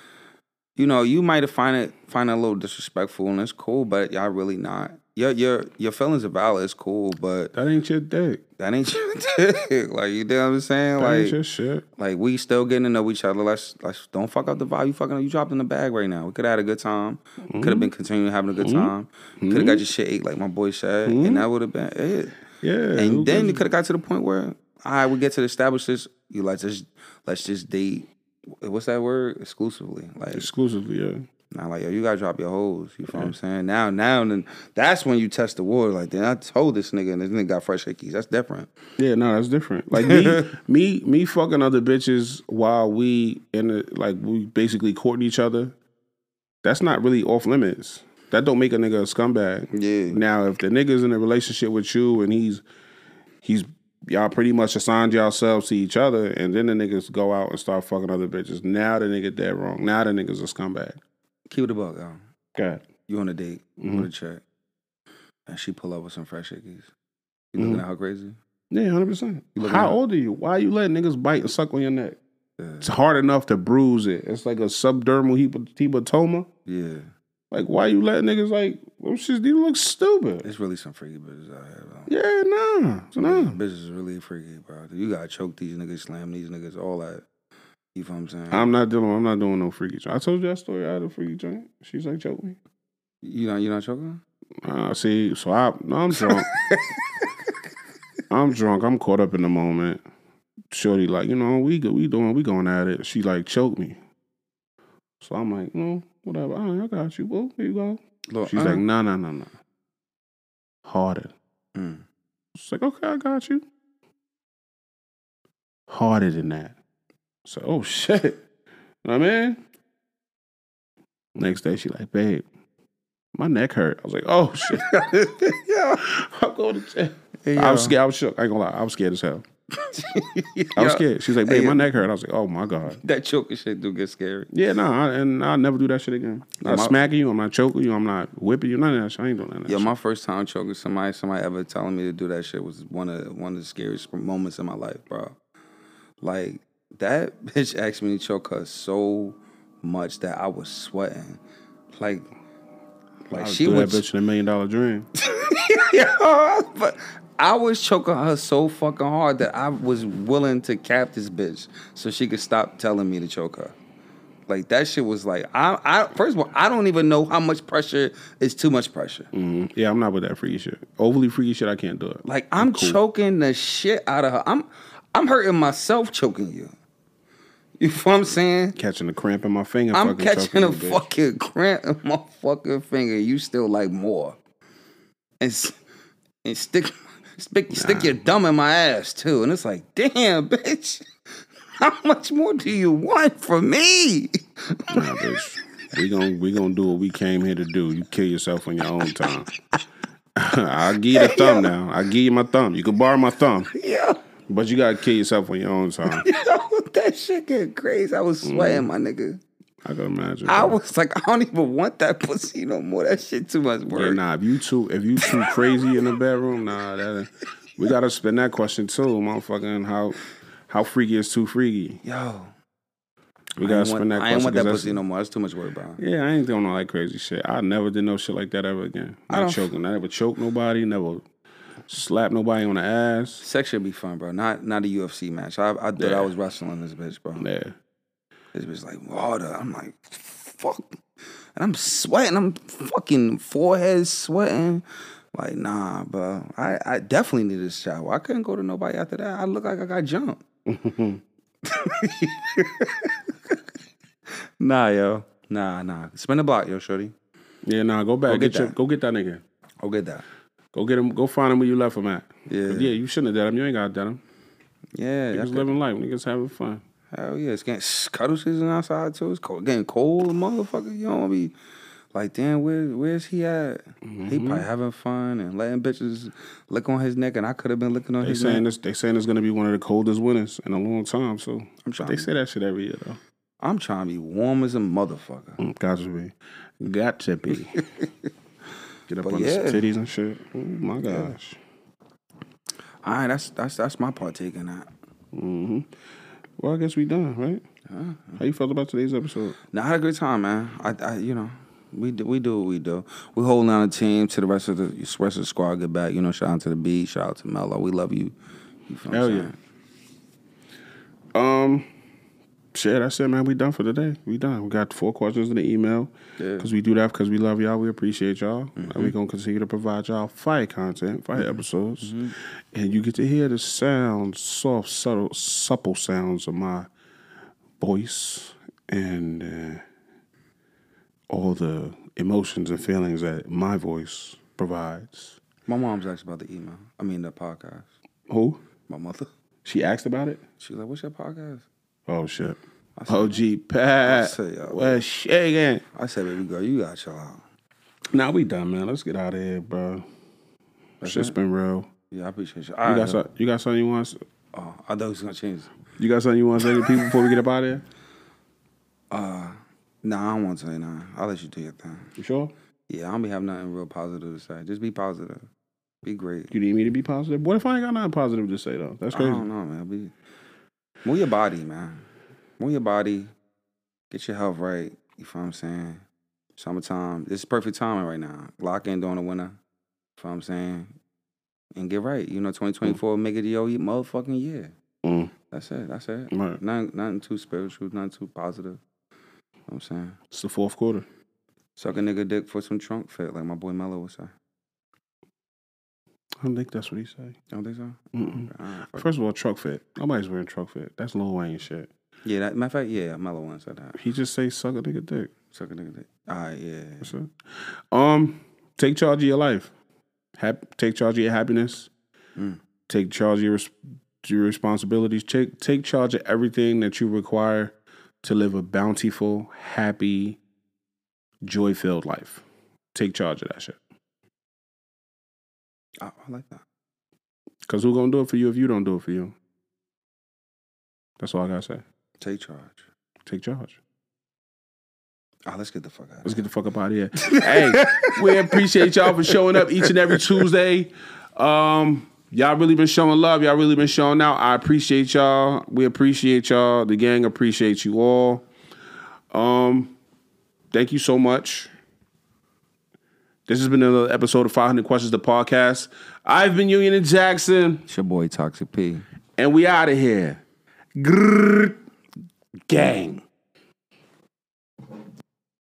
You know, you might have find it find it a little disrespectful, and it's cool, but y'all really not. Your your your feelings are valid. It's cool, but That ain't your dick. that ain't your dick. Like you know what I'm saying? That ain't Like your shit. like we still getting to know each other. Let's let's don't fuck up the vibe. You fucking you dropped in the bag right now. We could have had a good time. Could have mm-hmm. been continuing having a good mm-hmm. time. Could have got your mm-hmm. shit ate like my boy said, and that would have been it. Yeah. And then you could have got to the point where, all right, we get to establish this. You like just let's just date. What's that word? Exclusively. Like exclusively, yeah. now, like yo, you gotta drop your hoes. You feel what I'm saying? Now, now, and then that's when you test the water. Like then I told this nigga, and this nigga got fresh hickeys. That's different. Yeah, no, that's different. Like me, me, me fucking other bitches while we in the like we basically courting each other. That's not really off limits. That don't make a nigga a scumbag. Yeah. Now, if the nigga's in a relationship with you and he's he's y'all pretty much assigned yourselves to each other, and then the niggas go out and start fucking other bitches. Now the nigga dead wrong. Now the nigga's a scumbag. Keep it a buck, yo. God. You on a date? You Mm-hmm. on a check? And she pull up with some fresh hickeys. You Mm-hmm. looking at how crazy? Yeah, hundred percent. How old are you? Why are you letting niggas bite and suck on your neck? Yeah. It's hard enough to bruise it. It's like a subdermal hematoma. Yeah, Like, why you letting niggas like? Them shit, These look stupid. it's really some freaky bitches out here, though. Yeah, nah, Some nah. bitches- really freaky, bro. You gotta choke these niggas, slam these niggas, all that. You feel what I'm saying? I'm not doing. I'm not doing no freaky joint. I told you that story. I had a freaky joint. She's like, choke me. you not you not choking? Uh, see, so I, no, I'm drunk. I'm drunk. I'm caught up in the moment. Shorty, like, you know, we go, we doing, we going at it. She like choke me. So I'm like, no, whatever. All right, I got you. Well, here you go. Look, She's uh, like, no, no, no, no. Harder. mm. She's like, okay, I got you. Harder than that. So, oh shit. You know what I mean? Next day, she like, babe, my neck hurt. I was like, oh shit. yeah, I'm going to jail. Hey, I was yo. scared. I was shook. I ain't gonna lie. I was scared as hell. I was scared. She's like, hey, babe, my neck hurt. I was like, oh my god. That choking shit do get scary. Yeah, no, I, and I'll never do that shit again. I'm not smacking you. I'm not choking you. I'm not whipping you. None of that shit. I ain't doing that shit. my first time choking somebody, somebody ever telling me to do that shit was one of one of the scariest moments in my life, bro. Like that bitch asked me to choke her so much that I was sweating. Like, like she do would, that bitch in a million dollar dream. yeah, but I was choking her so fucking hard that I was willing to cap this bitch so she could stop telling me to choke her. Like that shit was like I, I first of all I don't even know how much pressure is too much pressure. Mhm. Yeah, I'm not with that freaky shit. Overly freaky shit, I can't do it. Like I'm choking the shit out of her. I'm I'm hurting myself choking you. You know what I'm saying? Catching a cramp in my finger. I'm catching a bitch. fucking cramp in my fucking finger. You still like more, and and stick stick stick your thumb in my ass too. And it's like, damn, bitch, how much more do you want from me? Nah, bitch. We gon' we gonna do what we came here to do. You kill yourself on your own time. I'll give you the thumb now. I'll give you my thumb. You can borrow my thumb, yeah, but you gotta kill yourself on your own time. that shit get crazy. I was sweating, mm. my nigga. I can imagine. I bro. was like, I don't even want that pussy no more. That shit too much work. Yeah, nah. If you too, if you too crazy in the bedroom, nah. That we gotta spin that question too, motherfucking. How how freaky is too freaky? Yo, We gotta spin that I question. ain't want that pussy no more. That's too much work, bro. Yeah, I ain't doing all that crazy shit. I never did no shit like that ever again. I Not don't- choking. I never choked nobody. Never slapped nobody on the ass. Sex should be fun, bro. Not not a UFC match. I I thought Yeah. I was wrestling this bitch, bro. Yeah. This bitch like water. I'm like, fuck. And I'm sweating. I'm fucking forehead sweating. Like, nah, bro. I, I definitely need a shower. I couldn't go to nobody after that. I look like I got jumped. nah, yo. Nah, nah. Spin the block, yo, shorty. Yeah, nah. Go back. Go get get your, that. go get that nigga. I'll get that. Go get him. Go find him where you left him at. Yeah. Yeah, you shouldn't have done him. You ain't got to done him. Yeah, Niggas that's living life. Niggas having fun. Hell yeah, it's getting cuddle season outside too. It's cold, getting cold, motherfucker. You don't want to be like, damn, where where's he at? He Mm-hmm. probably having fun and letting bitches lick on his neck, and I could have been licking on They his saying neck. this. They saying it's gonna be one of the coldest winters in a long time. So I'm trying. they say that shit every year though. I'm trying to be warm as a motherfucker. Mm, Got to be. Got to be. Get up But on yeah. the titties and shit. Oh my gosh. All right, that's that's that's my partake in that. hmm Well, I guess we done, right? How you felt about today's episode? Now I had a good time, man. I, I you know. We do, we do what we do. We holding down the team to the rest of the rest of the squad. Get back, you know. Shout out to the B. Shout out to Mello. We love you. you Hell yeah. Um, shit, that's it, man. We done for today. We done. We got four questions in the email. Yeah. Mm-hmm. Because we do that because we love y'all. We appreciate y'all. And we going to continue to provide y'all fire content, fire episodes. Mm-hmm. And you get to hear the sounds, soft, subtle, supple sounds of my voice and uh, all the emotions and feelings that my voice provides. My mom's asked about the email. I mean the podcast. Who? My mother. She asked about it? She was like, "What's your podcast?" Oh, shit. I said, OG Pat. I said, yo, What's shaking? I said, "Baby girl, you got chill out." Nah, we done, man. Let's get out of here, bro. Shit's it? been real. Yeah, I appreciate you. You right, got you got something you want? to- Oh, I thought he was gonna change. You got something you want to say to people before we get up out of here? Uh, nah, I don't want to say nothing. I'll let you do your thing. You sure? Yeah, I don't be having nothing real positive to say. Just be positive. Be great. You need me to be positive? What if I ain't got nothing positive to say though? That's crazy. I don't know, man. Be move your body, man. Move your body. Get your health right. You feel what I'm saying? Summertime. This is perfect timing right now. Lock in during the winter. You feel what I'm saying? And get right. You know, 2024 make it your motherfucking year. Mm. That's it. That's it. Right. Nothing, nothing too spiritual. Nothing too positive. You know what I'm saying? It's the fourth quarter. Suck a nigga dick for some Trukfit, like my boy Mello would say. I don't think that's what he say. Don't think so? Right. First of all, Trukfit. Nobody's wearing Trukfit. That's Lil Wayne shit. yeah, that, matter of fact, yeah, Mello once said that. He just say suck a nigga dick. Suck a nigga dick. All right, yeah. That's it. Um, take charge of your life. Hap- take charge of your happiness. Mm. Take charge of your res- your responsibilities. Take take charge of everything that you require to live a bountiful, happy, joy filled life. Take charge of that shit. I, I like that. Cause who gonna do it for you if you don't do it for you? That's all I gotta say. Take charge. Take charge. Oh, let's get the fuck out. Let's get the fuck up out of here. hey, we appreciate y'all for showing up each and every Tuesday. Um, y'all really been showing love. Y'all really been showing out. I appreciate y'all. We appreciate y'all. The gang appreciates you all. Um, thank you so much. This has been another episode of 500 Questions, the podcast. I've been Union and Jackson, It's your boy Toxic P. and we out of here. Grrr, gang.